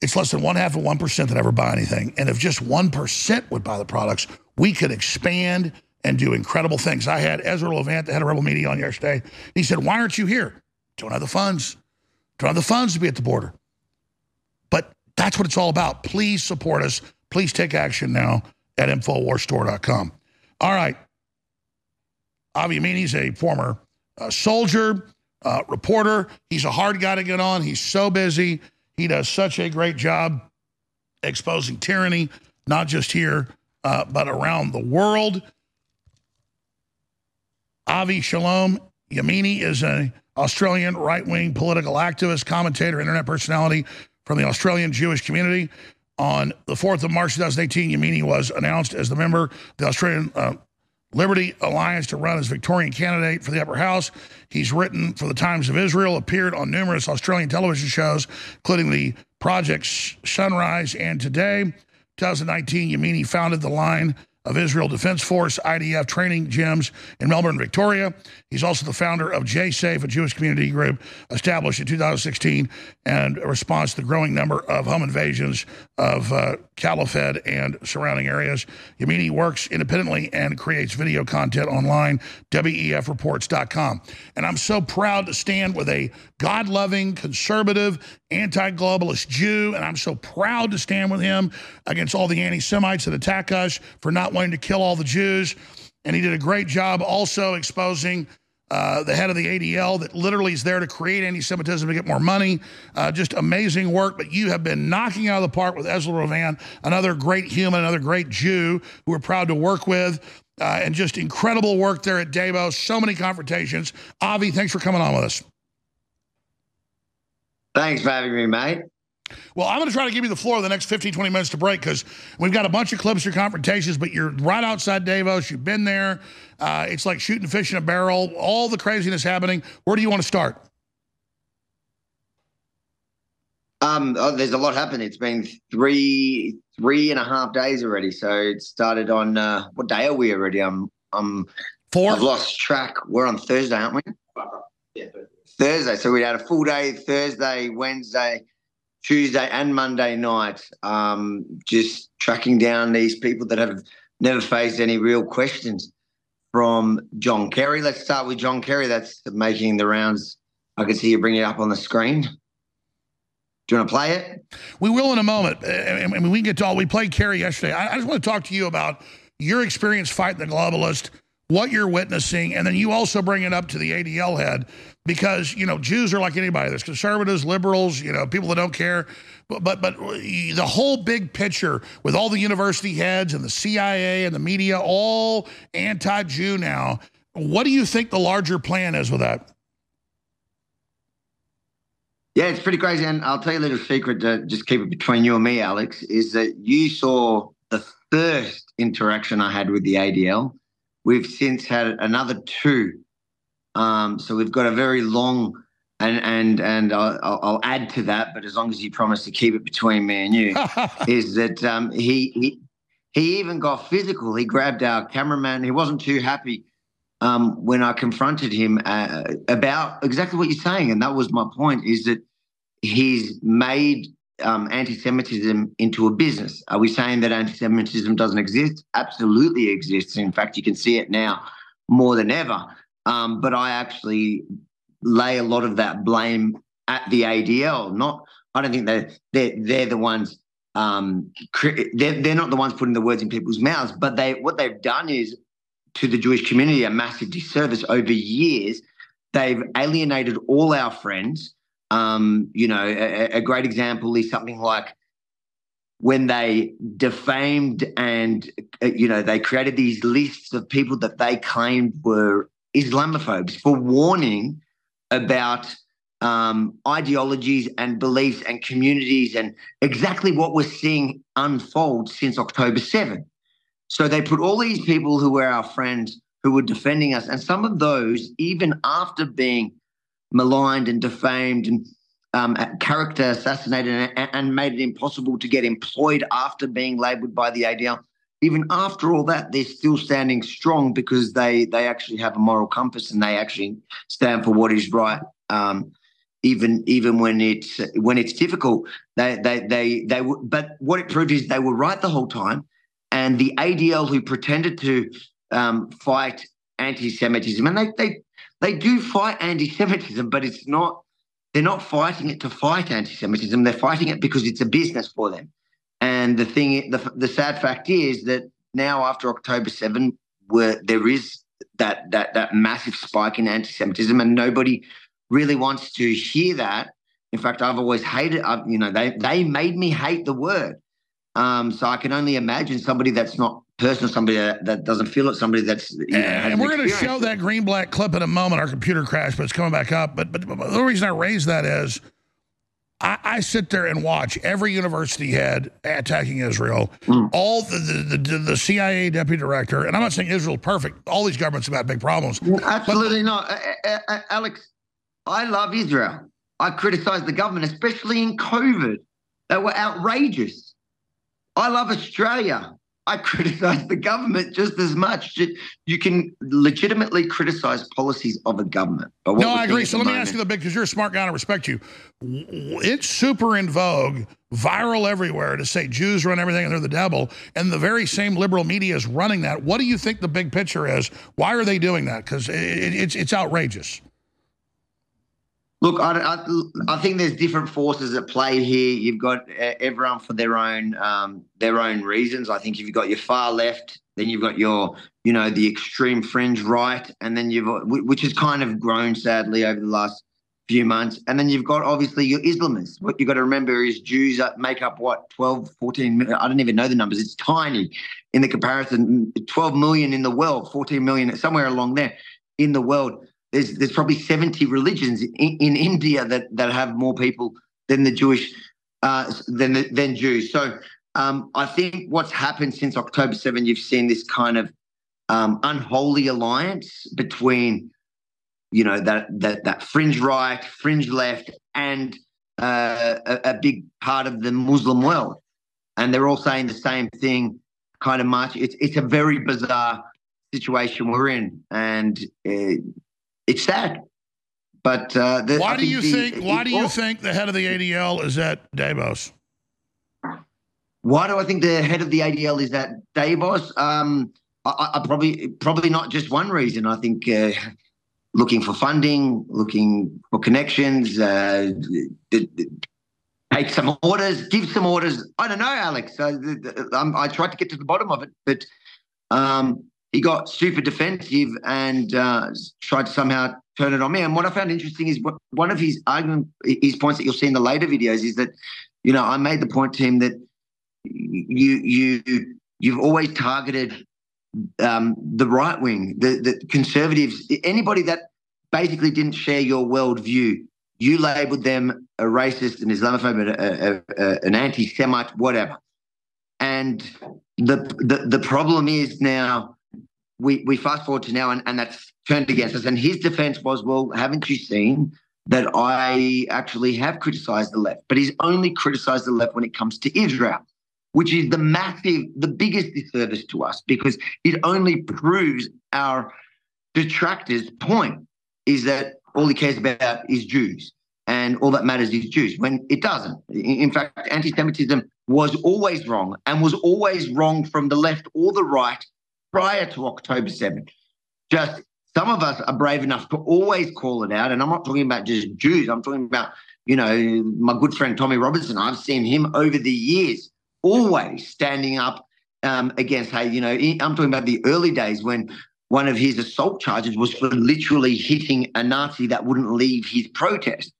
It's less than one half of 1% that ever buy anything. And if just 1% would buy the products, we could expand and do incredible things. I had Ezra Levant, the head of Rebel Media, on yesterday. He said, Why aren't you here? Don't have the funds. Don't have the funds to be at the border. But that's what it's all about. Please support us. Please take action now at InfoWarsStore.com. All right. Avi Yemini's a former uh, soldier, uh, reporter. He's a hard guy to get on. He's so busy. He does such a great job exposing tyranny, not just here, uh, but around the world. Avi Shalom Yemini is an Australian right-wing political activist, commentator, internet personality from the Australian Jewish community. On the 4th of March 2018, Yemini was announced as the member of the Australian uh, Liberty Alliance to run as Victorian candidate for the upper house. He's written for the Times of Israel, appeared on numerous Australian television shows, including the Project Sunrise and Today. 2019, Yemini founded the line of Israel Defense Force IDF training gyms in Melbourne, Victoria. He's also the founder of J-Safe, a Jewish community group established in 2016 and a response to the growing number of home invasions of uh, Caulfield and surrounding areas. Yemini works independently and creates video content online, WEFreports.com. And I'm so proud to stand with a God-loving, conservative, anti-globalist Jew, and I'm so proud to stand with him against all the anti-Semites that attack us for not wanting to kill all the Jews. And he did a great job also exposing uh, the head of the ADL that literally is there to create anti-Semitism to get more money. Uh, just amazing work. But you have been knocking out of the park with Ezra Levant, another great human, another great Jew who we're proud to work with. Uh, and just incredible work there at Davos. So many confrontations. Avi, thanks for coming on with us. Thanks for having me, mate. Well, I'm going to try to give you the floor the next 15, 20 minutes to break because we've got a bunch of clips of confrontations, but you're right outside Davos. You've been there. Uh, it's like shooting fish in a barrel, all the craziness happening. Where do you want to start? Um, oh, there's a lot happening. It's been three, three and a half days already. So it started on, uh, what day are we already? I'm, I'm, Four. I've lost track. We're on Thursday, aren't we? Yeah. Thursday. So we had a full day Thursday, Wednesday, Tuesday, and Monday night, um, just tracking down these people that have never faced any real questions from John Kerry. Let's start with John Kerry. That's making the rounds. I can see you bring it up on the screen. Do you want to play it? We will in a moment. I mean, we can get to all. We played Kerry yesterday. I just want to talk to you about your experience fighting the globalist what you're witnessing, and then you also bring it up to the ADL head because, you know, Jews are like anybody. There's conservatives, liberals, you know, people that don't care. But, but, but the whole big picture with all the university heads and the CIA and the media, all anti-Jew now, what do you think the larger plan is with that? Yeah, it's pretty crazy. And I'll tell you a little secret to just keep it between you and me, Alex, is that you saw the first interaction I had with the ADL We've since had another two. Um, so we've got a very long, and and and I'll, I'll, add to that, but as long as you promise to keep it between me and you, is that um, he he he even got physical. He grabbed our cameraman. He wasn't too happy um, when I confronted him uh, about exactly what you're saying, and that was my point: is that he's made um, anti-Semitism into a business. Are we saying that anti-Semitism doesn't exist? Absolutely exists. In fact, you can see it now more than ever. Um, but I actually lay a lot of that blame at the ADL. Not, I don't think they're, they're, they're the ones. Um, they're, they're not the ones putting the words in people's mouths, but they what they've done is to the Jewish community a massive disservice over years. They've alienated all our friends. Um, you know, a, a great example is something like when they defamed and uh, you know they created these lists of people that they claimed were Islamophobes for warning about um, ideologies and beliefs and communities and exactly what we're seeing unfold since October 7. So they put all these people who were our friends who were defending us, and some of those, even after being maligned and defamed and um, character assassinated and, and, made it impossible to get employed after being labelled by the ADL. Even after all that, they're still standing strong because they they actually have a moral compass and they actually stand for what is right. Um, even even when it's when it's difficult, they they they they. Were, But what it proved is they were right the whole time, and the ADL who pretended to um, fight anti-Semitism, and they they they do fight anti-Semitism, but it's not they're not fighting it to fight anti-Semitism. They're fighting it because it's a business for them. And the thing, the, the sad fact is that now after October 7, where there is that that that massive spike in anti-Semitism, and nobody really wants to hear that. In fact, I've always hated. I've, you know, they they made me hate the word. Um, so I can only imagine somebody that's not personal, somebody that, that doesn't feel it, somebody that's you know, and we're going to show that Greenblatt clip in a moment. Our computer crashed, but it's coming back up. But but, but the reason I raise that is. I, I, sit there and watch every university head attacking Israel, mm. all the, the, the, the, CIA deputy director, and I'm not saying Israel's perfect. All these governments have had big problems. Absolutely but, not. Alex, I love Israel. I criticize the government, especially in COVID. They were outrageous. I love Australia. I criticize the government just as much. You can legitimately criticize policies of a government. But no, I agree. So let me ask you the big, because you're a smart guy and I respect you. It's super in vogue, viral everywhere to say Jews run everything and they're the devil. And the very same liberal media is running that. What do you think the big picture is? Why are they doing that? Because it, it, it's, it's outrageous. Look, I, I, I, think there's different forces at play here. You've got everyone for their own um, their own reasons. I think if you've got your far left, then you've got your you know the extreme fringe right, and then you've which has kind of grown sadly over the last few months, and then you've got obviously your Islamists. What you've got to remember is Jews make up what 12, 14, I don't even know the numbers. It's tiny in the comparison. 12 million in the world, 14 million somewhere along there in the world there's there's probably 70 religions in, in India that that have more people than the Jewish uh, than than Jews. So um, I think what's happened since October 7, you've seen this kind of um, unholy alliance between you know that that that fringe right, fringe left, and uh, a, a, big part of the Muslim world, and they're all saying the same thing. Kind of much. It's it's a very bizarre situation we're in, and uh, it's sad. But uh, the, why do you the, think? Why do you think the head of the ADL is at Davos? Why do I think the head of the ADL is at Davos? Um, I, I, probably probably not just one reason. I think uh, looking for funding, looking for connections, uh, take some orders, give some orders. I don't know, Alex. I, I tried to get to the bottom of it, but um, he got super defensive and uh, tried to somehow turn it on me. And what I found interesting is one of his argument, his points that you'll see in the later videos is that, you know, I made the point to him that you you you've always targeted um, the right wing, the, the conservatives, anybody that basically didn't share your worldview. You labelled them a racist, an Islamophobe, a, a, a, an anti-Semite, whatever. And the, the the problem is now we, we fast forward to now and, and that's turned against us. And his defense was, well, haven't you seen that I actually have criticized the left? But he's only criticized the left when it comes to Israel. which is the massive, the biggest disservice to us because it only proves our detractors' point is that all he cares about is Jews and all that matters is Jews, when it doesn't. In fact, anti Semitism was always wrong and was always wrong from the left or the right prior to October 7th. Just some of us are brave enough to always call it out. And I'm not talking about just Jews, I'm talking about, you know, my good friend Tommy Robinson. I've seen him over the years always standing up um, against, hey, you know, I'm talking about the early days when one of his assault charges was for literally hitting a Nazi that wouldn't leave his protest.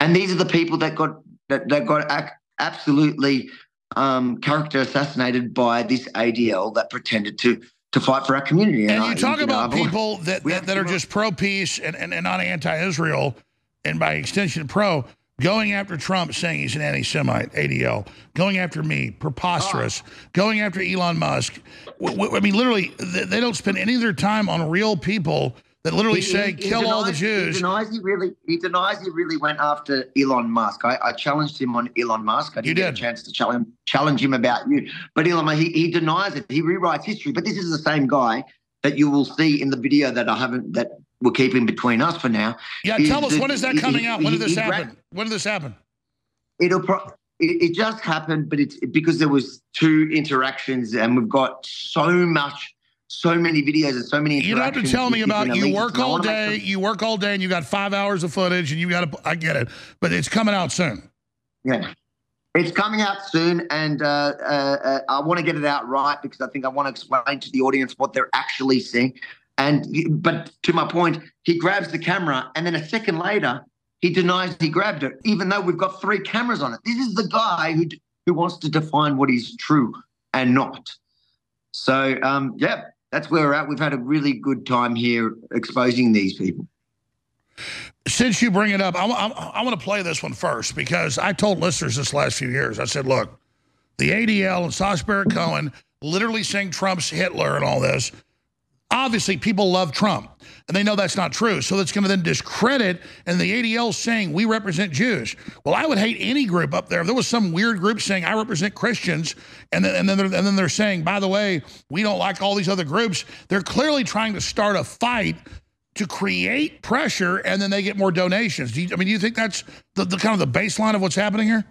And these are the people that got that, that got ac- absolutely um, character assassinated by this ADL that pretended to to fight for our community. And, and you I, talk you about know, people that, that, that are just pro peace and, and, and not anti Israel, and by extension pro going after Trump saying he's an anti-Semite, ADL, going after me, preposterous, oh. going after Elon Musk. I mean, literally, they don't spend any of their time on real people that literally he, say, he, kill denies, all the Jews. He denies he really, he denies he really went after Elon Musk. I, I challenged him on Elon Musk. I didn't did. get a chance to challenge, challenge him about you. But Elon, he, he denies it. He rewrites history. But this is the same guy that you will see in the video that I haven't, that we're keeping between us for now. Yeah, tell us, when is that coming out? When did this happen? When did this happen? It'll pro- it, it just happened, but it's because there was two interactions, and we've got so much, so many videos and so many. You don't have to tell me about you work all day, you work all day, and you got five hours of footage, and you got to. I get it, but it's coming out soon. Yeah. It's coming out soon, and uh, uh, uh, I want to get it out right because I think I want to explain to the audience what they're actually seeing. And but to my point, he grabs the camera, and then a second later, he denies he grabbed it, even though we've got three cameras on it. This is the guy who who wants to define what is true and not. So um, yeah, that's where we're at. We've had a really good time here exposing these people. Since you bring it up, I, I, I want to play this one first because I told listeners this last few years. I said, look, the ADL and Sacha Baron Cohen literally saying Trump's Hitler and all this obviously people love Trump and they know that's not true. So that's going to then discredit and the ADL saying we represent Jews. Well, I would hate any group up there. If there was some weird group saying I represent Christians and then, and then, they're, and then they're saying, by the way, we don't like all these other groups. They're clearly trying to start a fight to create pressure and then they get more donations. You, I mean, do you think that's the, the kind of the baseline of what's happening here?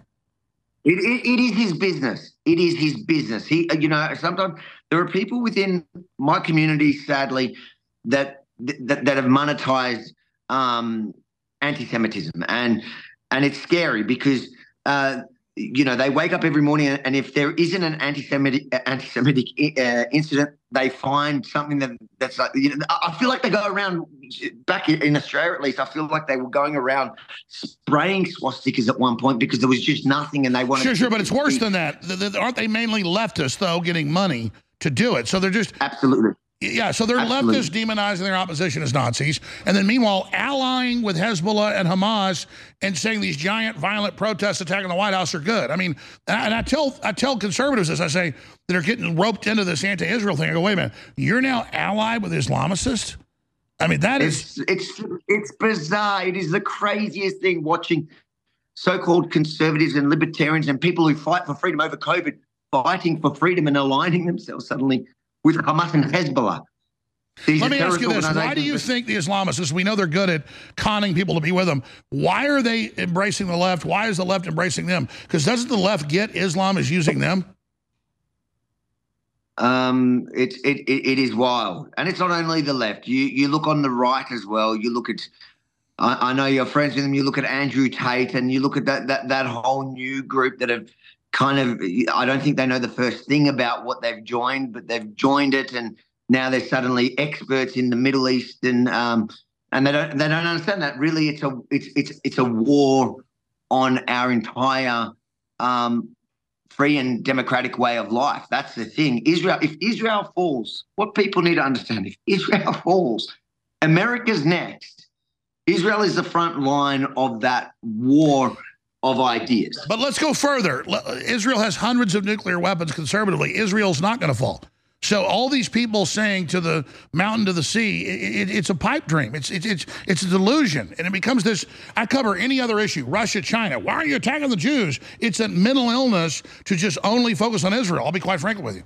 It, it, it is his business. It is his business. He, you know, sometimes there are people within my community, sadly, that that, that have monetized um, anti-Semitism, and and it's scary because uh, you know they wake up every morning, and if there isn't an anti-Semitic anti-Semitic uh, incident, they find something that that's like. You know, I feel like they go around back in Australia, at least. I feel like they were going around spraying swastikas at one point because there was just nothing, and they wanted. Sure, sure, but it's worse than that. Aren't they mainly leftists though, getting money? to do it. So they're just absolutely. Yeah, so they're Absolutely. leftists demonizing their opposition as Nazis, and then meanwhile allying with Hezbollah and Hamas and saying these giant violent protests attacking the White House are good. I mean, and I tell I tell conservatives this, I say that are getting roped into this anti-Israel thing. I go, wait a minute, you're now allied with Islamicists? I mean, that is it's it's, it's bizarre. It is the craziest thing watching so-called conservatives and libertarians and people who fight for freedom over COVID fighting for freedom and aligning themselves suddenly with Hamas and Hezbollah. These Let me ask you this. Why do you think the Islamists, we know they're good at conning people to be with them, why are they embracing the left? Why is the left embracing them? Because doesn't the left get Islam is using them? Um, it, it, it is wild. And it's not only the left. You, you look on the right as well. You look at, I, I know you're friends with them. You look at Andrew Tate and you look at that, that, that whole new group that have kind of I don't think they know the first thing about what they've joined, but they've joined it, and now they're suddenly experts in the Middle East, and um, and they don't they don't understand that really it's a it's it's it's a war on our entire um, free and democratic way of life. That's the thing. Israel, if Israel falls, what people need to understand, if Israel falls, America's next. Israel is the front line of that war of ideas. But let's go further. Israel has hundreds of nuclear weapons conservatively. Israel's not going to fall. So all these people saying to the mountain to the sea, it, it, it's a pipe dream. It's, it's it's it's a delusion, and it becomes this. I cover any other issue: Russia, China. Why are you attacking the Jews? It's a mental illness to just only focus on Israel. I'll be quite frank with you.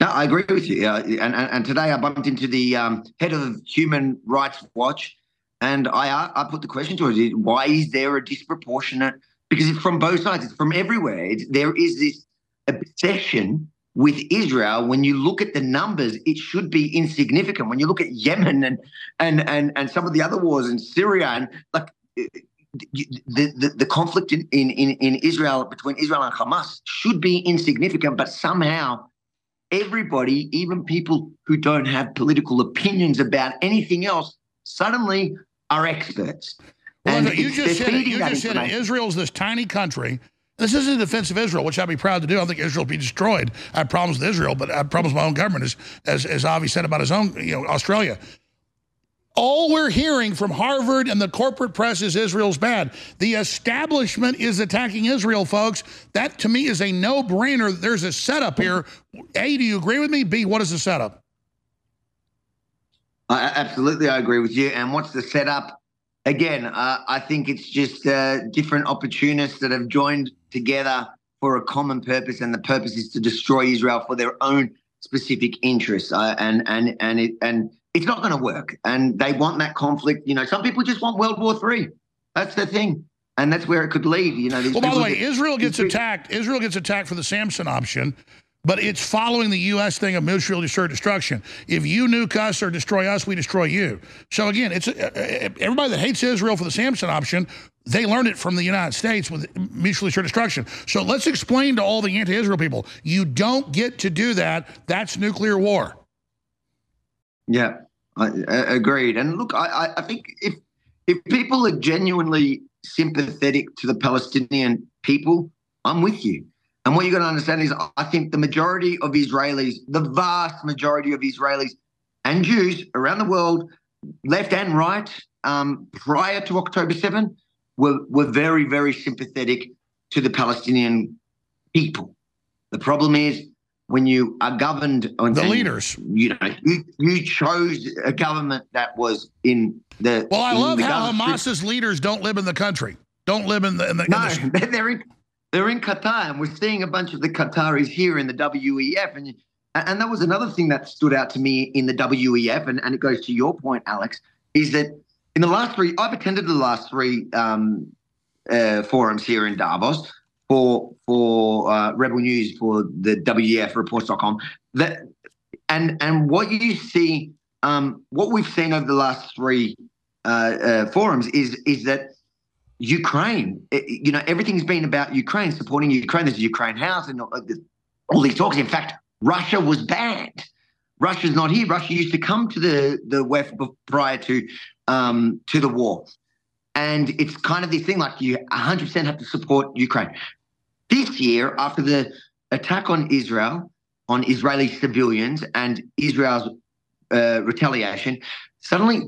No, I agree with you. Uh, and, and, and today I bumped into the um, head of Human Rights Watch, and I I put the question to her: Why is there a disproportionate? Because it's from both sides. It's from everywhere. It's, there is this obsession with Israel, when you look at the numbers, it should be insignificant. When you look at Yemen and and and, and some of the other wars in Syria and like the, the, the conflict in, in, in Israel between Israel and Hamas should be insignificant, but somehow everybody, even people who don't have political opinions about anything else, suddenly are experts. Well, and you just said it. You just said it. Israel's this tiny country this isn't a defense of Israel, which I'd be proud to do. I think Israel will be destroyed. I have problems with Israel, but I have problems with my own government, as, as, as Avi said about his own, you know, Australia. All we're hearing from Harvard and the corporate press is Israel's bad. The establishment is attacking Israel, folks. That, to me, is a no-brainer. There's a setup here. A, do you agree with me? B, what is the setup? Uh, absolutely, I agree with you. And what's the setup? Again, uh, I think it's just uh, different opportunists that have joined together for a common purpose, and the purpose is to destroy Israel for their own specific interests. Uh, and and and it and it's not going to work. And they want that conflict. You know, some people just want World War Three. That's the thing. And that's where it could lead. You know. well, by the way, Israel gets attacked. Israel gets attacked for the Samson option, but it's following the U.S. thing of mutual assured destruction. If you nuke us or destroy us, we destroy you. So again, it's uh, uh, everybody that hates Israel for the Samson option, they learned it from the United States with mutually assured destruction. So let's explain to all the anti-Israel people, you don't get to do that. That's nuclear war. Yeah, I, I agreed. And look, I, I think if if people are genuinely sympathetic to the Palestinian people, I'm with you. And what you're going to understand is, I think the majority of Israelis, the vast majority of Israelis and Jews around the world, left and right, um, prior to October 7, were, were very, very sympathetic to the Palestinian people. The problem is when you are governed on the leaders, you know, you, you chose a government that was in the. Well, I love how Hamas's leaders don't live in the country, don't live in the. In the no, in the, they're in they're in Qatar, and we're seeing a bunch of the Qataris here in the WEF. And and that was another thing that stood out to me in the WEF, and, and it goes to your point, Alex, is that in the last three, I've attended the last three um, uh, forums here in Davos for for uh, Rebel News for the WEF reports.com. That and and what you see, um, what we've seen over the last three uh, uh forums is is that Ukraine. It, you know, everything's been about Ukraine, supporting Ukraine. There's a Ukraine House and all these talks. In fact, Russia was banned. Russia's not here. Russia used to come to the the WEF prior to um, to the war, and it's kind of this thing like you 100% have to support Ukraine. This year, after the attack on Israel, on Israeli civilians, and Israel's uh, retaliation, suddenly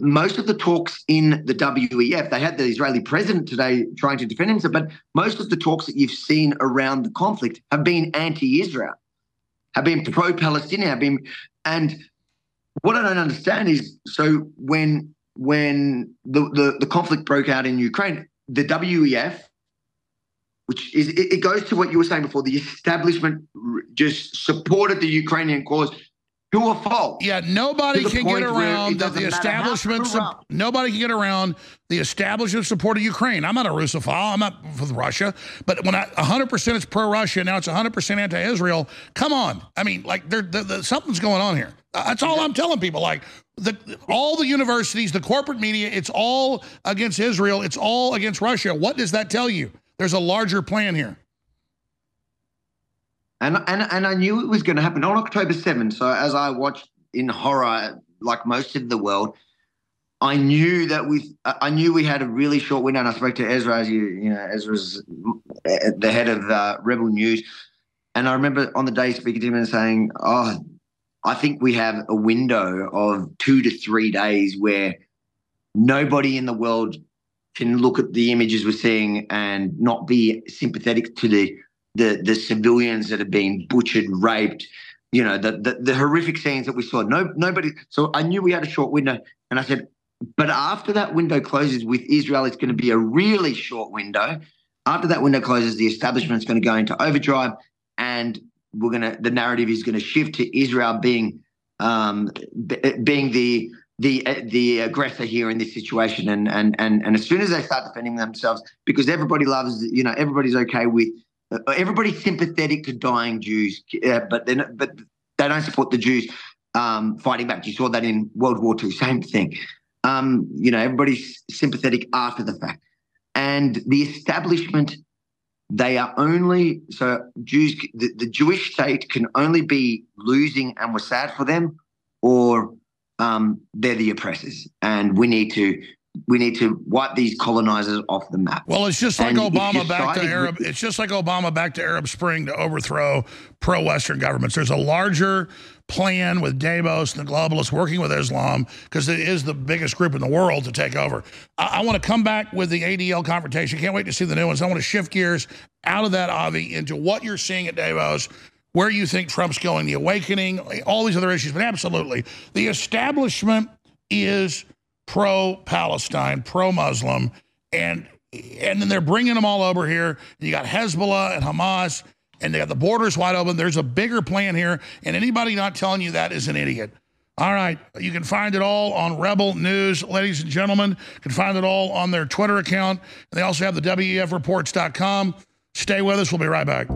most of the talks in the WEF, they had the Israeli president today trying to defend himself, but most of the talks that you've seen around the conflict have been anti-Israel, have been pro-Palestinian, have been, and what I don't understand is so when when the, the, the conflict broke out in Ukraine, the WEF, which is it, it goes to what you were saying before, the establishment just supported the Ukrainian cause to a fault. Yeah, nobody can get around the, the establishment. nobody can get around the establishment support of Ukraine. I'm not a Russophile. I'm not with Russia. But when I 100% it's pro-Russia, now it's 100% anti-Israel. Come on. I mean, like, there, something's going on here. Uh, that's all I'm telling people. Like, the, all the universities, the corporate media, it's all against Israel. It's all against Russia. What does that tell you? There's a larger plan here. And and and I knew it was going to happen on October 7th. So as I watched in horror, like most of the world, I knew that we I knew we had a really short window. And I spoke to Ezra, as you you know, Ezra's the head of uh, Rebel News, and I remember on the day speaking to him and saying, "Oh, I think we have a window of two to three days where nobody in the world can look at the images we're seeing and not be sympathetic to the the the civilians that have been butchered, raped, you know, the, the the horrific scenes that we saw. No, nobody. So I knew we had a short window, and I said, but after that window closes with Israel, it's going to be a really short window. After that window closes, the establishment's going to go into overdrive, and we're going to the narrative is going to shift to Israel being um, b- being the the uh, the aggressor here in this situation, and and and and as soon as they start defending themselves, because everybody loves, you know, everybody's okay with, everybody's sympathetic to dying Jews, uh, but then but they don't support the Jews um, fighting back. You saw that in World War II, same thing. Um, you know, everybody's sympathetic after the fact, and the establishment. They are only so Jews. The, the Jewish state can only be losing, and we're sad for them, or um, they're the oppressors, and we need to we need to wipe these colonizers off the map. Well, it's just like And Obama back to Arab. It's just like Obama back to Arab Spring to overthrow pro-Western governments. There's a larger plan with Davos and the globalists working with Islam because it is the biggest group in the world to take over. I, I want to come back with the ADL confrontation. Can't wait to see the new ones. I want to shift gears out of that, Avi, into what you're seeing at Davos. Where you think Trump's going, the awakening, all these other issues, but absolutely, the establishment is pro-Palestine, pro-Muslim, and and then they're bringing them all over here. You got Hezbollah and Hamas, and they got the borders wide open. There's a bigger plan here, and anybody not telling you that is an idiot. All right, you can find it all on Rebel News, ladies and gentlemen. You can find it all on their Twitter account. And they also have the WEFreports.com. Stay with us. We'll be right back.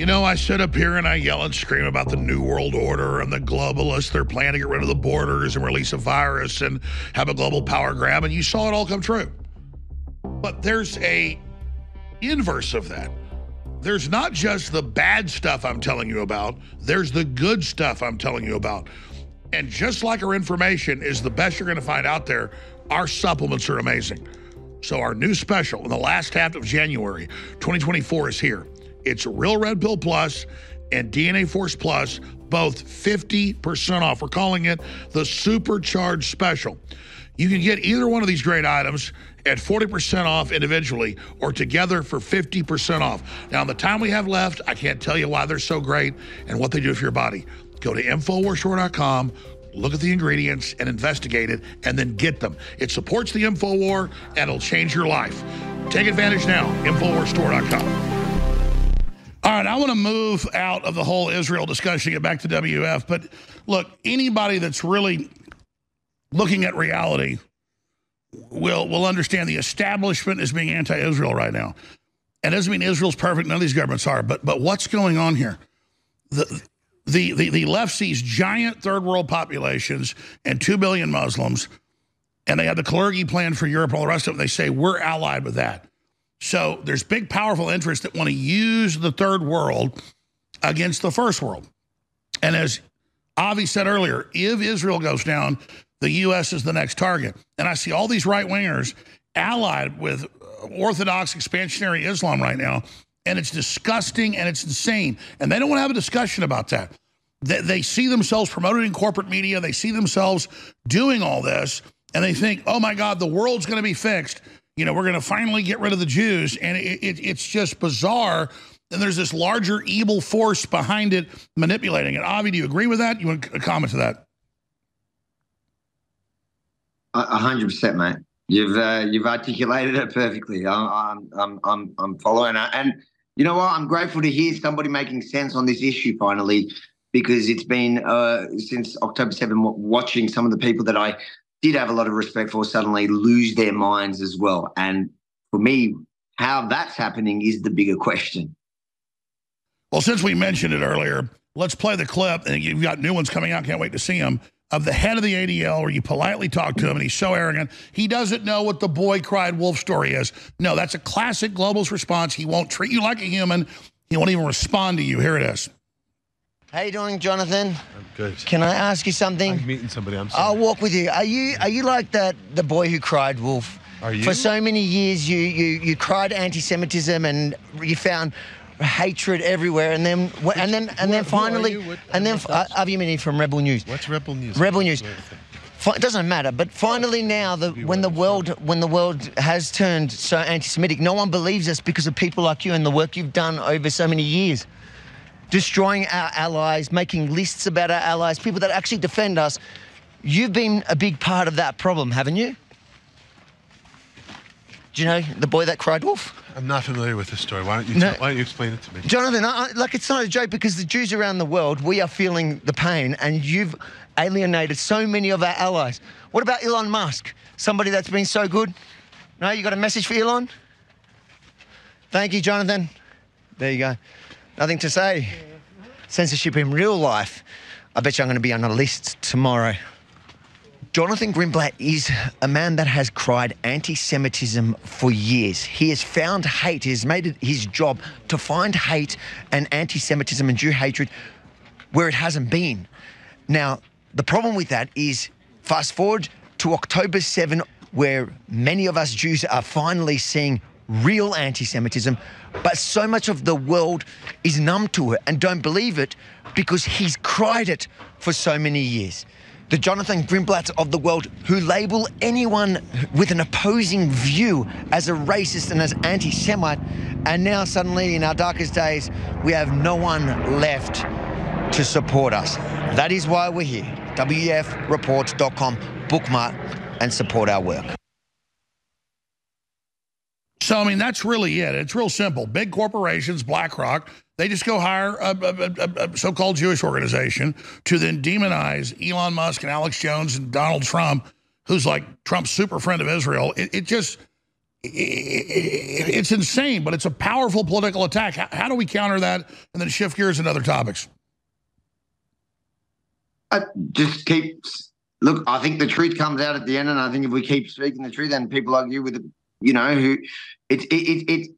You know, I sit up here and I yell and scream about the New World Order and the globalists. They're planning to get rid of the borders and release a virus and have a global power grab. And you saw it all come true. But there's a inverse of that. There's not just the bad stuff I'm telling you about, there's the good stuff I'm telling you about. And just like our information is the best you're going to find out there, our supplements are amazing. So, our new special in the last half of January 2024 is here. It's Real Red Pill Plus and DNA Force Plus, both 50% off. We're calling it the Supercharged Special. You can get either one of these great items at 40% off individually or together for 50% off. Now, in the time we have left, I can't tell you why they're so great and what they do for your body. Go to InfoWarsStore.com, look at the ingredients and investigate it, and then get them. It supports the InfoWar and it'll change your life. Take advantage now, InfoWarsStore.com. All right, I want to move out of the whole Israel discussion, get back to WF. But look, anybody that's really looking at reality will will understand the establishment is being anti-Israel right now. And it doesn't mean Israel's perfect. None of these governments are. But but what's going on here? The the the, the left sees giant third world populations and two billion Muslims, and they have the Kalergi plan for Europe and all the rest of it. They say we're allied with that. So there's big, powerful interests that want to use the third world against the first world. And as Avi said earlier, if Israel goes down, the U.S. is the next target. And I see all these right wingers allied with uh, Orthodox expansionary Islam right now. And it's disgusting and it's insane. And they don't want to have a discussion about that. They, they see themselves promoted in corporate media. They see themselves doing all this. And they think, oh my God, the world's going to be fixed. You know, we're going to finally get rid of the Jews. And it, it, it's just bizarre. And there's this larger evil force behind it manipulating it. Avi, do you agree with that? You want to comment to that? A hundred percent, mate. You've uh, you've articulated it perfectly. I'm I'm I'm I'm, I'm following it, and you know what? I'm grateful to hear somebody making sense on this issue finally, because it's been uh, since October 7 watching some of the people that I did have a lot of respect for suddenly lose their minds as well. And for me, how that's happening is the bigger question. Well, since we mentioned it earlier, let's play the clip. And you've got new ones coming out. Can't wait to see them. Of the head of the ADL, where you politely talk to him, and he's so arrogant. He doesn't know what the boy cried wolf story is. No, that's a classic globalist response. He won't treat you like a human. He won't even respond to you. Here it is. How you doing, Jonathan? I'm good. Can I ask you something? I'm meeting somebody. I'm sorry. I'll walk with you. Are you are you like that the boy who cried wolf? Are you? For so many years, you you you cried anti-Semitism and you found hatred everywhere, and then wh- and then and then finally. What- and then uh, Avi Yemini from Rebel News. What's Rebel News? Rebel News. It doesn't matter, but finally now, the, when the world when the world has turned so anti-Semitic, no one believes us because of people like you and the work you've done over so many years. Destroying our allies, making lists about our allies, people that actually defend us. You've been a big part of that problem, haven't you? Do you know the boy that cried wolf? I'm not familiar with this story. Why don't you, No. tell- why don't you explain it to me? Jonathan, I- like it's not a joke because the Jews around the world, we are feeling the pain, and you've alienated so many of our allies. What about Elon Musk? Somebody that's been so good? No, you got a message for Elon? Thank you, Jonathan. There you go. Nothing to say. Censorship in real life. I bet you I'm going to be on a list tomorrow. Jonathan Greenblatt is a man that has cried anti Semitism for years. He has found hate, he has made it his job to find hate and anti Semitism and Jew hatred where it hasn't been. Now, the problem with that is fast forward to October 7, where many of us Jews are finally seeing real anti Semitism, but so much of the world is numb to it and don't believe it because he's cried it for so many years. The Jonathan Greenblatts of the world who label anyone with an opposing view as a racist and as anti Semite, and now suddenly in our darkest days, we have no one left to support us. That is why we're here. WEFreports.com, bookmark and support our work. So, I mean, that's really it. It's real simple. Big corporations, BlackRock, they just go hire a, a, a, a so called Jewish organization to then demonize Elon Musk and Alex Jones and Donald Trump, who's like Trump's super friend of Israel. It, it just, it, it, it's insane, but it's a powerful political attack. How, how do we counter that and then shift gears into other topics? I just keep look. I think the truth comes out at the end, and I think if we keep speaking the truth, and people like you with, you know, who it's it, it, it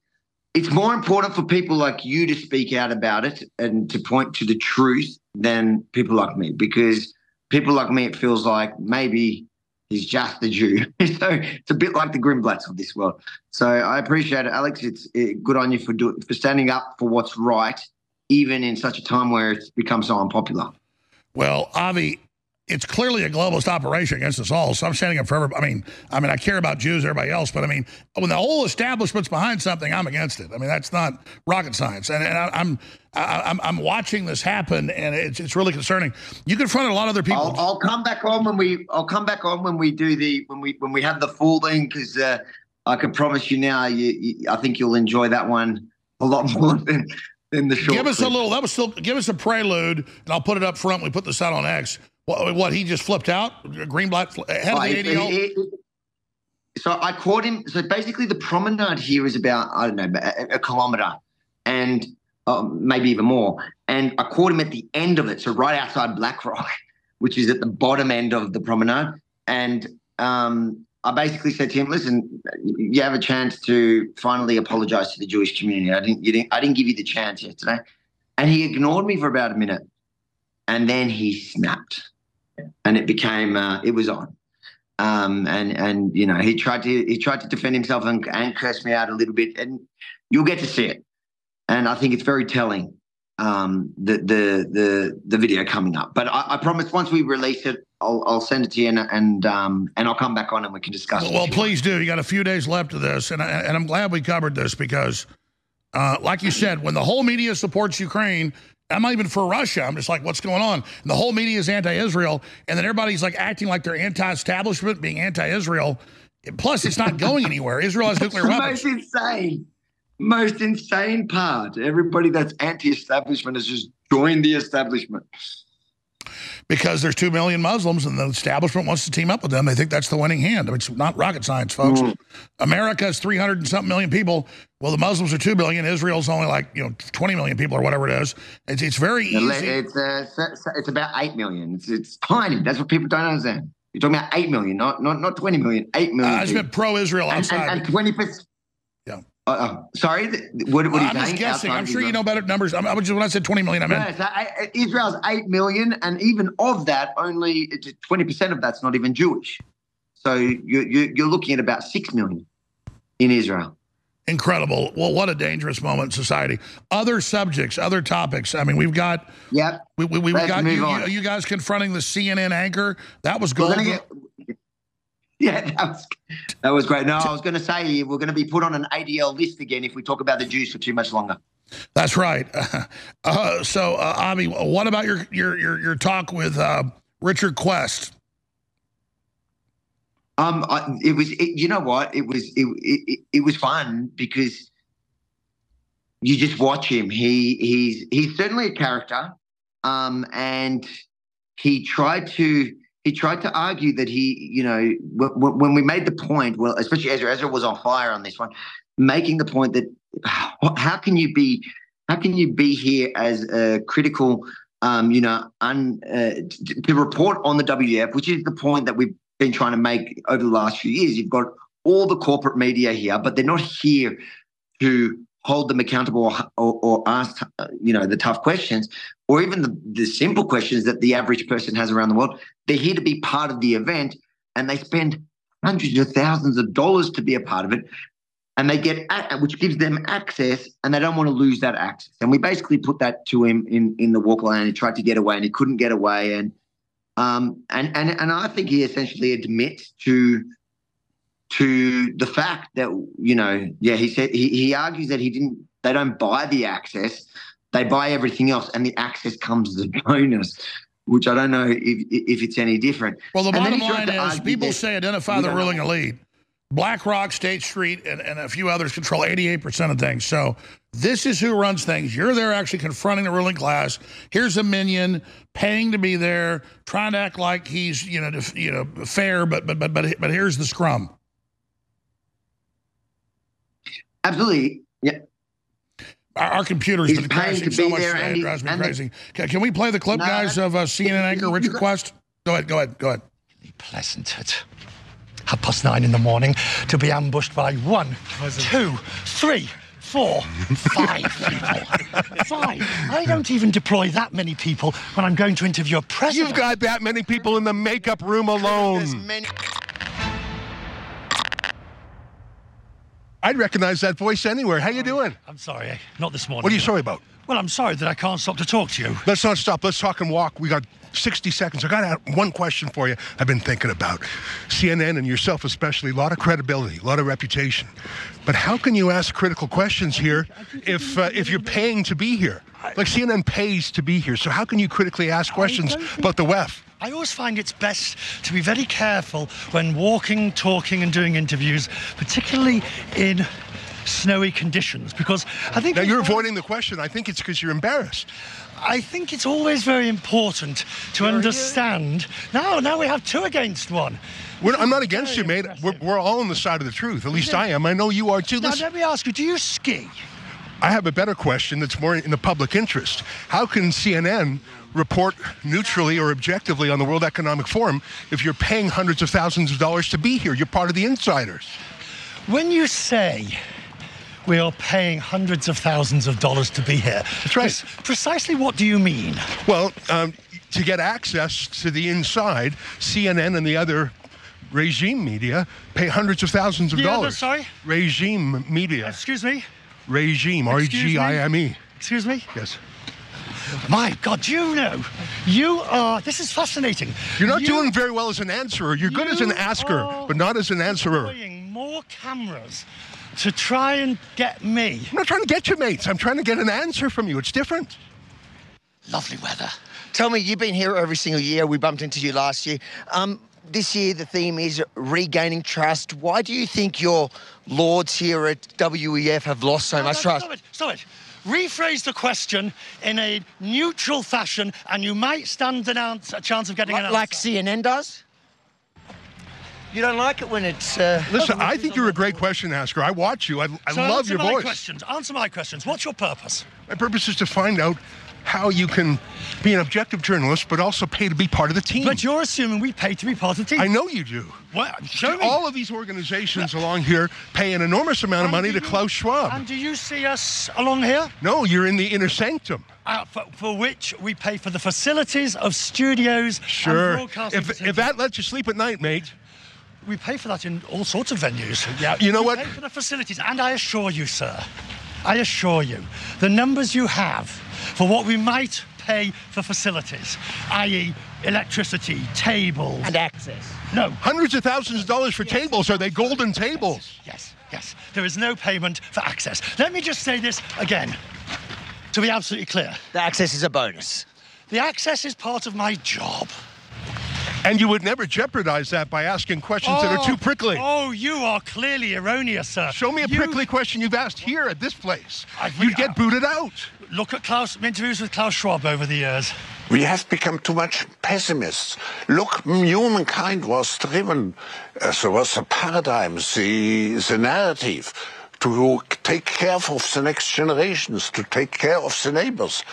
it's more important for people like you to speak out about it and to point to the truth than people like me, because people like me, it feels like maybe he's just a Jew. so it's a bit like the Greenblatts of this world. So I appreciate it, Alex. It's it, good on you for do, for standing up for what's right, even in such a time where it's become so unpopular. Well, Avi, it's clearly a globalist operation against us all. So I'm standing up for everybody. I mean, I mean, I care about Jews, everybody else, but I mean, when the whole establishment's behind something, I'm against it. I mean, that's not rocket science. And, and I, I'm, I, I'm, I'm watching this happen, and it's, it's really concerning. You confronted a lot of other people. I'll, I'll come back on when we. I'll come back on when we do the when we when we have the full thing because uh, I can promise you now. You, you, I think you'll enjoy that one a lot more than than the short. Give us a little. That was still. Give us a prelude, and I'll put it up front. We put this out on X. What? What? He just flipped out. Greenblatt fl- head of the he- ADL. he- so I caught him. So basically, the promenade here is about I don't know a, a kilometre, and um, maybe even more. And I caught him at the end of it, so right outside Blackrock, which is at the bottom end of the promenade. And um, I basically said to him, "Listen, you have a chance to finally apologise to the Jewish community. I didn't, you didn't, I didn't give you the chance yesterday." And he ignored me for about a minute, and then he snapped, and it became uh, it was on um, and and you know he tried to he tried to defend himself and, and curse me out a little bit, and you'll get to see it. And I think it's very telling um, the the the the video coming up. But I, I promise once we release it, I'll I'll send it to you and and um, and I'll come back on and we can discuss. it. Well, please do. You got a few days left of this, and I, and I'm glad we covered this because, uh, like you said, when the whole media supports Ukraine, I'm not even for Russia. I'm just like, what's going on? And the whole media is anti-Israel, and then everybody's like acting like they're anti-establishment, being anti-Israel. Plus, it's not going anywhere. Israel has nuclear weapons. most insane, most insane part. Everybody that's anti-establishment has just joined the establishment. Because there's two million Muslims and the establishment wants to team up with them. They think that's the winning hand. It's not rocket science, folks. America is 300 and something million people. Well, the Muslims are two billion. Israel's only like you know 20 million people or whatever it is. It's it's very easy. It's uh, it's about eight million. It's, it's tiny. That's what people don't understand. You're talking about eight million, not not not twenty million. Eight million. Uh, I just meant pro-Israel And- outside. And twenty percent. Yeah. Uh, uh, sorry. What, what are you I'm just guessing. I'm sure you know better numbers. I'm, I was just, when I said 20 million, I meant Yeah, I- Israel's eight million, and even of that, only twenty percent of that's not even Jewish. So you're you're you're looking at about six million in Israel. incredible. Well, what a dangerous moment in society. Other subjects, other topics. I mean, we've got. Yep. We, we, we've Let's got you, you, you guys confronting the CNN anchor. That was gold. gonna get- Yeah, that was that was great. No, I was going to say we're going to be put on an ADL list again if we talk about the Jews for too much longer. That's right. Uh, so, uh, Avi, what about your your your, your talk with uh, Richard Quest? Um, I, it was. It, you know what? It was. It, it it was fun because you just watch him. He he's he's certainly a character. Um, and he tried to he tried to argue that he, you know, when we made the point, well, especially Ezra, Ezra was on fire on this one, making the point that how can you be how can you be here as a critical, um, you know, un, uh, to report on the WF, which is the point that we've been trying to make over the last few years. You've got all the corporate media here, but they're not here to hold them accountable or, or, or, ask, you know, the tough questions or even the, the simple questions that the average person has around the world. They're here to be part of the event and they spend hundreds of thousands of dollars to be a part of it. And they get, which gives them access, and they don't want to lose that access. And we basically put that to him in in the walk and he tried to get away, and he couldn't get away. And um, and and and I think he essentially admits to to the fact that you know, yeah, he said he, he argues that he didn't. They don't buy the access; they buy everything else, and the access comes as a bonus. Which I don't know if if it's any different. Well, the And bottom line is people that say identify the ruling know. elite. BlackRock, State Street, and, and a few others control 88% of things. So this is who runs things. You're there actually confronting the ruling class. Here's a minion paying to be there, trying to act like he's you know def- you know fair, but but but but but here's the scrum. Absolutely, yeah. Our, our computer's He's been crashing so much today, it drives me and the- crazy. Can, can we play the clip, No, guys, of uh, CNN anchor Richard Quest? Go ahead, go ahead, go ahead. pleasant at half past nine in the morning to be ambushed by one, two, three, four, five people. Five. I don't even deploy that many people when I'm going to interview a president. You've got that many people in the makeup room alone. I'd recognize that voice anywhere. How you doing? I'm sorry, eh? not this morning. What are you sorry about? Well, I'm sorry that I can't stop to talk to you. Let's not stop. Let's talk and walk. We got 60 seconds. I got one question for you. I've been thinking about CNN and yourself especially. A lot of credibility, a lot of reputation. But how can you ask critical questions here if uh, if you're paying to be here? Like CNN pays to be here. So how can you critically ask questions about the WEF? I always find it's best to be very careful when walking, talking, and doing interviews, particularly in snowy conditions, because I think Now you're avoiding the question. I think it's because you're embarrassed. I think it's always very important to understand. Now, now we have two against one. We're, I'm not against you, mate. We're, we're all on the side of the truth. At least I am. I know you are too. Now, Listen, let me ask you: Do you ski? I have a better question that's more in the public interest. How can CNN report neutrally or objectively on the World Economic Forum if you're paying hundreds of thousands of dollars to be here? You're part of the insiders. When you say we are paying hundreds of thousands of dollars to be here, that's right. precisely what do you mean? Well, um, to get access to the inside, CNN and the other regime media pay hundreds of thousands of The other, dollars. sorry? Regime media. Excuse me? Regime. R E G I M E. Excuse me? Yes. My God, you know, you are. This is fascinating. You're not You doing very well as an answerer. You're good as an asker, but not as an answerer. more cameras to try and get me. I'm not trying to get you, mates. I'm trying to get an answer from you. It's different. Lovely weather. Tell me, you've been here every single year. We bumped into you last year. Um, this year, the theme is regaining trust. Why do you think your lords here at WEF have lost so much trust? Stop it, stop it. Rephrase the question in a neutral fashion, and you might stand an answer, a chance of getting an answer. Like CNN does? You don't like it when it's. Uh, Listen, I think you're a great question asker. I watch you. I, I So love answer your my voice. questions. Answer my questions. What's your purpose? My purpose is to find out how you can be an objective journalist, but also pay to be part of the team. But you're assuming we pay to be part of the team. I know you do. Well, show me. All of these organizations along here pay an enormous amount of And money to you- Klaus Schwab. And do you see us along here? No, you're in the inner sanctum. Uh, for, for which we pay for the facilities of studios and Sure. If, if that lets you sleep at night, mate. We pay for that in all sorts of venues. Yeah, you know we what? Pay for the facilities, and I assure you, sir, I assure you, the numbers you have for what we might pay for facilities, i.e., electricity, tables, and access. No, Hundreds of thousands of dollars for tables. Are they golden tables? yes, yes. There is no payment for access. Let me just say this again. to be absolutely clear. The access is a bonus. The access is part of my job. And you would never jeopardize that by asking questions that are too prickly. Oh, you are clearly erroneous, sir. Show me a prickly question you've asked here at this place. You'd get booted out. Look at Klaus interviews with Klaus Schwab over the years. We have become too much pessimists. Look, humankind was driven, uh, there was the paradigm, the, the narrative to take care of the next generations, to take care of the neighbors.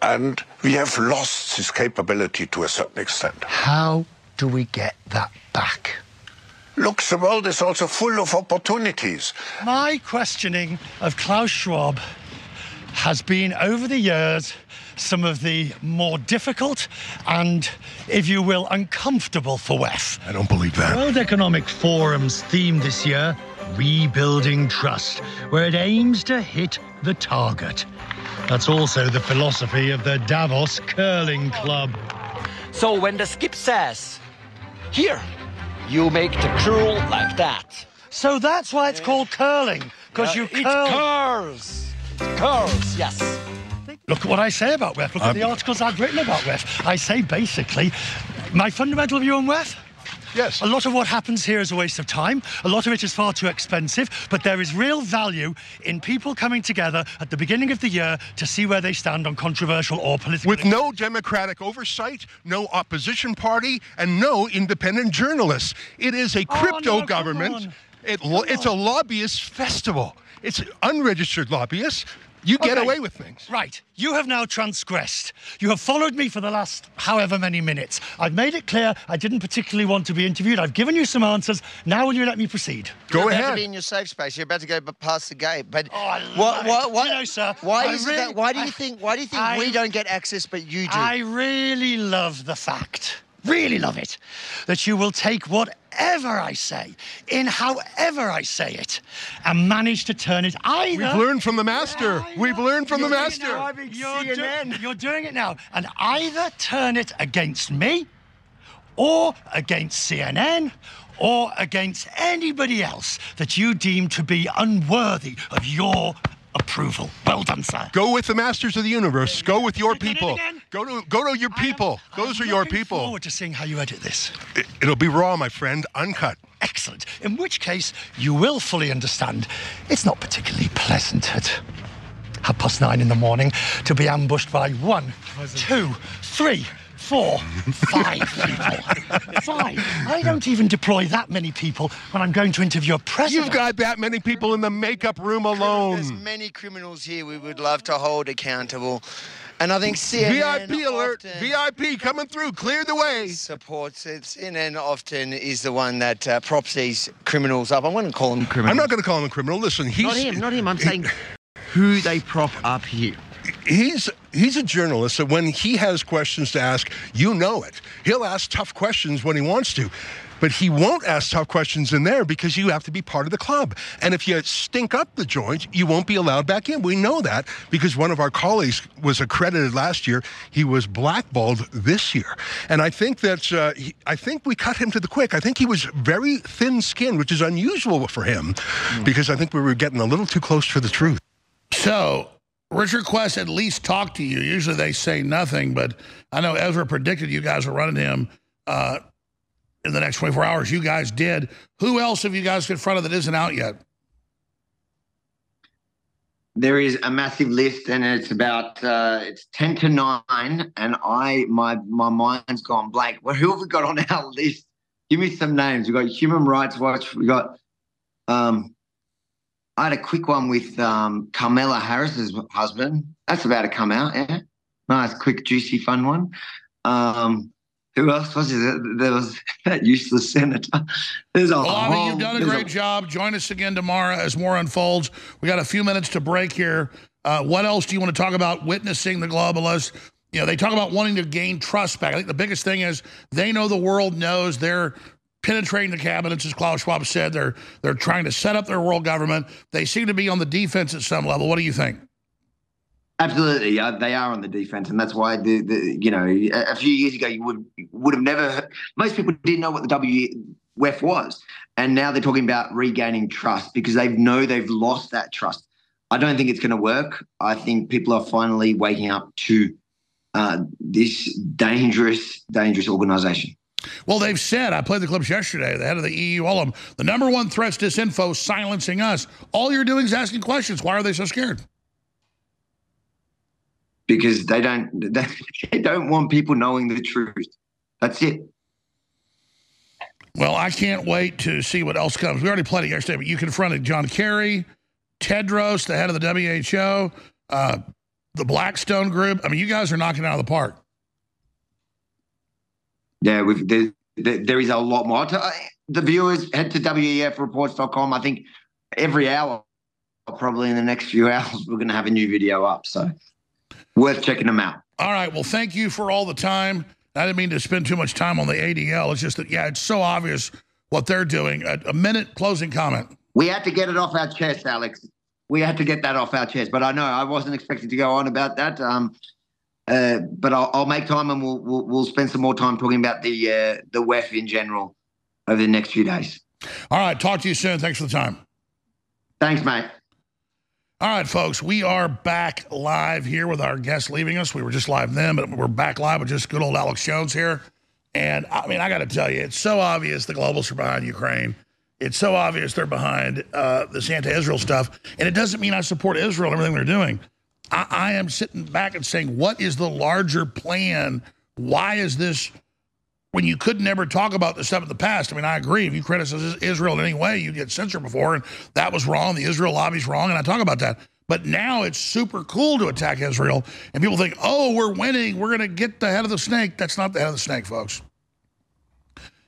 And we have lost this capability to a certain extent. How do we get that back? Look, the world is also full of opportunities. My questioning of Klaus Schwab has been over the years some of the more difficult and, if you will, uncomfortable for WEF. I don't believe that. World Economic Forum's theme this year, Rebuilding Trust, where it aims to hit the target. That's also the philosophy of the Davos Curling Club. So when the skip says, here, you make the curl like that. So that's why it's called curling, because Yeah, you it curl. curls. It curls, yes. Look at what I say about WEF. Look at the um, articles I've written about WEF. I say basically, my fundamental view on WEF. Yes. A lot of what happens here is a waste of time. A lot of it is far too expensive. But there is real value in people coming together at the beginning of the year to see where they stand on controversial or political. With no democratic oversight, no opposition party, and no independent journalists. It is a crypto Oh, no, government. It, it's a lobbyist festival. It's unregistered lobbyists. You get Okay. away with things. Right. You have now transgressed. You have followed me for the last however many minutes. I've made it clear I didn't particularly want to be interviewed. I've given you some answers. Now will you let me proceed? Go ahead. You're about to be in your safe space. You're about to go past the gate. But oh, love what, what, what, You know, sir, why is it really- that? Why do you I- think? Why do you think I- we don't get access, but you do? I really love the fact, really love it, that you will take whatever I say, in however I say it, and manage to turn it either. We've learned from the master. We've learned from the You're doing it master. now. You're, do- you're doing it now. And either turn it against me, or against CNN, or against anybody else that you deem to be unworthy of your approval. Well done, sir. Go with the masters of the universe. Go with your people. Go to go to your people. Those are your people. Look forward to seeing how you edit this. It, it'll be raw, my friend, uncut. Excellent. In which case, you will fully understand it's not particularly pleasant at half past nine in the morning to be ambushed by one, two, three, four, five people. Five. I don't even deploy that many people when I'm going to interview a president. You've got that many people in the makeup room alone. There's many criminals here we would love to hold accountable. And I think CNN VIP alert! VIP coming through. Clear the way. supports it. CNN often is the one that uh, props these criminals up. I'm going to call them criminals. I'm not going to call him a criminal. Listen, he's Not him, not him. I'm saying who they prop up here. He's he's a journalist, so when he has questions to ask, you know it. He'll ask tough questions when he wants to. But he won't ask tough questions in there because you have to be part of the club. And if you stink up the joint, you won't be allowed back in. We know that because one of our colleagues was accredited last year. He was blackballed this year. And I think that uh, he, I think we cut him to the quick. I think he was very thin-skinned, which is unusual for him because I think we were getting a little too close to the truth. So, Richard Quest at least talked to you. Usually they say nothing, but I know Ezra predicted you guys were running him uh, in the next 24 hours. You guys did. Who else have you guys confronted that isn't out yet? There is a massive list, and it's about uh, it's ten to nine, and I my my mind's gone blank. Well, who have we got on our list? Give me some names. We got Human Rights Watch. We got. Um, I had a quick one with um, Kamala Harris's husband. That's about to come out. Yeah, nice, quick, juicy, fun one. Um, who else was it? There was that useless senator. There's a Bobby, whole- you've done a great job. Join us again tomorrow as more unfolds. We got a few minutes to break here. Uh, what else do you want to talk about witnessing the globalists? You know, they talk about wanting to gain trust back. I think the biggest thing is they know the world knows they're penetrating the cabinets, as Klaus Schwab said. They're they're trying to set up their world government. They seem to be on the defense at some level. What do you think? Absolutely, uh, they are on the defense, and that's why the, the you know a, few years ago you would would have never most people didn't know what the WEF was, and now they're talking about regaining trust because they know they've lost that trust. I don't think it's going to work. I think people are finally waking up to uh, this dangerous, dangerous organization. Well, they've said, I played the clips yesterday, the head of the EU, all of them, the number one threat's disinfo, silencing us. All you're doing is asking questions. Why are they so scared? Because they don't, they don't want people knowing the truth. That's it. Well, I can't wait to see what else comes. We already played it yesterday, but you confronted John Kerry, Tedros, the head of the WHO, uh, the Blackstone Group. I mean, you guys are knocking it out of the park. Yeah, we've, there, there, is a lot more. To, uh, the viewers head to wefreports.com. I think every hour, probably in the next few hours, we're going to have a new video up. So worth checking them out. All right. Well, thank you for all the time. I didn't mean to spend too much time on the ADL. It's just that, yeah, it's so obvious what they're doing. A, a minute closing comment. We had to get it off our chest, Alex. We had to get that off our chest. But I know I wasn't expecting to go on about that. Um, uh, but I'll, I'll, make time and we'll, we'll, we'll spend some more time talking about the uh, the WEF in general over the next few days. All right. Talk to you soon. Thanks for the time. Thanks, mate. All right, folks, we are back live here with our guest leaving us. We were just live then, but we're back live with just good old Alex Jones here. And I mean, I got to tell you, it's so obvious the globalists are behind Ukraine. It's so obvious they're behind uh, this anti Israel stuff. And it doesn't mean I support Israel and everything they're doing. I, I am sitting back and saying, what is the larger plan? Why is this when you could never talk about this stuff in the past. I mean, I agree. If you criticize Israel in any way, you get censored before, and that was wrong. The Israel lobby's wrong, and I talk about that. But now it's super cool to attack Israel, and people think, oh, we're winning. We're going to get the head of the snake. That's not the head of the snake, folks.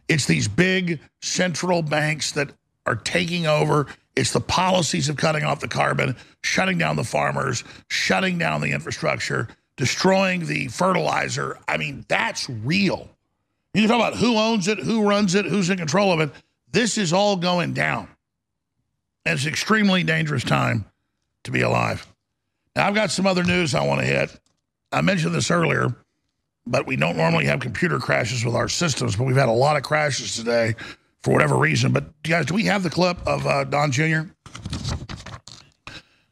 It's these big central banks that are taking over. It's the policies of cutting off the carbon, shutting down the farmers, shutting down the infrastructure, destroying the fertilizer. I mean, that's real. You can talk about who owns it, who runs it, who's in control of it. This is all going down. And it's an extremely dangerous time to be alive. Now, I've got some other news I want to hit. I mentioned this earlier, but we don't normally have computer crashes with our systems, but we've had a lot of crashes today for whatever reason. But guys, do we have the clip of uh, Don Jr.?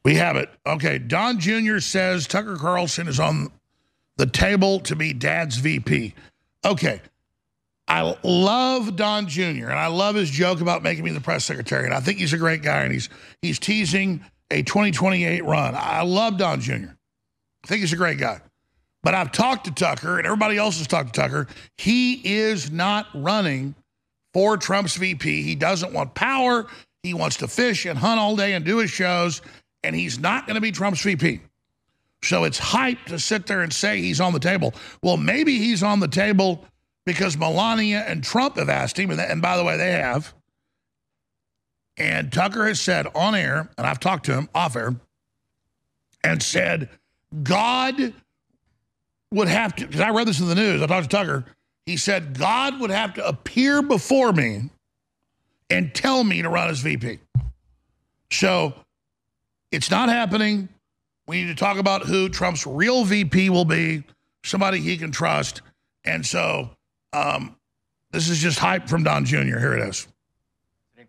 We have it. Okay, Don Jr. says Tucker Carlson is on the table to be dad's VP. Okay, I love Don Jr. and I love his joke about making me the press secretary. And I think he's a great guy and he's he's teasing a 2028 run. I love Don Jr. I think he's a great guy. But I've talked to Tucker and everybody else has talked to Tucker. He is not running for Trump's VP. He doesn't want power. He wants to fish and hunt all day and do his shows. And he's not going to be Trump's VP. So it's hype to sit there and say he's on the table. Well, maybe he's on the table because Melania and Trump have asked him, and, and by the way, they have. And Tucker has said on air, and I've talked to him off air, and said, God would have to, because I read this in the news, I talked to Tucker. He said, God would have to appear before me and tell me to run as VP. So it's not happening. We need to talk about who Trump's real VP will be, somebody he can trust. And so um, this is just hype from Don Jr. Here it is.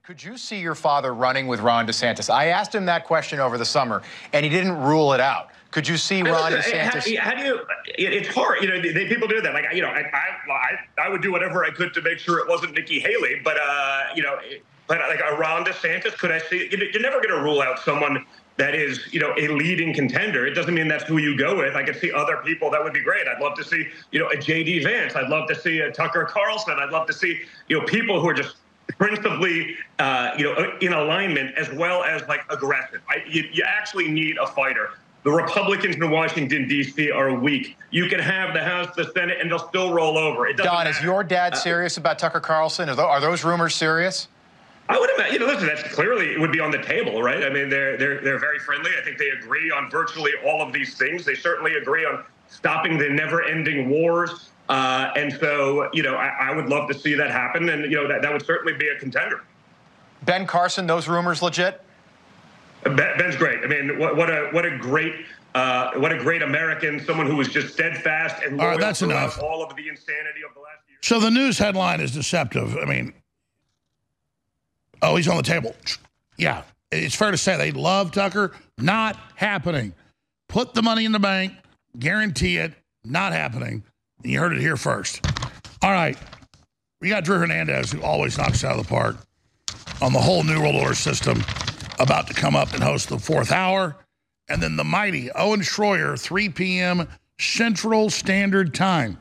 Could you see your father running with Ron DeSantis? I asked him that question over the summer, and he didn't rule it out. Could you see Ron Listen, DeSantis? How, how, do you? It's hard. You know, they, people do that. Like, you know, I, I, I, would do whatever I could to make sure it wasn't Nikki Haley. But, uh, you know, but like a Ron DeSantis, could I see? You're never going to rule out someone that is, you know, a leading contender. It doesn't mean that's who you go with. I could see other people that would be great. I'd love to see, you know, a JD Vance. I'd love to see a Tucker Carlson. I'd love to see, you know, people who are just principally, uh, you know, in alignment as well as like aggressive. I, you, you actually need a fighter. The Republicans in Washington D.C. are weak. You can have the House, the Senate, and they'll still roll over. It Don, matter. is your dad uh, serious uh, about Tucker Carlson? Are those rumors serious? I would imagine, you know, listen, that's clearly it would be on the table, right? I mean, they're they're they're very friendly. I think they agree on virtually all of these things. They certainly agree on stopping the never-ending wars. Uh, and so, you know, I, I, would love to see that happen, and you know, that that would certainly be a contender. Ben Carson, those rumors legit? Ben, Ben's great. I mean, what, what a what a great uh, what a great American, someone who was just steadfast and all right, that's enough. all of the insanity of the last year. So the news headline is deceptive. I mean, Oh, he's on the table. Yeah. it's fair to say they love Tucker. Not happening. Put the money in the bank, guarantee it. Not happening. You heard it here first. All right. We got Drew Hernandez, who always knocks out of the park on the whole New World Order system, about to come up and host the fourth hour. And then the mighty Owen Schroyer, 3 p.m. Central Standard Time,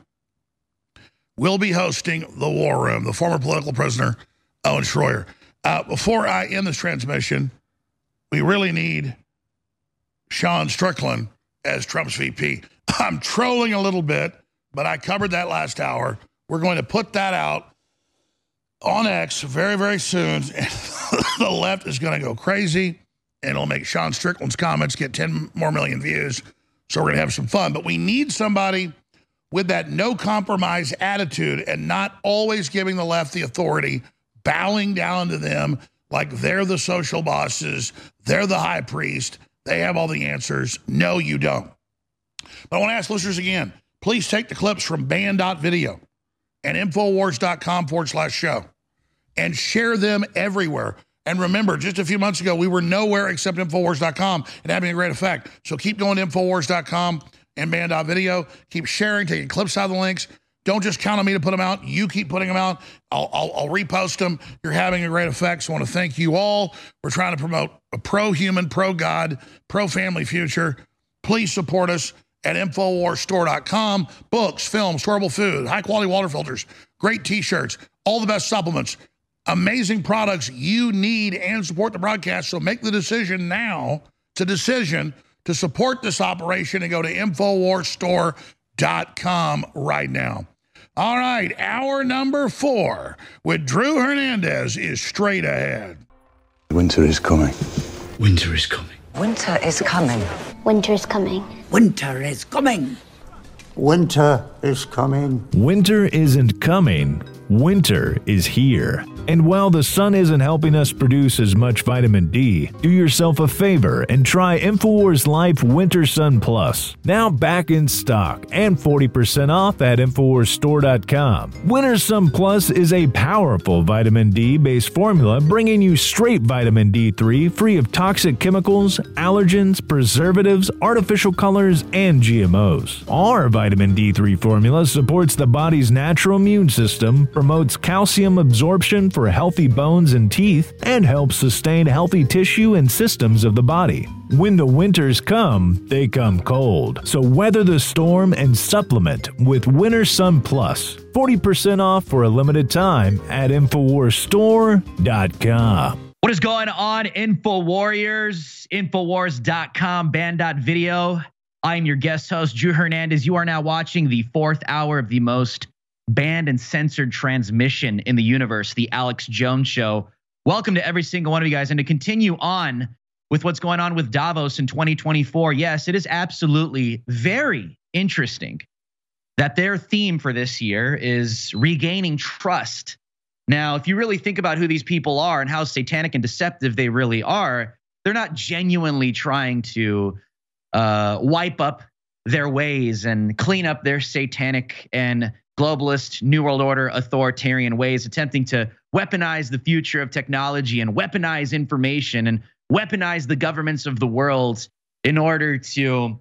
will be hosting the War Room, the former political prisoner, Owen Schroyer. Uh, before I end this transmission, we really need Sean Strickland as Trump's VP. I'm trolling a little bit, but I covered that last hour. We're going to put that out on X very, very soon. the left is going to go crazy, and it'll make Sean Strickland's comments get 10 more million views. So we're going to have some fun. But we need somebody with that no compromise attitude and not always giving the left the authority, bowing down to them like they're the social bosses, they're the high priest, they have all the answers. No, you don't. But I want to ask listeners again please take the clips from band.video and Infowars.com forward slash show and share them everywhere. And remember, just a few months ago, we were nowhere except Infowars.com and having a great effect. So keep going to Infowars.com and Band.video. Uh, keep sharing, taking clips out of the links. Don't just count on me to put them out. You keep putting them out. I'll, I'll, I'll repost them. You're having a great effect. So I want to thank you all. We're trying to promote a pro human, pro God, pro family future. Please support us at InfoWarsStore.com. Books, films, storable food, high quality water filters, great t shirts, all the best supplements, amazing products you need and support the broadcast. So make the decision now to decision to support this operation and go to InfoWarsStore.com right now. All right, hour number four with Drew Hernandez is straight ahead. Winter is coming. Winter is coming. Winter is coming. Winter is coming. Winter is coming. Winter is coming. Winter isn't coming. Winter is here. And while the sun isn't helping us produce as much vitamin D, do yourself a favor and try InfoWars Life Winter Sun Plus. Now back in stock and 40% off at InfoWarsStore.com. Winter Sun Plus is a powerful vitamin D based formula bringing you straight vitamin D3 free of toxic chemicals, allergens, preservatives, artificial colors, and GMOs. Our vitamin D3 formula supports the body's natural immune system, promotes calcium absorption for healthy bones and teeth, and helps sustain healthy tissue and systems of the body. When the winters come, they come cold. So weather the storm and supplement with Winter Sun Plus. 40% off for a limited time at InfoWarsStore.com. What is going on, Info Warriors? Infowars.com, band.video. I am your guest host, Drew Hernandez. You are now watching the fourth hour of the most banned and censored transmission in the universe, the Alex Jones Show. Welcome to every single one of you guys. And to continue on with what's going on with Davos in 2024, yes, it is absolutely very interesting that their theme for this year is regaining trust. Now, if you really think about who these people are and how satanic and deceptive they really are, they're not genuinely trying to uh, wipe up their ways and clean up their satanic and globalist, New World Order, authoritarian ways, attempting to weaponize the future of technology and weaponize information and weaponize the governments of the world in order to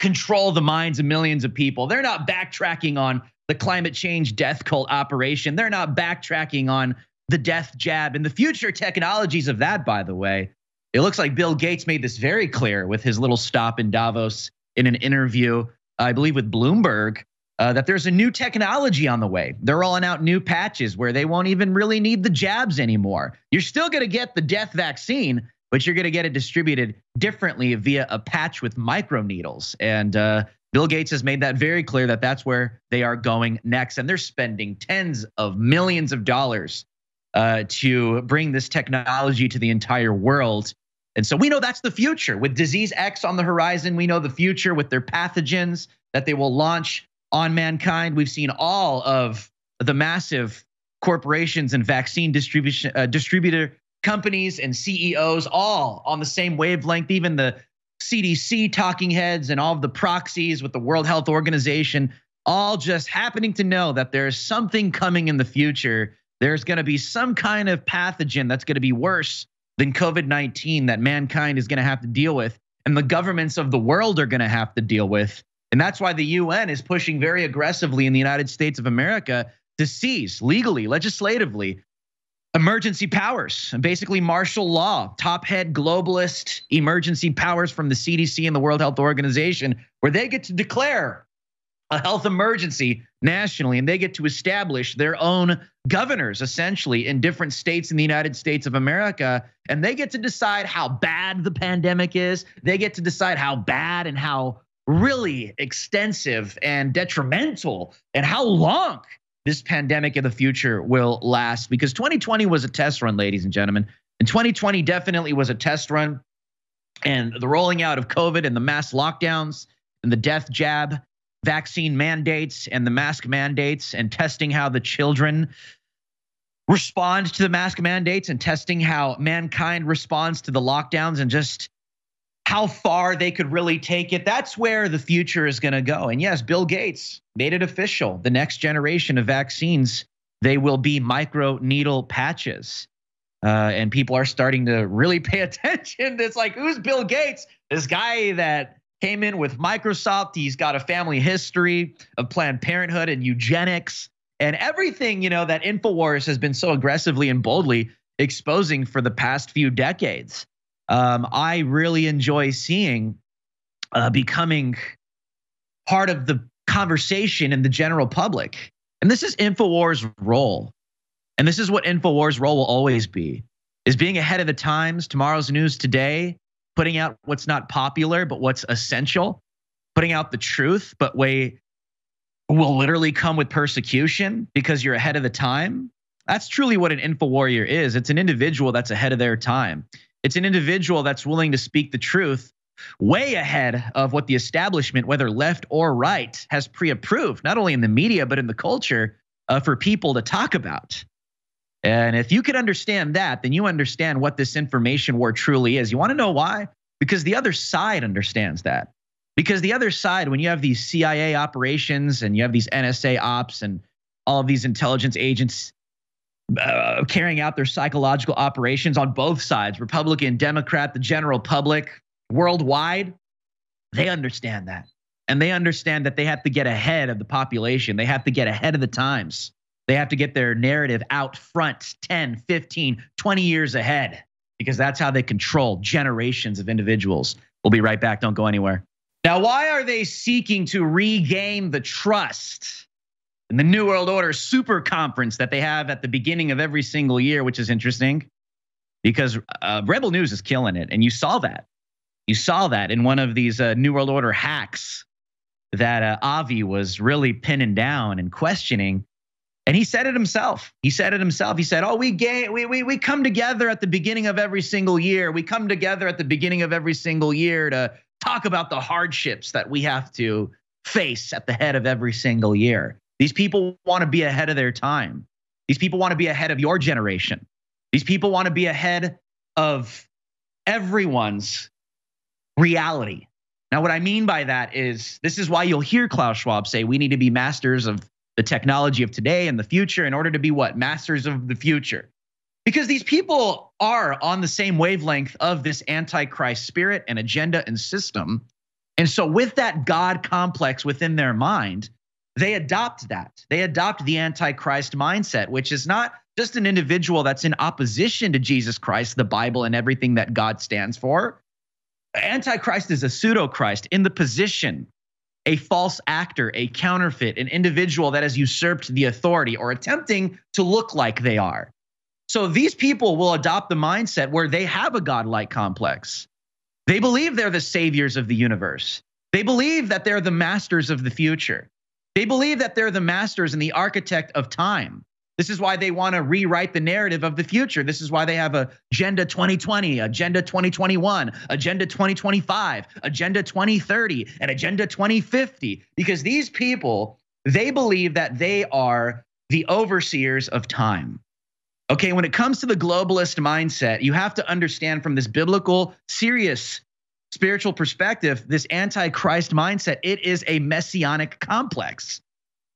control the minds of millions of people. They're not backtracking on the climate change death cult operation. They're not backtracking on the death jab and the future technologies of that, by the way. It looks like Bill Gates made this very clear with his little stop in Davos in an interview, I believe, with Bloomberg, uh, that there's a new technology on the way. They're rolling out new patches where they won't even really need the jabs anymore. You're still going to get the death vaccine, but you're going to get it distributed differently via a patch with microneedles. And uh, Bill Gates has made that very clear that that's where they are going next. And they're spending tens of millions of dollars uh, to bring this technology to the entire world. And so we know that's the future. With Disease X on the horizon, we know the future with their pathogens that they will launch on mankind. We've seen all of the massive corporations and vaccine distribution uh, distributor companies and CEOs all on the same wavelength. Even the CDC talking heads and all of the proxies with the World Health Organization, all just happening to know that there's something coming in the future. There's going to be some kind of pathogen that's going to be worse than COVID 19 that mankind is going to have to deal with and the governments of the world are going to have to deal with. And that's why the UN is pushing very aggressively in the United States of America to seize legally, legislatively, emergency powers, basically martial law, top head globalist emergency powers from the CDC and the World Health Organization, where they get to declare a health emergency nationally and they get to establish their own governors essentially in different states in the United States of America and they get to decide how bad the pandemic is. They get to decide how bad and how really extensive and detrimental and how long this pandemic in the future will last. Because 2020 was a test run ladies and gentlemen. And 2020 definitely was a test run. And the rolling out of covid and the mass lockdowns and the death jab vaccine mandates and the mask mandates and testing how the children respond to the mask mandates and testing how mankind responds to the lockdowns and just how far they could really take it. That's where the future is going to go. And yes, Bill Gates made it official. The next generation of vaccines, they will be micro needle patches. Uh, and people are starting to really pay attention. It's like, who's Bill Gates? This guy that came in with Microsoft. He's got a family history of Planned Parenthood and eugenics and everything, you know, that InfoWars has been so aggressively and boldly exposing for the past few decades. Um, I really enjoy seeing uh, becoming part of the conversation in the general public. And this is InfoWars' role. And this is what InfoWars' role will always be is being ahead of the times, tomorrow's news today, putting out what's not popular, but what's essential, putting out the truth, but way will literally come with persecution because you're ahead of the time. That's truly what an info warrior is. It's an individual that's ahead of their time. It's an individual that's willing to speak the truth way ahead of what the establishment, whether left or right, has pre approved, not only in the media, but in the culture uh, for people to talk about. And if you could understand that, then you understand what this information war truly is. You want to know why? Because the other side understands that. Because the other side, when you have these CIA operations and you have these NSA ops and all of these intelligence agents uh, carrying out their psychological operations on both sides, Republican, Democrat, the general public, worldwide, they understand that. And they understand that they have to get ahead of the population. They have to get ahead of the times. They have to get their narrative out front 10, 15, 20 years ahead because that's how they control generations of individuals. We'll be right back. Don't go anywhere. Now, why are they seeking to regain the trust in the New World Order super conference that they have at the beginning of every single year, which is interesting because uh, Rebel News is killing it. And you saw that. You saw that in one of these uh, New World Order hacks that uh, Avi was really pinning down and questioning and he said it himself. He said it himself. He said, "Oh, we we we we come together at the beginning of every single year. We come together at the beginning of every single year to talk about the hardships that we have to face at the head of every single year. These people want to be ahead of their time. These people want to be ahead of your generation. These people want to be ahead of everyone's reality. Now, what I mean by that is this is why you'll hear Klaus Schwab say we need to be masters of the technology of today and the future in order to be what? Masters of the future. Because these people are on the same wavelength of this antichrist spirit and agenda and system. And so, with that God complex within their mind, they adopt that. They adopt the antichrist mindset, which is not just an individual that's in opposition to Jesus Christ, the Bible, and everything that God stands for. Antichrist is a pseudo Christ in the position a false actor, a counterfeit, an individual that has usurped the authority or attempting to look like they are. So these people will adopt the mindset where they have a godlike complex. They believe they're the saviors of the universe. They believe that they're the masters of the future. They believe that they're the masters and the architect of time. This is why they want to rewrite the narrative of the future. This is why they have a Agenda 2020, Agenda 2021, Agenda 2025, Agenda 2030, and Agenda 2050. Because these people, they believe that they are the overseers of time. Okay, when it comes to the globalist mindset, you have to understand from this biblical, serious spiritual perspective, this antichrist mindset, it is a messianic complex.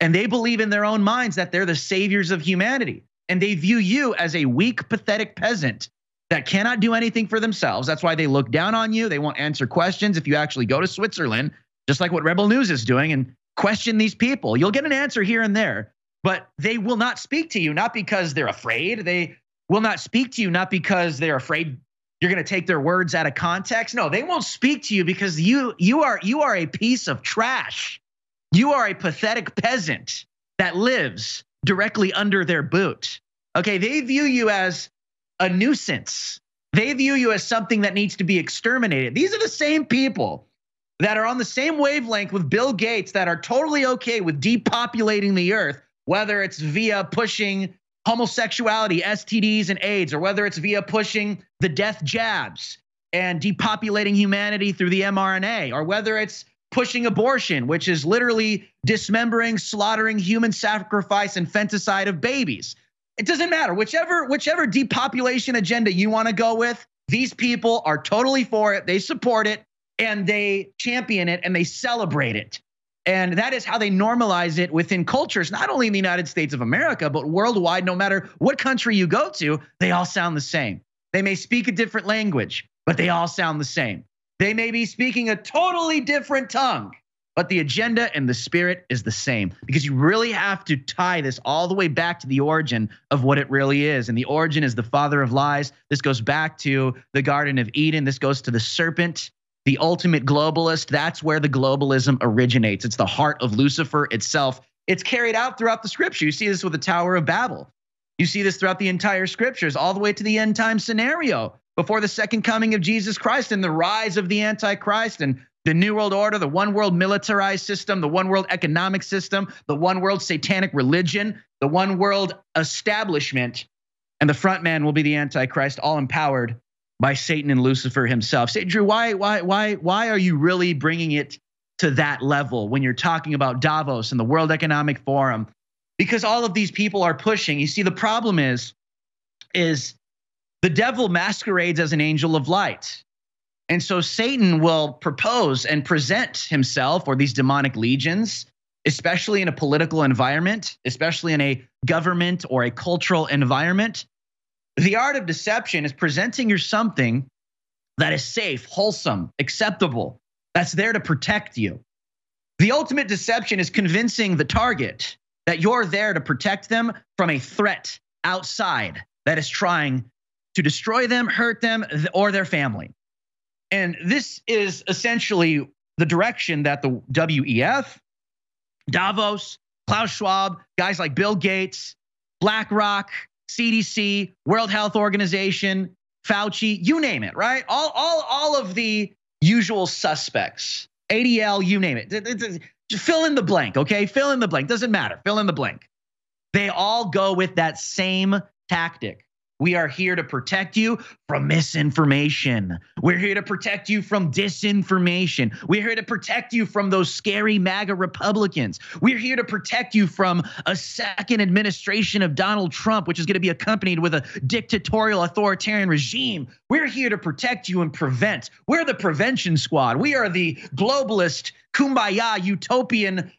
And they believe in their own minds that they're the saviors of humanity. And they view you as a weak, pathetic peasant that cannot do anything for themselves. That's why they look down on you. They won't answer questions. If you actually go to Switzerland, just like what Rebel News is doing, and question these people, you'll get an answer here and there, but they will not speak to you, not because they're afraid. They will not speak to you, not because they're afraid you're going to take their words out of context. No, they won't speak to you because you you are you are a piece of trash. You are a pathetic peasant that lives directly under their boot. Okay, they view you as a nuisance. They view you as something that needs to be exterminated. These are the same people that are on the same wavelength with Bill Gates that are totally okay with depopulating the earth, whether it's via pushing homosexuality, STDs, and AIDS, or whether it's via pushing the death jabs and depopulating humanity through the mRNA, or whether it's pushing abortion, which is literally dismembering, slaughtering, human sacrifice, and infanticide of babies. It doesn't matter. Whichever whichever depopulation agenda you want to go with, these people are totally for it. They support it and they champion it and they celebrate it. And that is how they normalize it within cultures, not only in the United States of America, but worldwide. No matter what country you go to, they all sound the same. They may speak a different language, but they all sound the same. They may be speaking a totally different tongue, but the agenda and the spirit is the same because you really have to tie this all the way back to the origin of what it really is. And the origin is the father of lies. This goes back to the Garden of Eden. This goes to the serpent, the ultimate globalist. That's where the globalism originates. It's the heart of Lucifer itself. It's carried out throughout the scripture. You see this with the Tower of Babel. You see this throughout the entire scriptures, all the way to the end time scenario before the second coming of Jesus Christ and the rise of the Antichrist and the New World Order, the one world militarized system, the one world economic system, the one world satanic religion, the one world establishment. And the front man will be the Antichrist, all empowered by Satan and Lucifer himself. Say, Drew, why, why, why, why are you really bringing it to that level when you're talking about Davos and the World Economic Forum? Because all of these people are pushing. You see, the problem is, is the devil masquerades as an angel of light. And so Satan will propose and present himself or these demonic legions, especially in a political environment, especially in a government or a cultural environment. The art of deception is presenting you something that is safe, wholesome, acceptable, that's there to protect you. The ultimate deception is convincing the target that you're there to protect them from a threat outside that is trying to destroy them, hurt them, or their family. And this is essentially the direction that the WEF, Davos, Klaus Schwab, guys like Bill Gates, BlackRock, CDC, World Health Organization, Fauci, you name it, right? All, all, all of the usual suspects, ADL, you name it. Fill in the blank, okay? Fill in the blank. Doesn't matter. Fill in the blank. They all go with that same tactic. We are here to protect you from misinformation. We're here to protect you from disinformation. We're here to protect you from those scary MAGA Republicans. We're here to protect you from a second administration of Donald Trump, which is going to be accompanied with a dictatorial authoritarian regime. We're here to protect you and prevent. We're the prevention squad. We are the globalist, kumbaya, utopian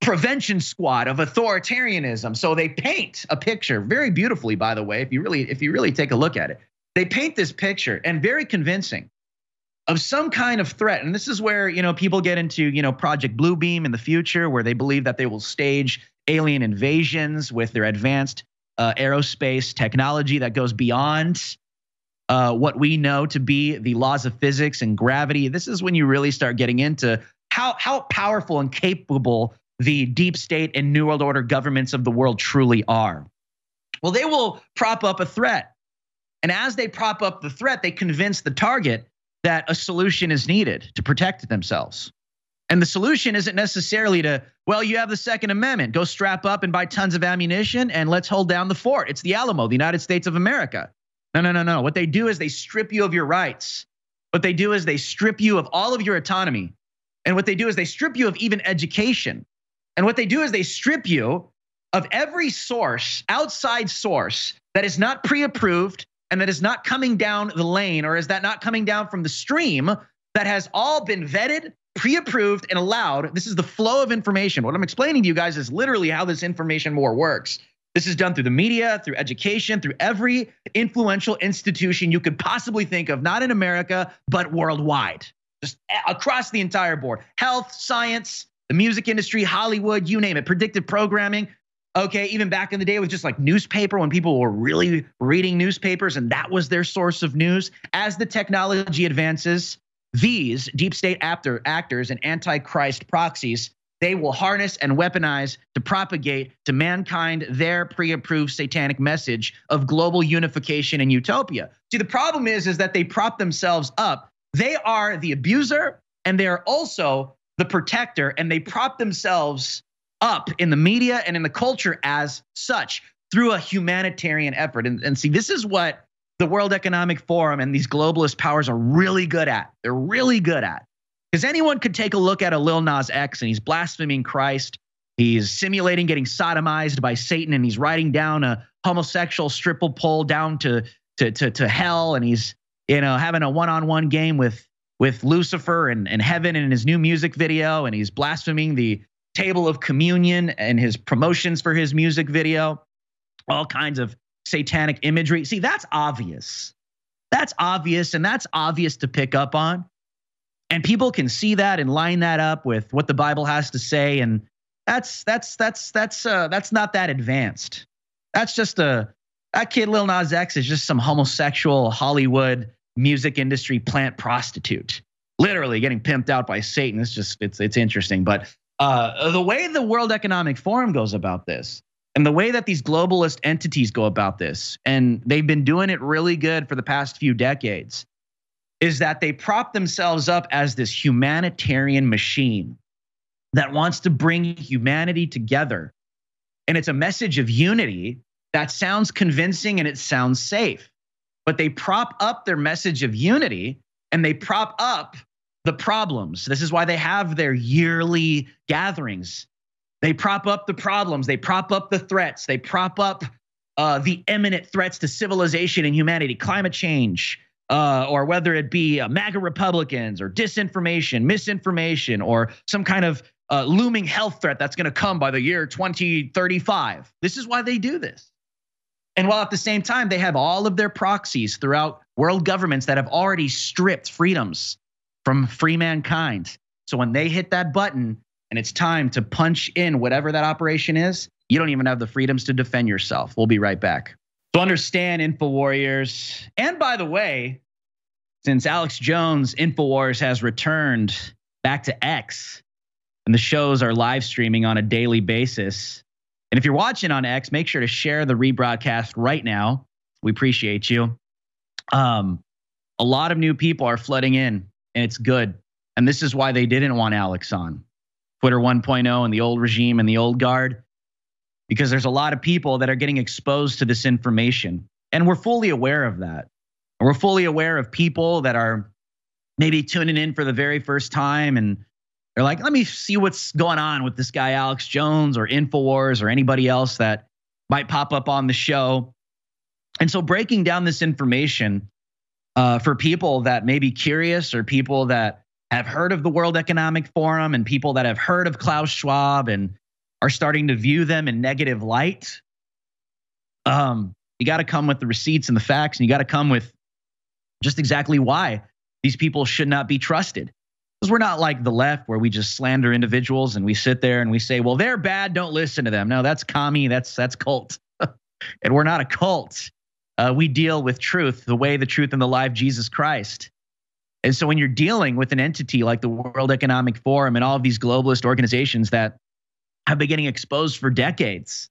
prevention squad of authoritarianism. So they paint a picture very beautifully, by the way, if you really if you really take a look at it. They paint this picture and very convincing of some kind of threat. And this is where, you know, people get into, you know, Project Bluebeam in the future where they believe that they will stage alien invasions with their advanced uh, aerospace technology that goes beyond uh, what we know to be the laws of physics and gravity. This is when you really start getting into how how powerful and capable the deep state and New World Order governments of the world truly are. Well, they will prop up a threat. And as they prop up the threat, they convince the target that a solution is needed to protect themselves. And the solution isn't necessarily to, well, you have the Second Amendment, go strap up and buy tons of ammunition and let's hold down the fort. It's the Alamo, the United States of America. No, no, no, no. What they do is they strip you of your rights. What they do is they strip you of all of your autonomy. And what they do is they strip you of even education. And what they do is they strip you of every source, outside source, that is not pre approved and that is not coming down the lane or is that not coming down from the stream that has all been vetted, pre approved, and allowed. This is the flow of information. What I'm explaining to you guys is literally how this information war works. This is done through the media, through education, through every influential institution you could possibly think of, not in America, but worldwide, just across the entire board health, science, the music industry, Hollywood, you name it, predictive programming. Okay, even back in the day with just like newspaper when people were really reading newspapers and that was their source of news. As the technology advances, these deep state actor, actors and antichrist proxies they will harness and weaponize to propagate to mankind their pre-approved satanic message of global unification and utopia. See, the problem is, is that they prop themselves up. They are the abuser and they are also the protector, and they prop themselves up in the media and in the culture as such through a humanitarian effort. And, and see, this is what the World Economic Forum and these globalist powers are really good at. They're really good at. Because anyone could take a look at a Lil Nas X and he's blaspheming Christ. He's simulating getting sodomized by Satan and he's riding down a homosexual stripple pole down to, to, to, to hell. And he's, you know, having a one-on-one game with, with Lucifer and, and heaven in his new music video. And he's blaspheming the table of communion and his promotions for his music video. All kinds of satanic imagery. See, that's obvious. That's obvious. And that's obvious to pick up on and people can see that and line that up with what the Bible has to say, and that's that's that's that's uh, that's not that advanced. That's just a that kid Lil Nas X is just some homosexual Hollywood music industry plant prostitute, literally getting pimped out by Satan. It's just it's it's interesting, but uh, the way the World Economic Forum goes about this, and the way that these globalist entities go about this, and they've been doing it really good for the past few decades is that they prop themselves up as this humanitarian machine that wants to bring humanity together. And it's a message of unity that sounds convincing and it sounds safe. But they prop up their message of unity and they prop up the problems. This is why they have their yearly gatherings. They prop up the problems, they prop up the threats, they prop up uh, the imminent threats to civilization and humanity, climate change, uh, or whether it be uh, MAGA Republicans or disinformation, misinformation, or some kind of uh, looming health threat that's going to come by the year 2035. This is why they do this. And while at the same time, they have all of their proxies throughout world governments that have already stripped freedoms from free mankind. So when they hit that button and it's time to punch in whatever that operation is, you don't even have the freedoms to defend yourself. We'll be right back. So understand InfoWarriors. And by the way, since Alex Jones InfoWars has returned back to X and the shows are live streaming on a daily basis. And if you're watching on X, make sure to share the rebroadcast right now. We appreciate you. Um, a lot of new people are flooding in, and it's good. And this is why they didn't want Alex on. Twitter 1.0 and the old regime and the old guard because there's a lot of people that are getting exposed to this information. And we're fully aware of that. And we're fully aware of people that are maybe tuning in for the very first time and they're like, let me see what's going on with this guy, Alex Jones or InfoWars or anybody else that might pop up on the show. And so breaking down this information uh, for people that may be curious or people that have heard of the World Economic Forum and people that have heard of Klaus Schwab and are starting to view them in negative light, um, you got to come with the receipts and the facts, and you got to come with just exactly why these people should not be trusted. Because we're not like the left where we just slander individuals and we sit there and we say, well, they're bad, don't listen to them. No, that's commie, that's that's cult. and we're not a cult. Uh, we deal with truth, the way, the truth, and the life, Jesus Christ. And so when you're dealing with an entity like the World Economic Forum and all of these globalist organizations that have been getting exposed for decades.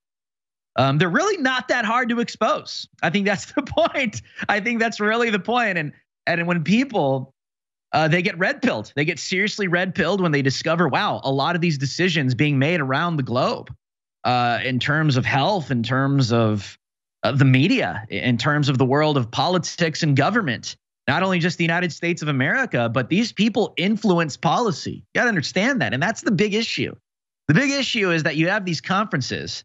Um, they're really not that hard to expose. I think that's the point. I think that's really the point. And and when people uh, they get red pilled, they get seriously red pilled when they discover, wow, a lot of these decisions being made around the globe, uh, in terms of health, in terms of uh, the media, in terms of the world of politics and government, not only just the United States of America, but these people influence policy. You got to understand that, and that's the big issue. The big issue is that you have these conferences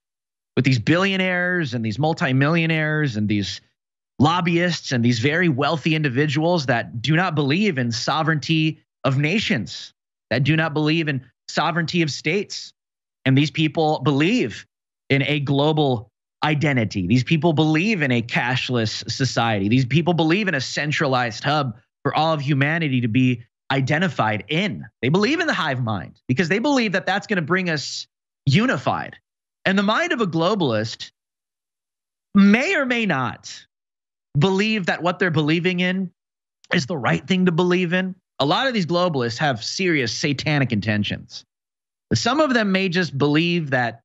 with these billionaires and these multimillionaires and these lobbyists and these very wealthy individuals that do not believe in sovereignty of nations, that do not believe in sovereignty of states. And these people believe in a global identity. These people believe in a cashless society. These people believe in a centralized hub for all of humanity to be identified in. They believe in the hive mind because they believe that that's going to bring us unified. And the mind of a globalist may or may not believe that what they're believing in is the right thing to believe in. A lot of these globalists have serious satanic intentions. Some of them may just believe that,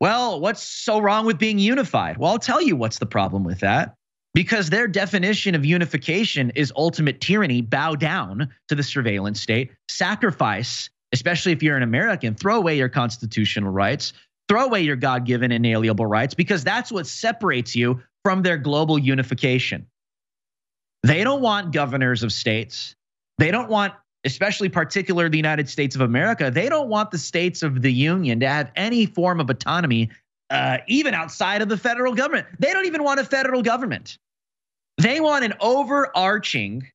well, what's so wrong with being unified? Well, I'll tell you what's the problem with that. Because their definition of unification is ultimate tyranny, bow down to the surveillance state, sacrifice, especially if you're an American, throw away your constitutional rights, throw away your God given inalienable rights, because that's what separates you from their global unification. They don't want governors of states. They don't want, especially particular the United States of America, they don't want the states of the Union to have any form of autonomy, uh, even outside of the federal government. They don't even want a federal government. They want an overarching,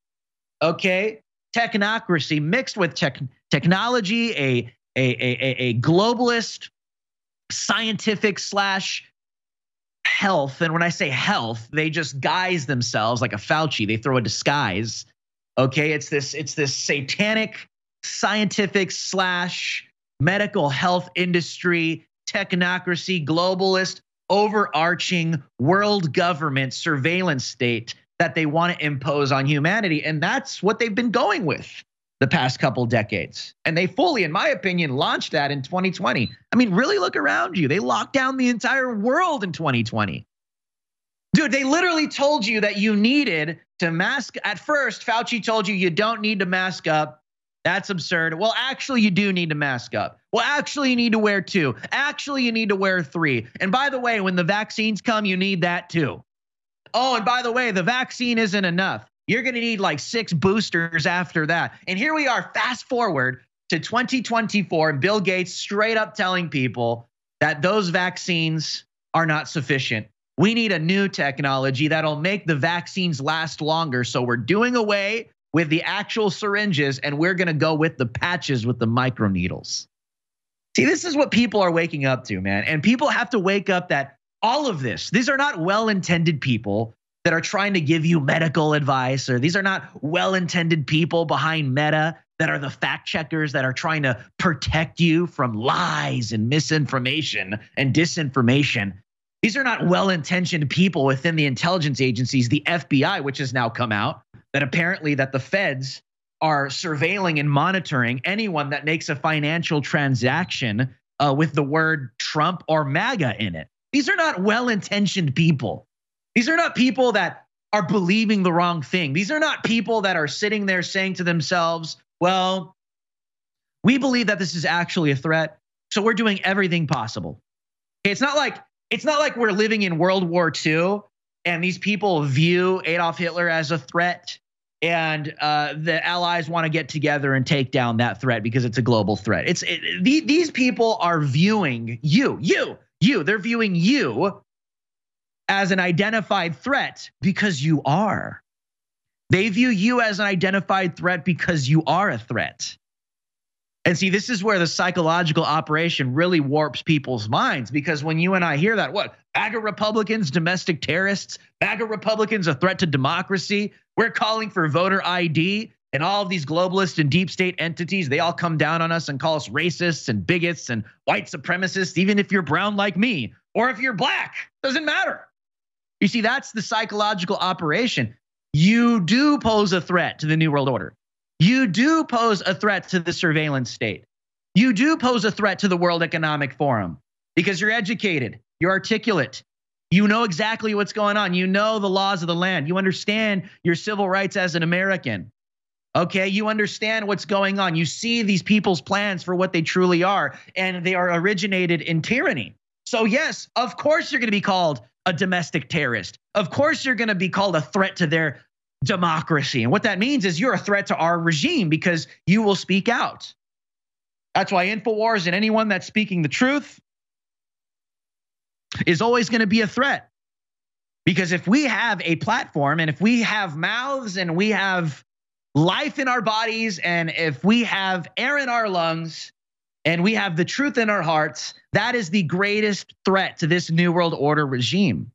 okay, technocracy mixed with tech, technology, a, a, a, a globalist scientific slash health. And when I say health, they just guise themselves like a Fauci. They throw a disguise. Okay, it's this it's this satanic scientific slash medical health industry technocracy globalist overarching world government surveillance state that they want to impose on humanity and that's what they've been going with the past couple decades. And they fully, in my opinion, launched that in 2020. I mean, really look around you. They locked down the entire world in 2020. Dude, they literally told you that you needed to mask. At first, Fauci told you you don't need to mask up. That's absurd. Well, actually, you do need to mask up. Well, actually, you need to wear two. Actually, you need to wear three. And by the way, when the vaccines come, you need that too. Oh, and by the way, the vaccine isn't enough. You're going to need like six boosters after that. And here we are, fast forward to 2024, and Bill Gates straight up telling people that those vaccines are not sufficient. We need a new technology that'll make the vaccines last longer. So we're doing away with the actual syringes and we're going to go with the patches with the microneedles. See, this is what people are waking up to, man. And people have to wake up that all of this, these are not well intended people that are trying to give you medical advice, or these are not well intended people behind Meta that are the fact checkers that are trying to protect you from lies and misinformation and disinformation. These are not well intentioned people within the intelligence agencies, the FBI, which has now come out that apparently that the feds are surveilling and monitoring anyone that makes a financial transaction uh, with the word Trump or MAGA in it. These are not well intentioned people. These are not people that are believing the wrong thing. These are not people that are sitting there saying to themselves, well, we believe that this is actually a threat, so we're doing everything possible. It's not like it's not like we're living in World War II and these people view Adolf Hitler as a threat and uh, the allies want to get together and take down that threat because it's a global threat. It's it, the, these people are viewing you, you, you. They're viewing you as an identified threat because you are. They view you as an identified threat because you are a threat. And see, this is where the psychological operation really warps people's minds because when you and I hear that, what, MAGA Republicans, domestic terrorists, MAGA Republicans, a threat to democracy, we're calling for voter ID, and all of these globalist and deep state entities, they all come down on us and call us racists and bigots and white supremacists, even if you're brown like me or if you're black, doesn't matter. You see, that's the psychological operation. You do pose a threat to the New World Order. You do pose a threat to the surveillance state. You do pose a threat to the World Economic Forum because you're educated, you're articulate, you know exactly what's going on, you know the laws of the land, you understand your civil rights as an American. Okay, you understand what's going on. You see these people's plans for what they truly are, and they are originated in tyranny. So, yes, of course, you're going to be called a domestic terrorist. Of course, you're going to be called a threat to their democracy. And what that means is you're a threat to our regime because you will speak out. That's why InfoWars and anyone that's speaking the truth is always going to be a threat. Because if we have a platform and if we have mouths and we have life in our bodies and if we have air in our lungs and we have the truth in our hearts, that is the greatest threat to this New World Order regime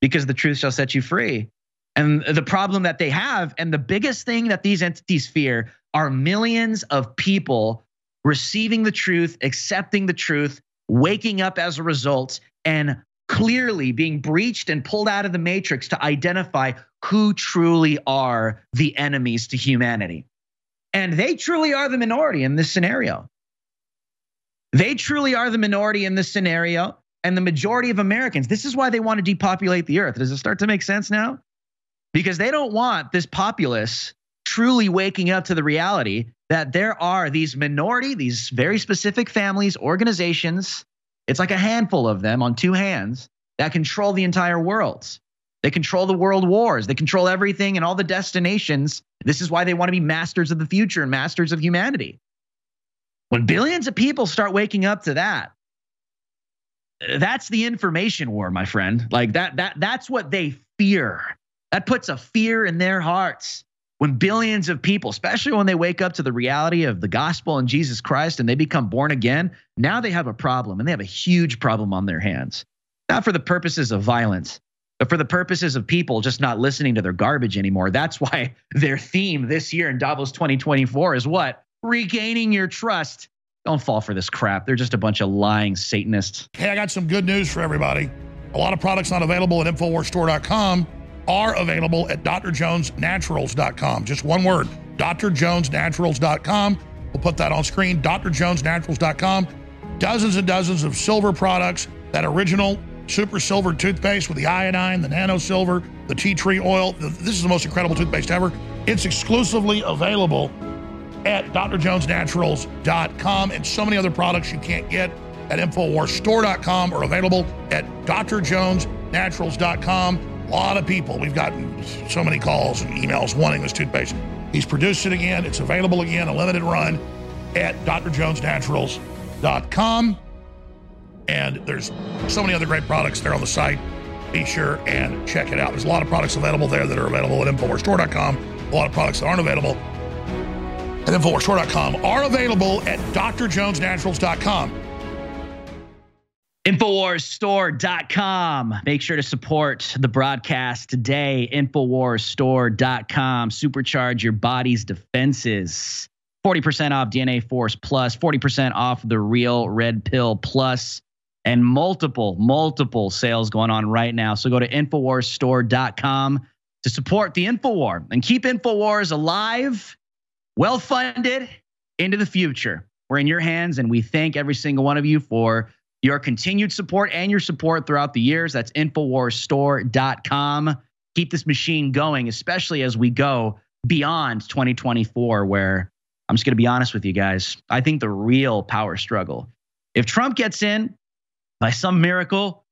because the truth shall set you free. And the problem that they have, and the biggest thing that these entities fear, are millions of people receiving the truth, accepting the truth, waking up as a result, and clearly being breached and pulled out of the matrix to identify who truly are the enemies to humanity. And they truly are the minority in this scenario. They truly are the minority in this scenario and the majority of Americans. This is why they want to depopulate the earth. Does it start to make sense now? Because they don't want this populace truly waking up to the reality that there are these minority, these very specific families, organizations. It's like a handful of them on two hands that control the entire world. They control the world wars. They control everything and all the destinations. This is why they want to be masters of the future and masters of humanity. When billions of people start waking up to that, that's the information war, my friend. Like that that that's what they fear. That puts a fear in their hearts. When billions of people, especially when they wake up to the reality of the gospel and Jesus Christ and they become born again, now they have a problem and they have a huge problem on their hands. Not for the purposes of violence, but for the purposes of people just not listening to their garbage anymore. That's why their theme this year in Davos 2024 is what? Regaining your trust. Don't fall for this crap. They're just a bunch of lying Satanists. Hey, I got some good news for everybody. A lot of products not available at InfoWarsStore.com are available at drjonesnaturals.com. Just one word, drjonesnaturals.com. We'll put that on screen, drjonesnaturals.com. Dozens and dozens of silver products, that original super silver toothpaste with the iodine, the nano silver, the tea tree oil. This is the most incredible toothpaste ever. It's exclusively available at drjonesnaturals.com and so many other products you can't get at InfoWarsStore.com or available at drjonesnaturals.com. A lot of people, we've gotten so many calls and emails wanting this toothpaste. He's produced it again. It's available again, a limited run at drjonesnaturals.com. And there's so many other great products there on the site. Be sure and check it out. There's a lot of products available there that are available at InfoWarsStore.com. A lot of products that aren't available at InfoWarsStore.com are available at drjonesnaturals.com. Infowarsstore.com. Make sure to support the broadcast today. Infowarsstore.com. Supercharge your body's defenses. 40% off DNA Force Plus, 40% off the Real Red Pill Plus, and multiple, multiple sales going on right now. So go to Infowarsstore.com to support the Infowar and keep Infowars alive, well funded into the future. We're in your hands, and we thank every single one of you for your continued support and your support throughout the years. That's Infowarsstore.com. Keep this machine going, especially as we go beyond 2024, where I'm just going to be honest with you guys. I think the real power struggle, if Trump gets in by some miracle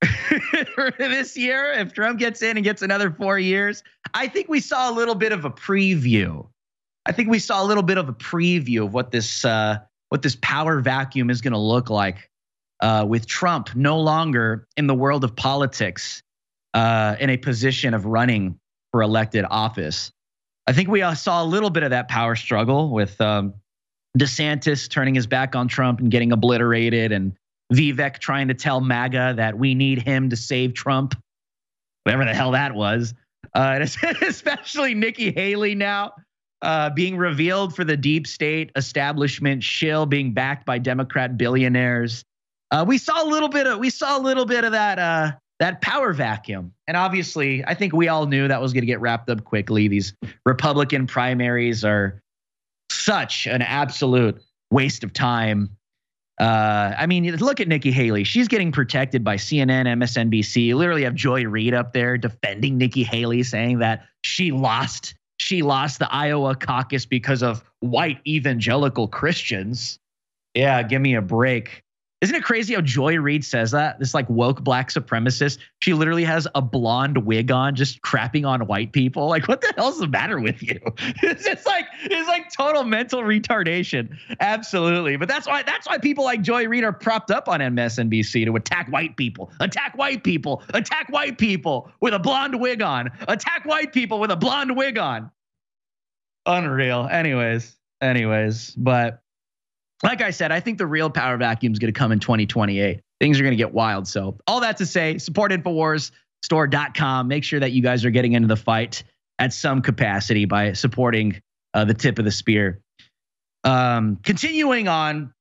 this year, if Trump gets in and gets another four years, I think we saw a little bit of a preview. I think we saw a little bit of a preview of what this uh, what this power vacuum is going to look like uh, with Trump no longer in the world of politics uh, in a position of running for elected office. I think we uh, saw a little bit of that power struggle with um, DeSantis turning his back on Trump and getting obliterated, and Vivek trying to tell MAGA that we need him to save Trump, whatever the hell that was. Uh, especially Nikki Haley now uh, being revealed for the deep state establishment shill being backed by Democrat billionaires. Uh, we saw a little bit of we saw a little bit of that uh, that power vacuum, and obviously, I think we all knew that was going to get wrapped up quickly. These Republican primaries are such an absolute waste of time. Uh, I mean, look at Nikki Haley. She's getting protected by CNN, MSNBC. You literally have Joy Reid up there defending Nikki Haley, saying that she lost she lost the Iowa caucus because of white evangelical Christians. Yeah, give me a break. Isn't it crazy how Joy Reid says that? This like woke black supremacist. She literally has a blonde wig on, just crapping on white people. Like, what the hell's the matter with you? It's just like it's like total mental retardation. Absolutely. But that's why that's why people like Joy Reid are propped up on MSNBC to attack white people, attack white people, attack white people with a blonde wig on, attack white people with a blonde wig on. Unreal. Anyways, anyways, but like I said, I think the real power vacuum is going to come in 2028. Things are going to get wild. So, all that to say, support InfoWarsStore.com. Make sure that you guys are getting into the fight at some capacity by supporting uh, the tip of the spear. Um, continuing on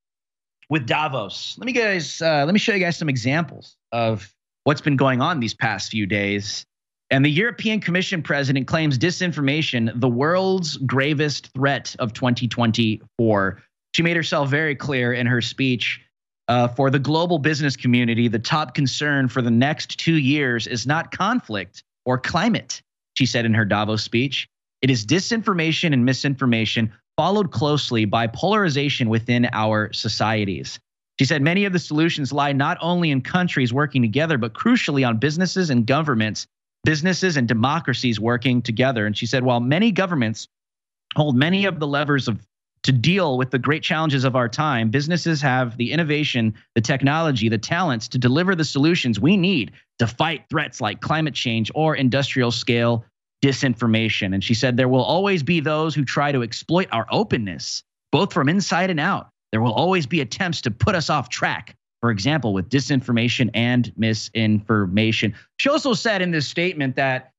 with Davos, let me guys uh, let me show you guys some examples of what's been going on these past few days. And the European Commission president claims disinformation the world's gravest threat of 2024. She made herself very clear in her speech. Uh, for the global business community, the top concern for the next two years is not conflict or climate, she said in her Davos speech. It is disinformation and misinformation, followed closely by polarization within our societies. She said many of the solutions lie not only in countries working together, but crucially on businesses and governments, businesses and democracies working together. And she said, while many governments hold many of the levers of to deal with the great challenges of our time, businesses have the innovation, the technology, the talents to deliver the solutions we need to fight threats like climate change or industrial scale disinformation. And she said, There will always be those who try to exploit our openness, both from inside and out. There will always be attempts to put us off track, for example, with disinformation and misinformation. She also said in this statement that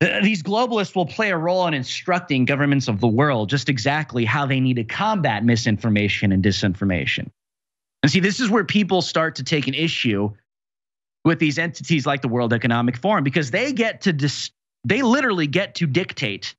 these globalists will play a role in instructing governments of the world just exactly how they need to combat misinformation and disinformation. And see, this is where people start to take an issue with these entities like the World Economic Forum because they get to dis- they literally get to dictate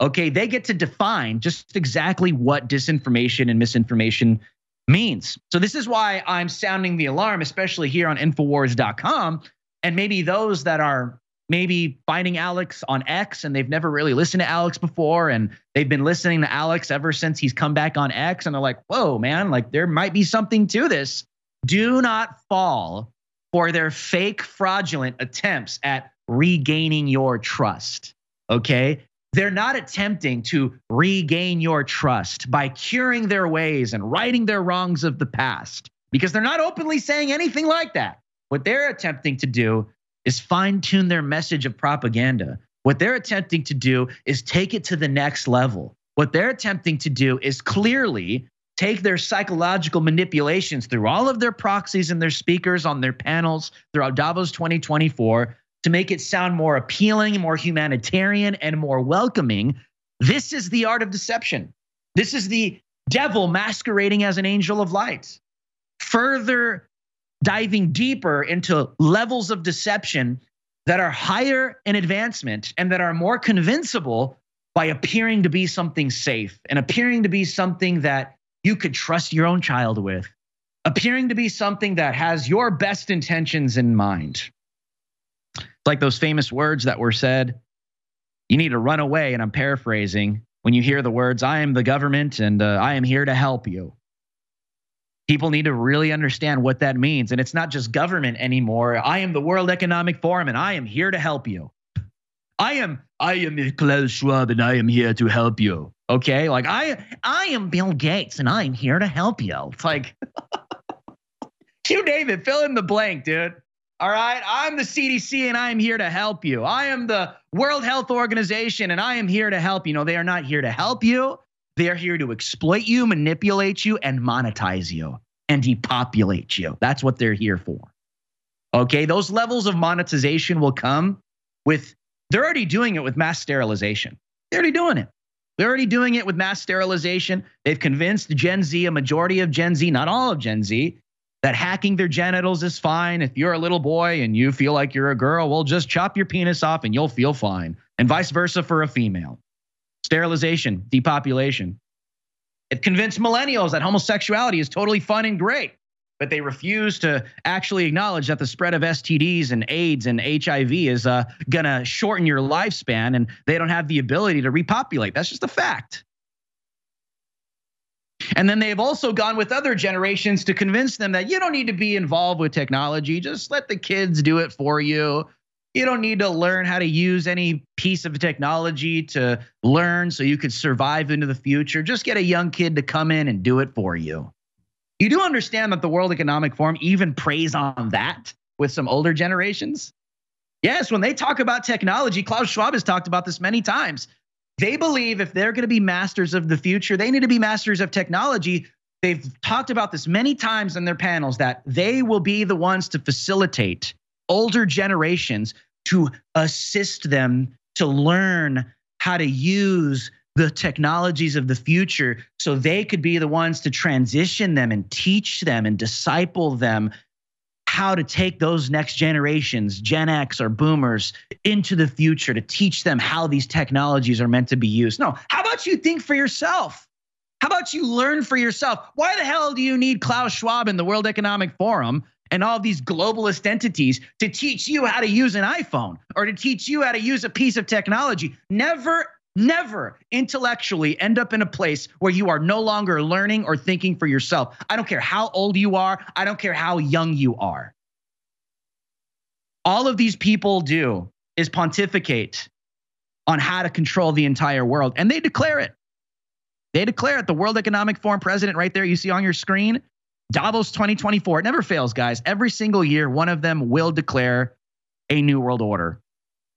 okay they get to define just exactly what disinformation and misinformation means so this is why i'm sounding the alarm especially here on infowars.com and maybe those that are maybe finding alex on x and they've never really listened to alex before and they've been listening to alex ever since he's come back on x and they're like whoa man like there might be something to this do not fall for their fake fraudulent attempts at regaining your trust. Okay. They're not attempting to regain your trust by curing their ways and righting their wrongs of the past because they're not openly saying anything like that. What they're attempting to do is fine tune their message of propaganda. What they're attempting to do is take it to the next level. What they're attempting to do is clearly take their psychological manipulations through all of their proxies and their speakers on their panels throughout Davos 2024 to make it sound more appealing, more humanitarian, and more welcoming. This is the art of deception. This is the devil masquerading as an angel of light. Further diving deeper into levels of deception that are higher in advancement and that are more convincible by appearing to be something safe and appearing to be something that you could trust your own child with, appearing to be something that has your best intentions in mind like those famous words that were said. You need to run away. And I'm paraphrasing when you hear the words, I am the government and uh, I am here to help you. People need to really understand what that means. And it's not just government anymore. I am the World Economic Forum and I am here to help you. I am I am Klaus Schwab and I am here to help you. Okay? Like I I am Bill Gates and I'm here to help you. It's like you it, fill in the blank, dude. All right. I'm the CDC and I am here to help you. I am the World Health Organization and I am here to help you. No, they are not here to help you. They are here to exploit you, manipulate you, and monetize you and depopulate you. That's what they're here for. Okay. Those levels of monetization will come with, they're already doing it with mass sterilization. They're already doing it. They're already doing it with mass sterilization. They've convinced Gen Z, a majority of Gen Z, not all of Gen Z, that hacking their genitals is fine. If you're a little boy and you feel like you're a girl, well, just chop your penis off and you'll feel fine. And vice versa for a female. Sterilization, depopulation. It convinced millennials that homosexuality is totally fun and great, but they refuse to actually acknowledge that the spread of STDs and AIDS and HIV is uh, going to shorten your lifespan and they don't have the ability to repopulate. That's just a fact. And then they've also gone with other generations to convince them that you don't need to be involved with technology. Just let the kids do it for you. You don't need to learn how to use any piece of technology to learn so you could survive into the future. Just get a young kid to come in and do it for you. You do understand that the World Economic Forum even preys on that with some older generations? Yes, when they talk about technology, Klaus Schwab has talked about this many times. They believe if they're going to be masters of the future, they need to be masters of technology. they've talked about this many times in their panels that they will be the ones to facilitate older generations to assist them to learn how to use the technologies of the future so they could be the ones to transition them and teach them and disciple them how to take those next generations, Gen X or boomers, into the future to teach them how these technologies are meant to be used. No, how about you think for yourself? How about you learn for yourself? Why the hell do you need Klaus Schwab and the World Economic Forum and all these globalist entities to teach you how to use an iPhone or to teach you how to use a piece of technology? Never never intellectually end up in a place where you are no longer learning or thinking for yourself. I don't care how old you are, I don't care how young you are. All of these people do is pontificate on how to control the entire world, and they declare it. They declare it. The World Economic Forum president, right there, you see on your screen, Davos 2024. It never fails, guys. Every single year, one of them will declare a new world order.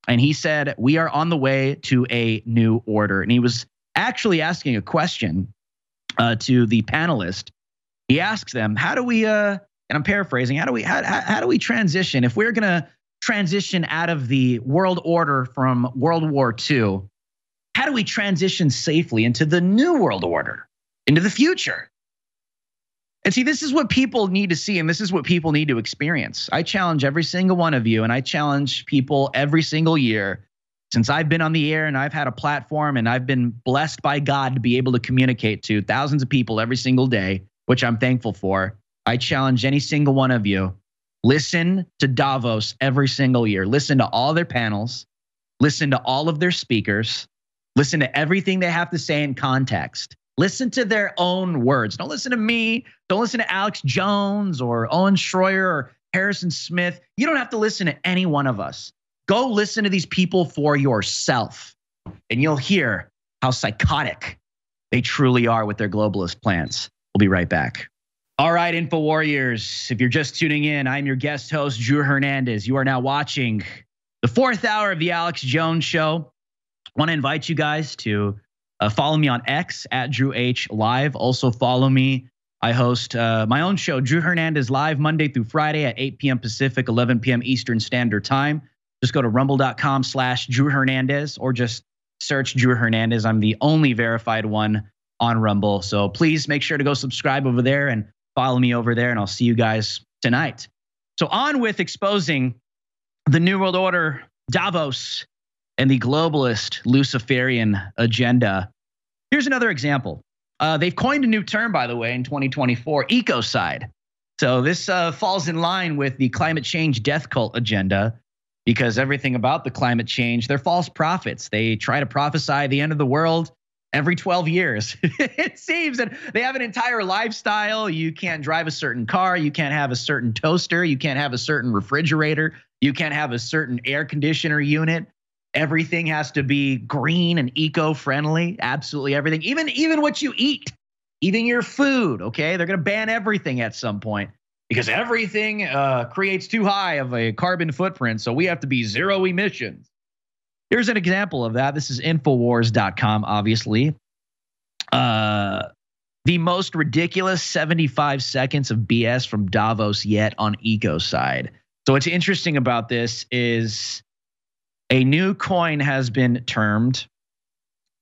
And he said, We are on the way to a new order. And he was actually asking a question uh, to the panelist. He asks them, How do we, uh, and I'm paraphrasing, how do we, how, how, how do we transition? If we're going to transition out of the world order from World War II, how do we transition safely into the new world order, into the future? And see, this is what people need to see, and this is what people need to experience. I challenge every single one of you, and I challenge people every single year since I've been on the air and I've had a platform and I've been blessed by God to be able to communicate to thousands of people every single day, which I'm thankful for. I challenge any single one of you listen to Davos every single year, listen to all their panels, listen to all of their speakers, listen to everything they have to say in context. Listen to their own words. Don't listen to me. Don't listen to Alex Jones or Owen Schroyer or Harrison Smith. You don't have to listen to any one of us. Go listen to these people for yourself, and you'll hear how psychotic they truly are with their globalist plans. We'll be right back. All right, Info Warriors. If you're just tuning in, I'm your guest host, Drew Hernandez. You are now watching the fourth hour of the Alex Jones Show. I want to invite you guys to uh, follow me on X at Drew H Live. Also follow me. I host uh, my own show, Drew Hernandez Live, Monday through Friday at 8 p.m. Pacific, 11 p.m. Eastern Standard Time. Just go to rumble.com slash Drew Hernandez or just search Drew Hernandez. I'm the only verified one on Rumble. So please make sure to go subscribe over there and follow me over there, and I'll see you guys tonight. So, on with exposing the New World Order, Davos, and the globalist Luciferian agenda. Here's another example. Uh, they've coined a new term, by the way, in 2024 ecocide. So this uh, falls in line with the climate change death cult agenda because everything about the climate change, they're false prophets. They try to prophesy the end of the world every 12 years. it seems that they have an entire lifestyle. You can't drive a certain car. You can't have a certain toaster. You can't have a certain refrigerator. You can't have a certain air conditioner unit. Everything has to be green and eco-friendly. Absolutely everything. Even even what you eat, even your food. Okay, they're going to ban everything at some point because everything uh, creates too high of a carbon footprint. So we have to be zero emissions. Here's an example of that. This is Infowars.com, obviously. Uh, the most ridiculous 75 seconds of BS from Davos yet on ecocide So what's interesting about this is a new coin has been termed.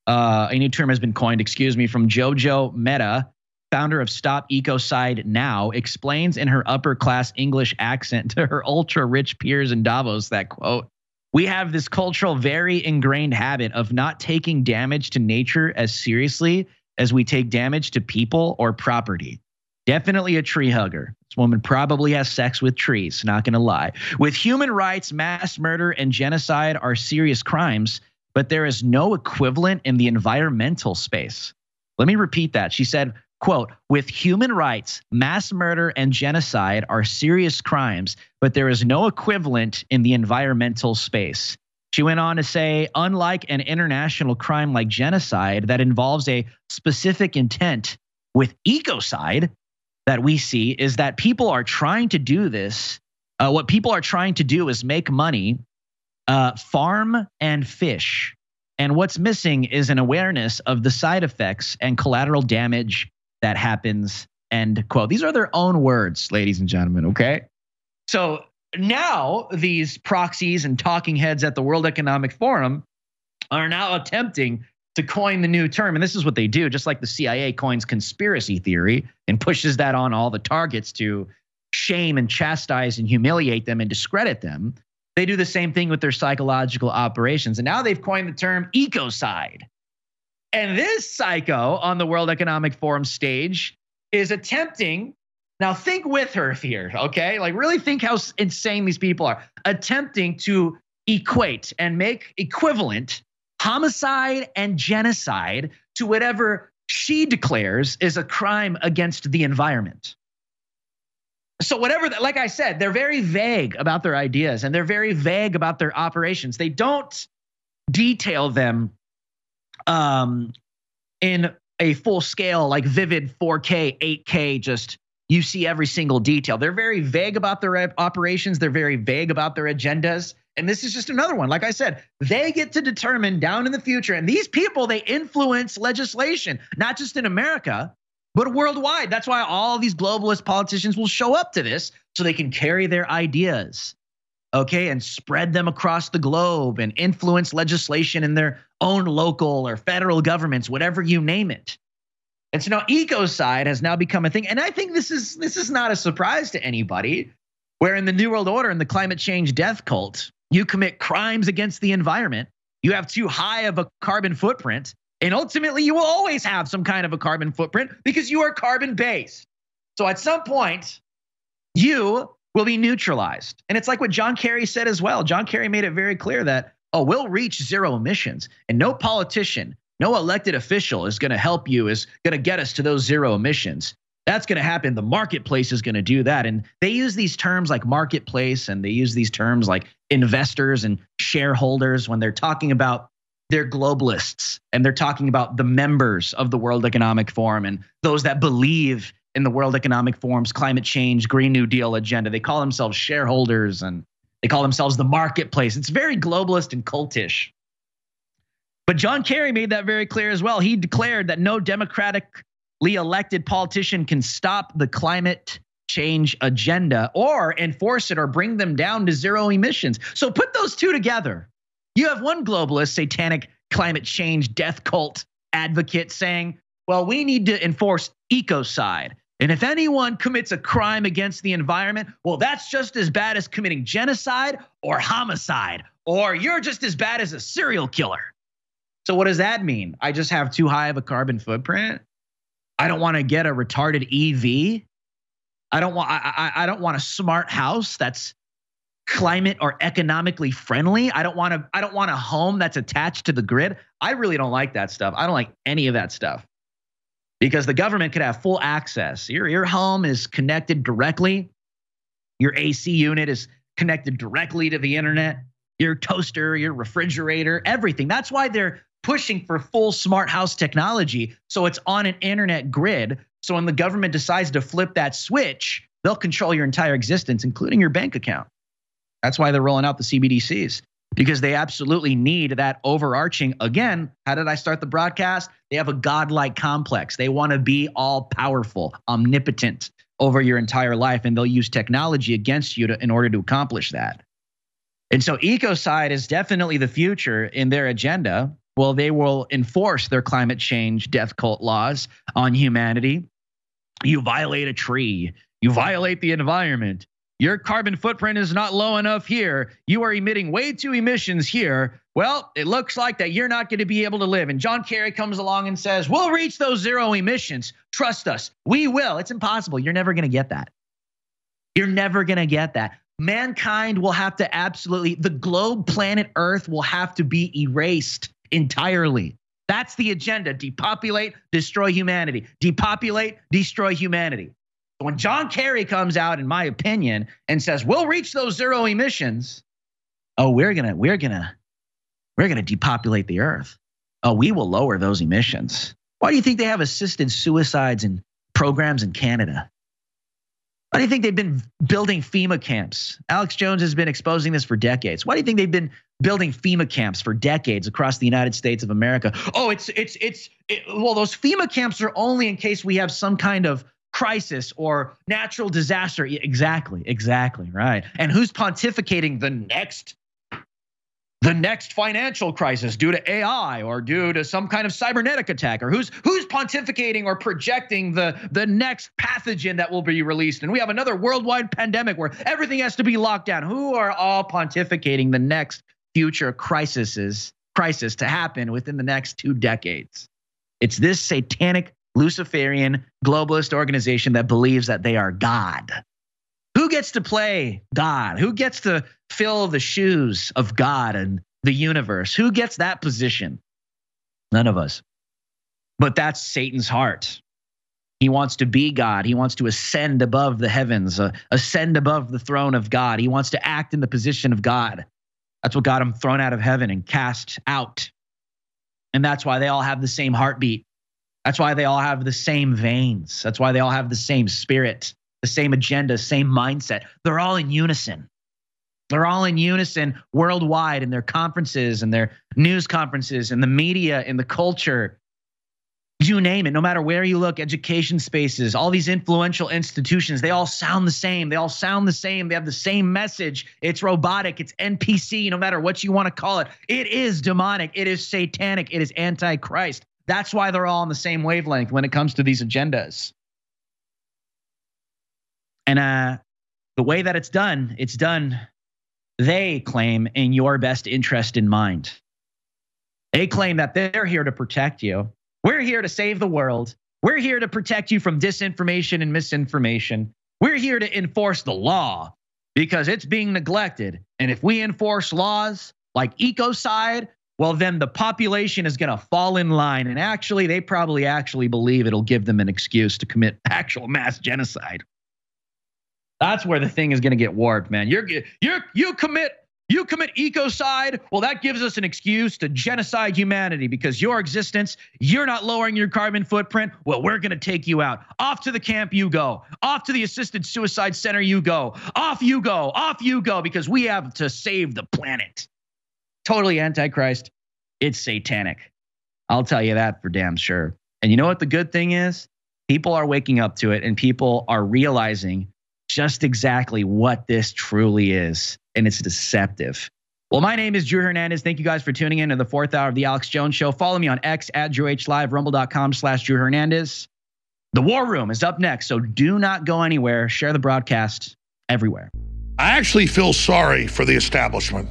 Uh, a new term has been coined, excuse me, from Jojo Mehta, founder of Stop Ecocide Now, explains in her upper class English accent to her ultra rich peers in Davos that, quote, we have this cultural, very ingrained habit of not taking damage to nature as seriously as we take damage to people or property. Definitely a tree hugger. Woman probably has sex with trees, not going to lie. With human rights, mass murder, and genocide are serious crimes, but there is no equivalent in the environmental space. Let me repeat that. She said, quote, with human rights, mass murder, and genocide are serious crimes, but there is no equivalent in the environmental space. She went on to say, unlike an international crime like genocide that involves a specific intent with ecocide, that we see is that people are trying to do this. Uh, what people are trying to do is make money, uh, farm and fish. And what's missing is an awareness of the side effects and collateral damage that happens End quote. These are their own words, ladies and gentlemen. Okay. So now these proxies and talking heads at the World Economic Forum are now attempting to coin the new term. And this is what they do, just like the CIA coins conspiracy theory and pushes that on all the targets to shame and chastise and humiliate them and discredit them. They do the same thing with their psychological operations. And now they've coined the term ecocide. And this psycho on the World Economic Forum stage is attempting, now think with her here, okay? Like, really think how insane these people are, attempting to equate and make equivalent homicide and genocide to whatever she declares is a crime against the environment. So, whatever, like I said, they're very vague about their ideas and they're very vague about their operations. They don't detail them um, in a full scale, like vivid 4K, 8K, just you see every single detail. They're very vague about their operations, they're very vague about their agendas. And this is just another one. Like I said, they get to determine down in the future. And these people, they influence legislation, not just in America, but worldwide. That's why all these globalist politicians will show up to this so they can carry their ideas okay, and spread them across the globe and influence legislation in their own local or federal governments, whatever you name it. And so now ecocide has now become a thing. And I think this is this is not a surprise to anybody. Where in the New World Order and the climate change death cult, you commit crimes against the environment, you have too high of a carbon footprint, and ultimately you will always have some kind of a carbon footprint because you are carbon based. So at some point, you will be neutralized. And it's like what John Kerry said as well. John Kerry made it very clear that, oh, we'll reach zero emissions, and no politician, no elected official is going to help you, is going to get us to those zero emissions. That's going to happen. The marketplace is going to do that. And they use these terms like marketplace and they use these terms like investors and shareholders when they're talking about they're globalists and they're talking about the members of the World Economic Forum and those that believe in the World Economic Forum's climate change, Green New Deal agenda. They call themselves shareholders and they call themselves the marketplace. It's very globalist and cultish. But John Kerry made that very clear as well. He declared that no democratically elected politician can stop the climate change agenda or enforce it or bring them down to zero emissions. So put those two together. You have one globalist, satanic climate change death cult advocate saying, well, we need to enforce ecocide. And if anyone commits a crime against the environment, well, that's just as bad as committing genocide or homicide, or you're just as bad as a serial killer. So, what does that mean? I just have too high of a carbon footprint? I don't want to get a retarded EV. I don't want I, I, I don't want a smart house that's climate or economically friendly. I don't want to I don't want a home that's attached to the grid. I really don't like that stuff. I don't like any of that stuff because the government could have full access. Your, your home is connected directly, your AC unit is connected directly to the internet, your toaster, your refrigerator, everything. That's why they're pushing for full smart house technology. So it's on an internet grid. So when the government decides to flip that switch, they'll control your entire existence, including your bank account. That's why they're rolling out the CBDCs because they absolutely need that overarching. Again, how did I start the broadcast? They have a godlike complex. They want to be all powerful, omnipotent over your entire life, and they'll use technology against you to, in order to accomplish that. And so, ecocide is definitely the future in their agenda. Well, they will enforce their climate change death cult laws on humanity. You violate a tree, you violate the environment, your carbon footprint is not low enough here. You are emitting way too emissions here. Well, it looks like that you're not going to be able to live. And John Kerry comes along and says, We'll reach those zero emissions. Trust us. We will. It's impossible. You're never going to get that. You're never going to get that. Mankind will have to absolutely, the globe, planet Earth will have to be erased entirely. That's the agenda depopulate, destroy humanity. Depopulate, destroy humanity. When John Kerry comes out, in my opinion, and says we'll reach those zero emissions, oh, we're gonna we're gonna we're gonna depopulate the earth. Oh, we will lower those emissions. Why do you think they have assisted suicides and programs in Canada? Why do you think they've been building FEMA camps? Alex Jones has been exposing this for decades. Why do you think they've been building FEMA camps for decades across the United States of America? Oh, it's it's it's it, well, those FEMA camps are only in case we have some kind of crisis or natural disaster. Exactly, exactly, right. And who's pontificating the next the next financial crisis due to AI or due to some kind of cybernetic attack or who's who's pontificating or projecting the the next pathogen that will be released and we have another worldwide pandemic where everything has to be locked down who are all pontificating the next future crises crisis to happen within the next 2 decades it's this satanic luciferian globalist organization that believes that they are god who gets to play God? Who gets to fill the shoes of God and the universe? Who gets that position? None of us. But that's Satan's heart. He wants to be God. He wants to ascend above the heavens, uh, ascend above the throne of God. He wants to act in the position of God. That's what got him thrown out of heaven and cast out. And that's why they all have the same heartbeat. That's why they all have the same veins. That's why they all have the same spirit the same agenda, same mindset. They're all in unison. They're all in unison worldwide in their conferences and their news conferences and the media and the culture. You name it, no matter where you look, education spaces, all these influential institutions, they all sound the same. They all sound the same. They have the same message. It's robotic, it's NPC, no matter what you want to call it. It is demonic, it is satanic, it is antichrist. That's why they're all on the same wavelength when it comes to these agendas. And uh, the way that it's done, it's done, they claim, in your best interest in mind. They claim that they're here to protect you. We're here to save the world. We're here to protect you from disinformation and misinformation. We're here to enforce the law because it's being neglected. And if we enforce laws like ecocide, well, then the population is going to fall in line. And actually, they probably actually believe it'll give them an excuse to commit actual mass genocide. That's where the thing is going to get warped, man. You're you're you commit you commit ecocide. Well, that gives us an excuse to genocide humanity because your existence, you're not lowering your carbon footprint. Well, we're going to take you out. Off to the camp you go. Off to the assisted suicide center you go. Off you go. Off you go because we have to save the planet. Totally antichrist. It's satanic. I'll tell you that for damn sure. And you know what the good thing is? People are waking up to it and people are realizing just exactly what this truly is. And it's deceptive. Well, my name is Drew Hernandez. Thank you guys for tuning in to the fourth hour of the Alex Jones Show. Follow me on X at Drew H Live, rumble.com slash Drew Hernandez. The War Room is up next, so do not go anywhere. Share the broadcast everywhere. I actually feel sorry for the establishment.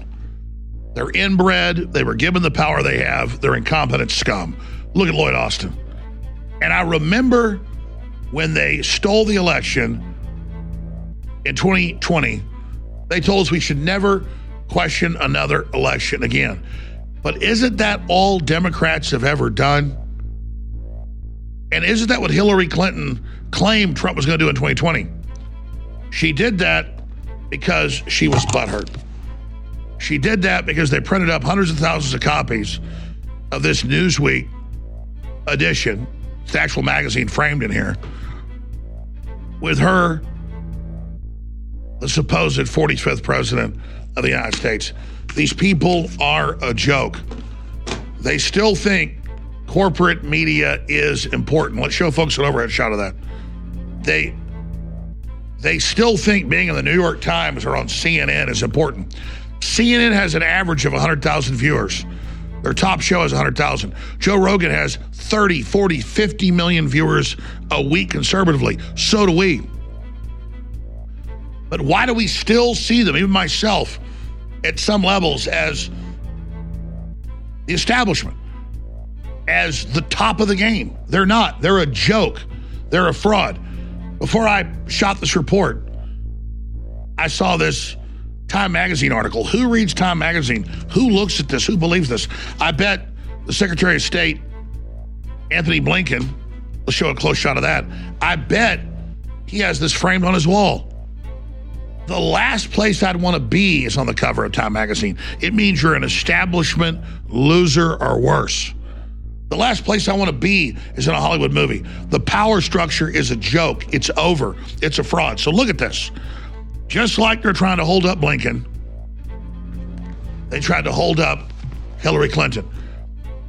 They're inbred. They were given the power they have. They're incompetent scum. Look at Lloyd Austin. And I remember when they stole the election in 2020, they told us we should never question another election again. But isn't that all Democrats have ever done? And isn't that what Hillary Clinton claimed Trump was going to do in 2020? She did that because she was butthurt. She did that because they printed up hundreds of thousands of copies of this Newsweek edition. It's the actual magazine framed in here with her, the supposed 45th president of the United States. These people are a joke. They still think corporate media is important. Let's show folks an overhead shot of that. They they still think being in the New York Times or on CNN is important. CNN has an average of 100,000 viewers. Their top show has 100,000. Joe Rogan has 30, 40, 50 million viewers a week conservatively. So do we. But why do we still see them, even myself, at some levels, as the establishment, as the top of the game? They're not. They're a joke. They're a fraud. Before I shot this report, I saw this Time Magazine article. Who reads Time Magazine? Who looks at this? Who believes this? I bet the Secretary of State, Antony Blinken, let's show a close shot of that. I bet he has this framed on his wall. The last place I'd want to be is on the cover of Time Magazine. It means you're an establishment loser or worse. The last place I want to be is in a Hollywood movie. The power structure is a joke. It's over. It's a fraud. So look at this. Just like they're trying to hold up Blinken, they tried to hold up Hillary Clinton.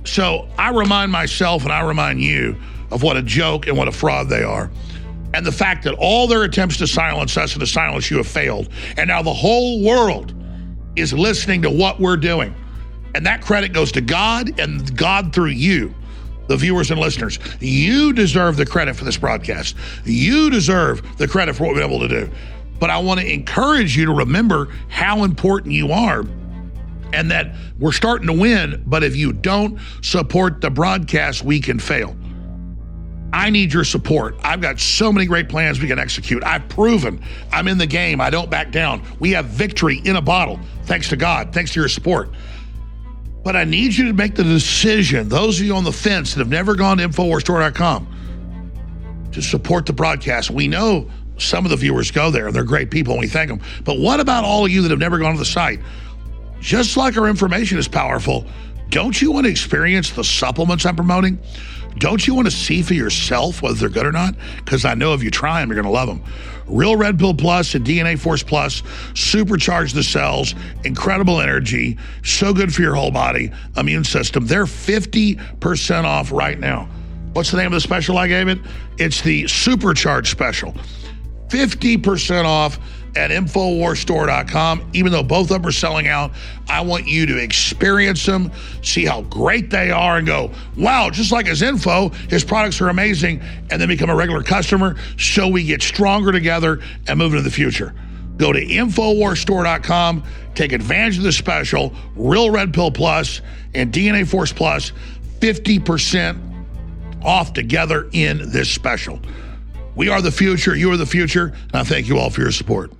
So I remind myself and I remind you of what a joke and what a fraud they are. And the fact that all their attempts to silence us and to silence you have failed. And now the whole world is listening to what we're doing. And that credit goes to God and God through you, the viewers and listeners. You deserve the credit for this broadcast. You deserve the credit for what we're able to do. But I want to encourage you to remember how important you are and that we're starting to win. But if you don't support the broadcast, we can fail. I need your support. I've got so many great plans we can execute. I've proven I'm in the game. I don't back down. We have victory in a bottle, thanks to God, thanks to your support. But I need you to make the decision, those of you on the fence that have never gone to InfoWarsStore.com, to support the broadcast. We know some of the viewers go there, and they're great people, and we thank them. But what about all of you that have never gone to the site? Just like our information is powerful, don't you want to experience the supplements I'm promoting? Don't you want to see for yourself whether they're good or not? Because I know if you try them, you're going to love them. Real Red Pill Plus and DNA Force Plus supercharge the cells, incredible energy, so good for your whole body, immune system. They're 50% off right now. What's the name of the special I gave it? It's the Supercharge Special. 50% off at InfoWarsStore.com. Even though both of them are selling out, I want you to experience them, see how great they are, and go, wow, just like his info, his products are amazing, and then become a regular customer so we get stronger together and move into the future. Go to InfoWarsStore.com, take advantage of the special, Real Red Pill Plus and DNA Force Plus, 50% off together in this special. We are the future. You are the future. And I thank you all for your support.